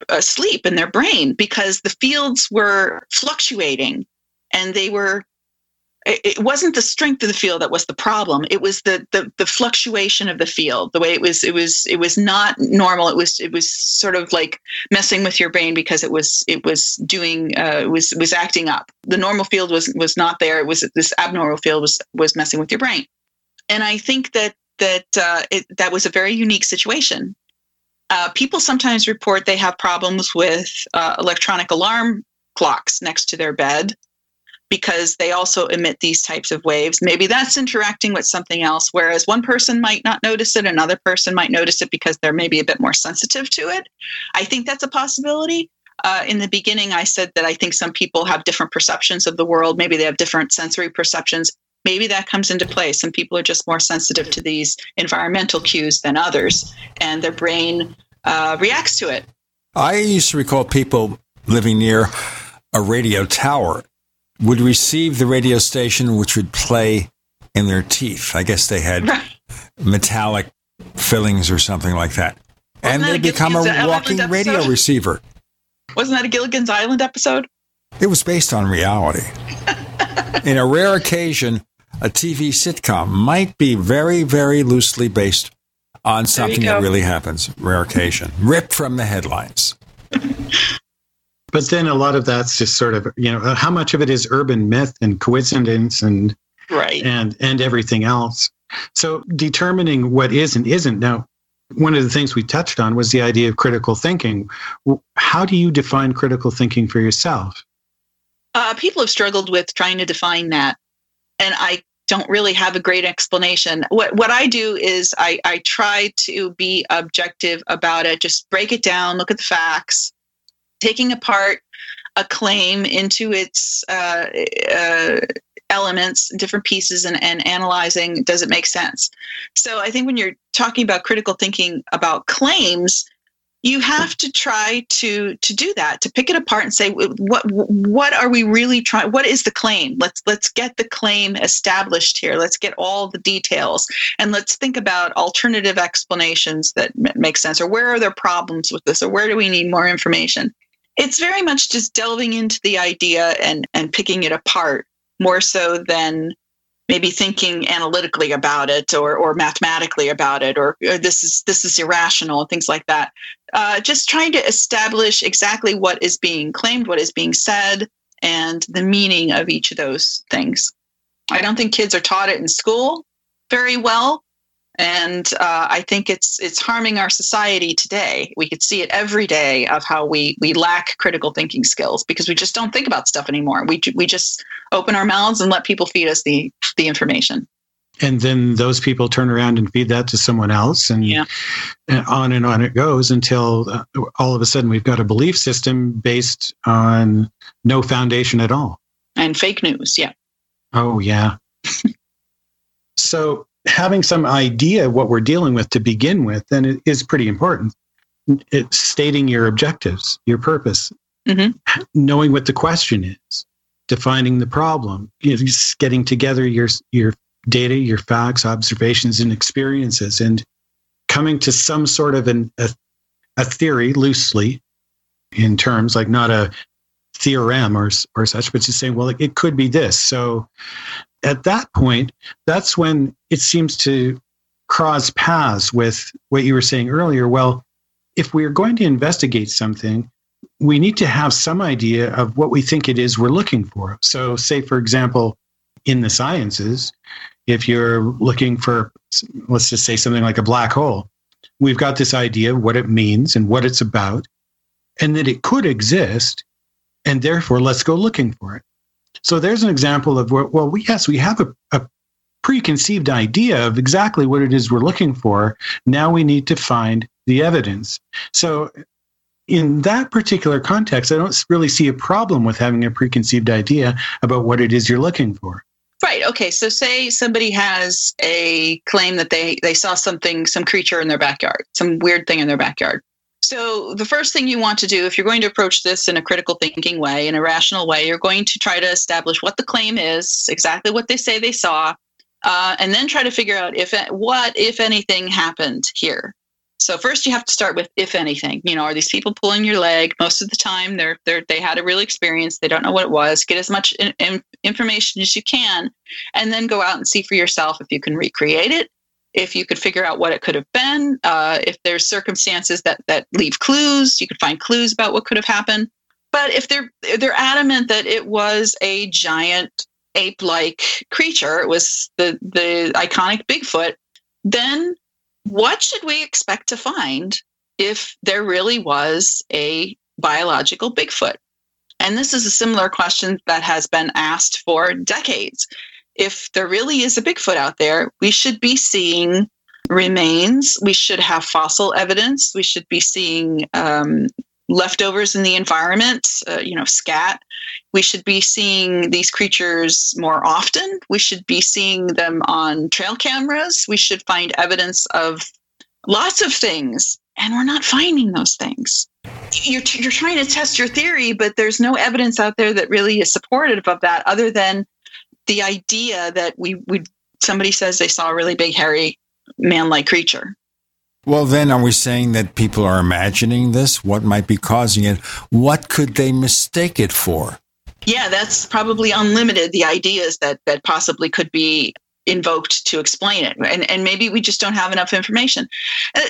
uh, sleep in their brain because the fields were fluctuating and they were it wasn't the strength of the field that was the problem. It was the, the the fluctuation of the field the way it was it was it was not normal. It was it was sort of like messing with your brain because it was it was doing uh, was was acting up. The normal field was was not there. It was this abnormal field was was messing with your brain. And i think that that uh, it, that was a very unique situation. Uh, people sometimes report they have problems with uh, electronic alarm clocks next to their bed because they also emit these types of waves. Maybe that's interacting with something else, whereas one person might not notice it, another person might notice it because they're maybe a bit more sensitive to it. I think that's a possibility. Uh, in the beginning, I said that I think some people have different perceptions of the world. Maybe they have different sensory perceptions. Maybe that comes into play. Some people are just more sensitive to these environmental cues than others, and their brain uh, reacts to it. I used to recall people living near a radio tower would receive the radio station, which would play in their teeth. I guess they had metallic fillings or something like that. Wasn't and that they become Gilligan's a Island walking radio episode? receiver. Wasn't that a Gilligan's Island episode? It was based on reality. In a rare occasion, a TV sitcom might be very, very loosely based on something that really happens. Rare occasion. Ripped from the headlines. But then a lot of that's just sort of, you know, how much of it is urban myth and coincidence and right and and everything else. So determining what is and isn't. Now, one of the things we touched on was the idea of critical thinking. How do you define critical thinking for yourself? Uh, people have struggled with trying to define that, and I don't really have a great explanation. What what I do is I, I try to be objective about it. Just break it down, look at the facts, taking apart a claim into its uh, uh, elements, different pieces, and, and analyzing does it make sense. So I think when you're talking about critical thinking about claims, you have to try to to do that to pick it apart and say what what are we really trying what is the claim? Let's let's get the claim established here. Let's get all the details and let's think about alternative explanations that make sense or where are there problems with this or where do we need more information it's very much just delving into the idea and and picking it apart more so than maybe thinking analytically about it or, or mathematically about it or, or this is this is irrational and things like that. Uh, just trying to establish exactly what is being claimed what is being said and the meaning of each of those things. I don't think kids are taught it in school very well and uh, I think it's it's harming our society today. We could see it every day of how we we lack critical thinking skills because we just don't think about stuff anymore. We we just open our mouths and let people feed us the the information. And then those people turn around and feed that to someone else, and, yeah. and on and on it goes until uh, all of a sudden we've got a belief system based on no foundation at all. And fake news, yeah. Oh yeah. so having some idea what we're dealing with to begin with then it is pretty important it's stating your objectives your purpose mm-hmm. knowing what the question is defining the problem you know, just getting together your your data your facts observations and experiences and coming to some sort of an, a, a theory loosely in terms like not a theorem or, or such but just saying well it could be this so at that point, that's when it seems to cross paths with what you were saying earlier. Well, if we're going to investigate something, we need to have some idea of what we think it is we're looking for. So, say, for example, in the sciences, if you're looking for, let's just say something like a black hole, we've got this idea of what it means and what it's about, and that it could exist, and therefore let's go looking for it. So there's an example of where, well, we, yes, we have a, a preconceived idea of exactly what it is we're looking for. Now we need to find the evidence. So in that particular context, I don't really see a problem with having a preconceived idea about what it is you're looking for. Right. Okay. So say somebody has a claim that they they saw something, some creature in their backyard, some weird thing in their backyard. So, the first thing you want to do, if you're going to approach this in a critical thinking way, in a rational way, you're going to try to establish what the claim is, exactly what they say they saw, uh, and then try to figure out if what, if anything, happened here. So first, you have to start with if anything. You know, are these people pulling your leg? Most of the time, they're they're they had a real experience. They don't know what it was. Get as much in, in, information as you can, and then go out and see for yourself if you can recreate it if you could figure out what it could have been, uh, if there's circumstances that that leave clues, you could find clues about what could have happened. But if they're they're adamant that it was a giant ape-like creature, it was the the iconic Bigfoot, then what should we expect to find if there really was a biological Bigfoot? And this is a similar question that has been asked for decades if there really is a Bigfoot out there, we should be seeing remains. We should have fossil evidence. We should be seeing um, leftovers in the environment, uh, you know, scat. We should be seeing these creatures more often. We should be seeing them on trail cameras. We should find evidence of lots of things, and we're not finding those things. You're, you're trying to test your theory, but there's no evidence out there that really is supportive of that other than the idea that we would somebody says they saw a really big hairy man-like creature well, then, are we saying that people are imagining this? What might be causing it? What could they mistake it for? Yeah, that's probably unlimited. The ideas that that possibly could be invoked to explain it, and and maybe we just don't have enough information. Uh,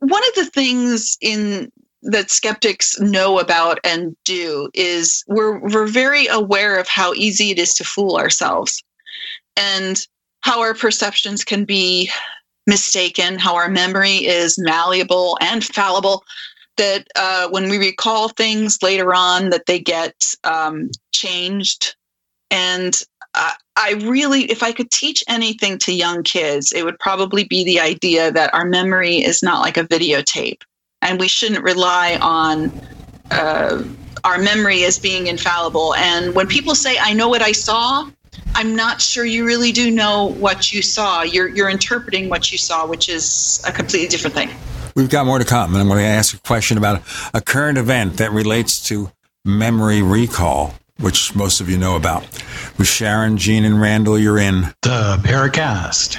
one of the things in that skeptics know about and do is we're we're very aware of how easy it is to fool ourselves and how our perceptions can be mistaken how our memory is malleable and fallible that uh, when we recall things later on that they get um, changed. And i really if i could teach anything to young kids it would probably be the idea that our memory is not like a videotape and we shouldn't rely on uh, our memory as being infallible. And when people say, "I know what I saw," I'm not sure you really do know what you saw. You're you're interpreting what you saw, which is a completely different thing. We've got more to come, and I'm going to ask a question about a current event that relates to memory recall, which most of you know about. With Sharon, Gene, and Randall, you're in the Paracast.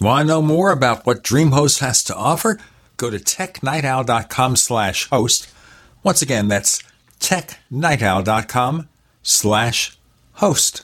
Want to know more about what DreamHost has to offer? Go to technightowl.com slash host. Once again, that's technightowl.com slash host.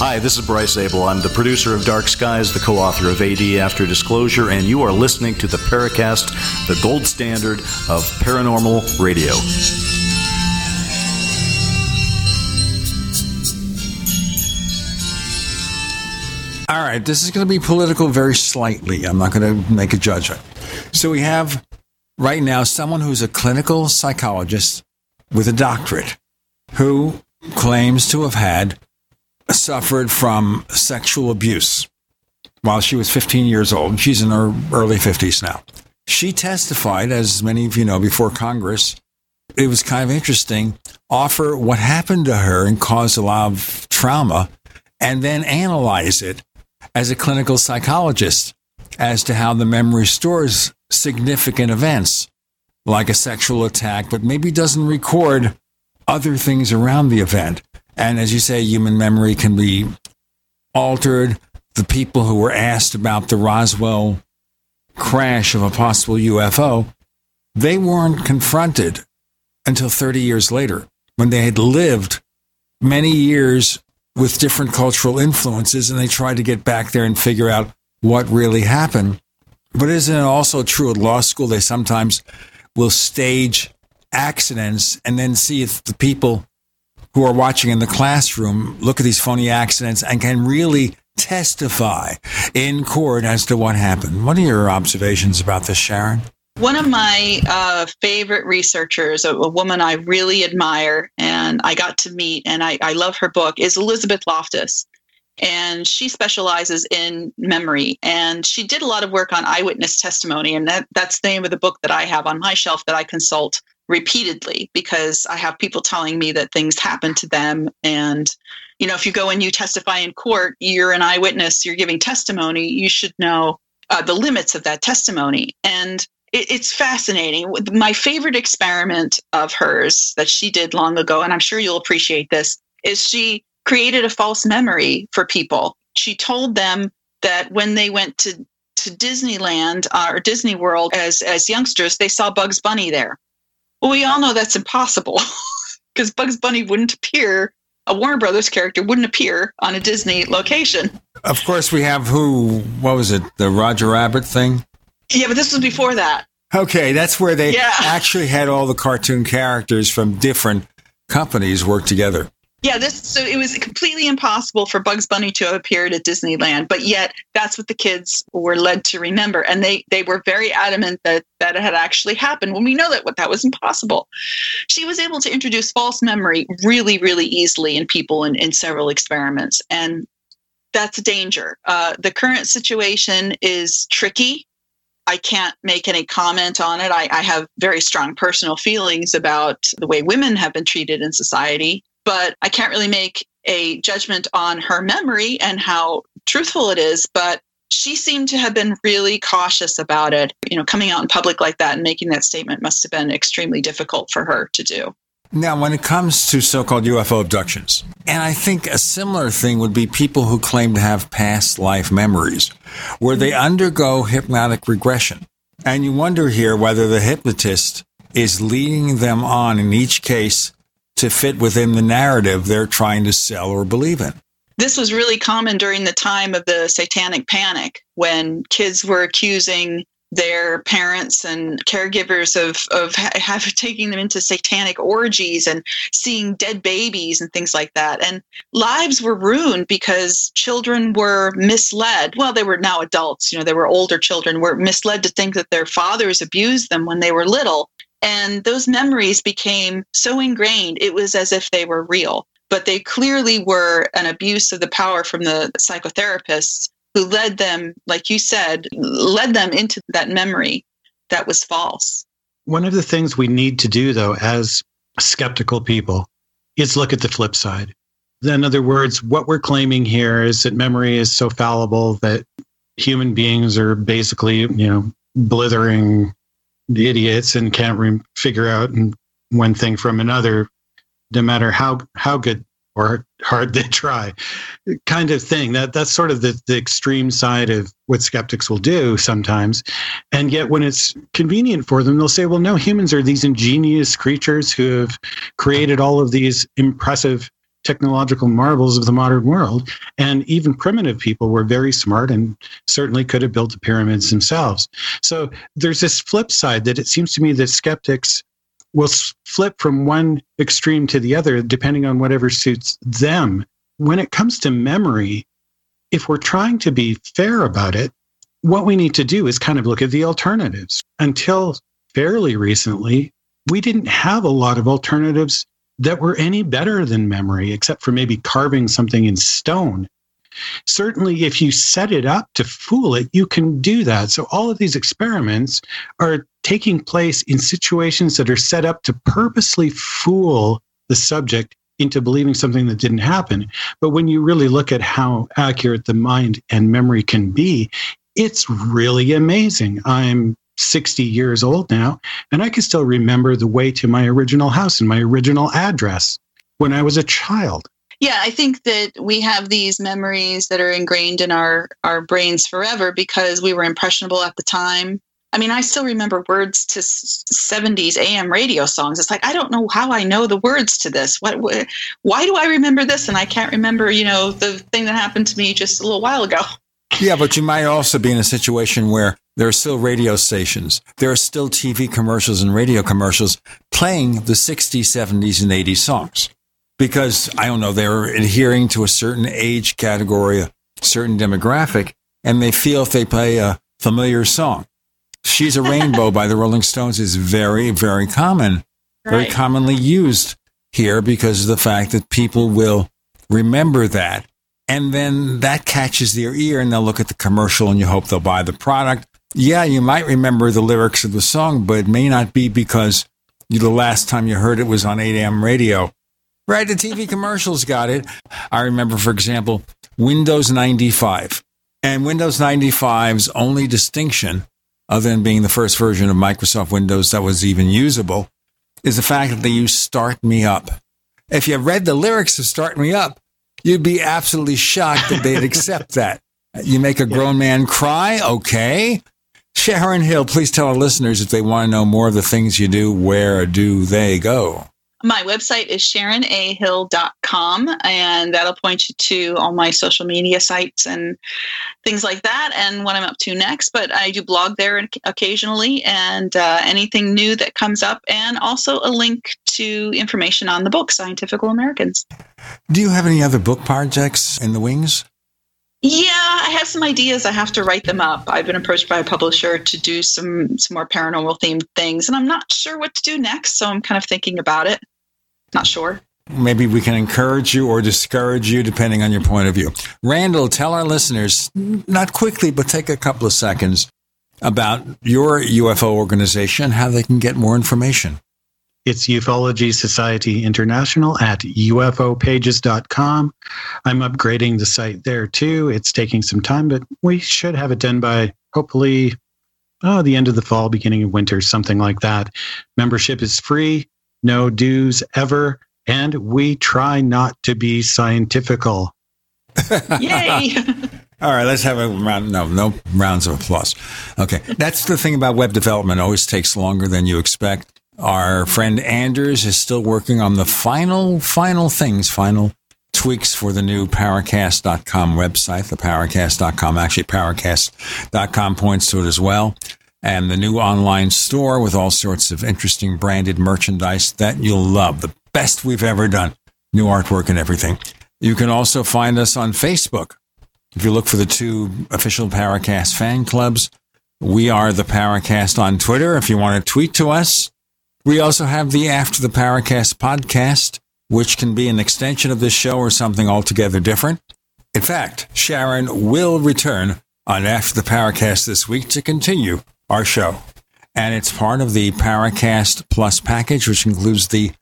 Hi, this is Bryce Zabel. I'm the producer of Dark Skies, the co author of AD After Disclosure, and you are listening to the Paracast, the gold standard of paranormal radio. All right, this is going to be political very slightly. I'm not going to make a judgment. So we have right now someone who's a clinical psychologist with a doctorate who claims to have had suffered from sexual abuse while she was 15 years old. She's in her early 50s now. She testified, as many of you know, before Congress. It was kind of interesting. Offer what happened to her and caused a lot of trauma, and then analyze it as a clinical psychologist as to how the memory stores significant events like a sexual attack, but maybe doesn't record other things around the event. And as you say, human memory can be altered. The people who were asked about the Roswell crash of a possible UFO, they weren't confronted until 30 years later when they had lived many years with different cultural influences and they tried to get back there and figure out what really happened. But isn't it also true at law school? They sometimes will stage accidents and then see if the people who are watching in the classroom look at these phony accidents and can really testify in court as to what happened. What are your observations about this, Sharon? One of my uh, favorite researchers, a, a, woman I really admire and I got to meet, and I, I love her book, is Elizabeth Loftus. And she specializes in memory. And she did a lot of work on eyewitness testimony. And that, that's the name of the book that I have on my shelf that I consult repeatedly because I have people telling me that things happen to them. And, you know, if you go and you testify in court, you're an eyewitness, you're giving testimony, you should know uh, the limits of that testimony. And it, it's fascinating. My favorite experiment of hers that she did long ago, and I'm sure you'll appreciate this, is she created a false memory for people. She told them that when they went to to Disneyland uh, or Disney World as as youngsters, they saw Bugs Bunny there. Well, we all know that's impossible because Bugs Bunny wouldn't appear, a Warner Brothers character wouldn't appear on a Disney location. Of course, we have who, what was it, the Roger Rabbit thing? Yeah, but this was before that. Okay, that's where they Yeah. actually had all the cartoon characters from different companies work together. Yeah, this so it was completely impossible for Bugs Bunny to have appeared at Disneyland, but yet that's what the kids were led to remember, and they they were very adamant that that it had actually happened. When we know that what that was impossible, she was able to introduce false memory really really easily in people in, in several experiments, and that's a danger. Uh, the current situation is tricky. I can't make any comment on it. I, I have very strong personal feelings about the way women have been treated in society but I can't really make a judgment on her memory and how truthful it is. But she seemed to have been really cautious about it. You know, coming out in public like that and making that statement must have been extremely difficult for her to do. Now, when it comes to so called UFO abductions, and I think a similar thing would be people who claim to have past life memories, where they undergo hypnotic regression. And you wonder here whether the hypnotist is leading them on in each case to fit within the narrative they're trying to sell or believe in. This was really common during the time of the satanic panic when kids were accusing their parents and caregivers of of have taking them into satanic orgies and seeing dead babies and things like that. And lives were ruined because children were misled. Well they were now adults you know they were older children were misled to think that their fathers abused them when they were little and those memories became so ingrained it was as if they were real but they clearly were an abuse of the power from the psychotherapists who led them, like you said, led them into that memory that was false. One of the things we need to do, though, as skeptical people, is look at the flip side. In other words, what we're claiming here is that memory is so fallible that human beings are basically, you know, blithering idiots and can't re- figure out one thing from another, no matter how how good or hard they try, kind of thing. That that's sort of the, the extreme side of what skeptics will do sometimes. And yet, when it's convenient for them, they'll say, "Well, no, humans are these ingenious creatures who have created all of these impressive." Technological marvels of the modern world. And even primitive people were very smart and certainly could have built the pyramids themselves. So there's this flip side that it seems to me that skeptics will flip from one extreme to the other depending on whatever suits them. When it comes to memory, if we're trying to be fair about it, what we need to do is kind of look at the alternatives. Until fairly recently, we didn't have a lot of alternatives that were any better than memory, except for maybe carving something in stone. Certainly, if you set it up to fool it, you can do that. So, all of these experiments are taking place in situations that are set up to purposely fool the subject into believing something that didn't happen. But when you really look at how accurate the mind and memory can be, it's really amazing. I'm 60 years old now, and I can still remember the way to my original house and my original address when I was a child. Yeah, I think that we have these memories that are ingrained in our, our brains forever because we were impressionable at the time. I mean, I still remember words to 70s AM radio songs. It's like, I don't know how I know the words to this. What, why do I remember this? And I can't remember, you know, the thing that happened to me just a little while ago. Yeah, but you might also be in a situation where there are still radio stations. There are still TV commercials and radio commercials playing the 60s, 70s, and 80s songs. Because, I don't know, they're adhering to a certain age category, a certain demographic, and they feel if they play a familiar song. She's a Rainbow by the Rolling Stones is very, very common, very right. commonly used here because of the fact that people will remember that. And then that catches their ear and they'll look at the commercial and you hope they'll buy the product yeah, you might remember the lyrics of the song, but it may not be because you, the last time you heard it was on 8 a.m. radio. Right, the TV commercials got it. I remember, for example, Windows 95. And Windows 95's only distinction, other than being the first version of Microsoft Windows that was even usable, is the fact that they use Start Me Up. If you read the lyrics of Start Me Up, you'd be absolutely shocked that they'd accept that. You make a grown man cry, okay. Sharon Hill, please tell our listeners if they want to know more of the things you do, where do they go? My website is sharonahill.com, and that'll point you to all my social media sites and things like that, and what I'm up to next. But I do blog there occasionally, and uh, anything new that comes up, and also a link to information on the book, Scientifical Americans. Do you have any other book projects in the wings? Yeah, I have some ideas. I have to write them up. I've been approached by a publisher to do some some more paranormal themed things, and I'm not sure what to do next. So I'm kind of thinking about it. Not sure. Maybe we can encourage you or discourage you, depending on your point of view. Randall, tell our listeners, not quickly, but take a couple of seconds, about your UFO organization, and how they can get more information. It's Ufology Society International at ufopages.com. I'm upgrading the site there too. It's taking some time, but we should have it done by hopefully oh, the end of the fall, beginning of winter, something like that. Membership is free, no dues ever, and we try not to be scientifical. Yay! All right, let's have a round. No, no rounds of applause. Okay, that's the thing about web development. It always takes longer than you expect. Our friend Anders is still working on the final, final things, final tweaks for the new Paracast.com website, the Paracast.com. Actually, Paracast.com points to it as well. And the new online store with all sorts of interesting branded merchandise that you'll love. The best we've ever done. New artwork and everything. You can also find us on Facebook. If you look for the two official Paracast fan clubs, we are the Paracast on Twitter. If you want to tweet to us, we also have the After the Paracast podcast, which can be an extension of this show or something altogether different. In fact, Sharon will return on After the Paracast this week to continue our show. and it's part of the Paracast Plus package, which includes the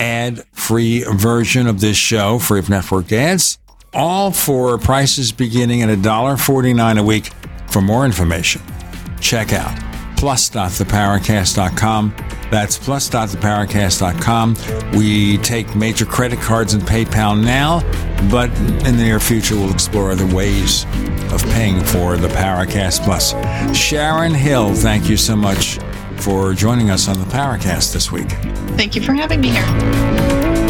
ad-free version of this show, free of network ads, all for prices beginning at $1.49 a week. For more information, check out plus.theparacast.com. That's plus.theparacast.com. We take major credit cards and PayPal now, but in the near future, we'll explore other ways of paying for the Paracast Plus. Sharon Hill, thank you so much for joining us on the Paracast this week. Thank you for having me here.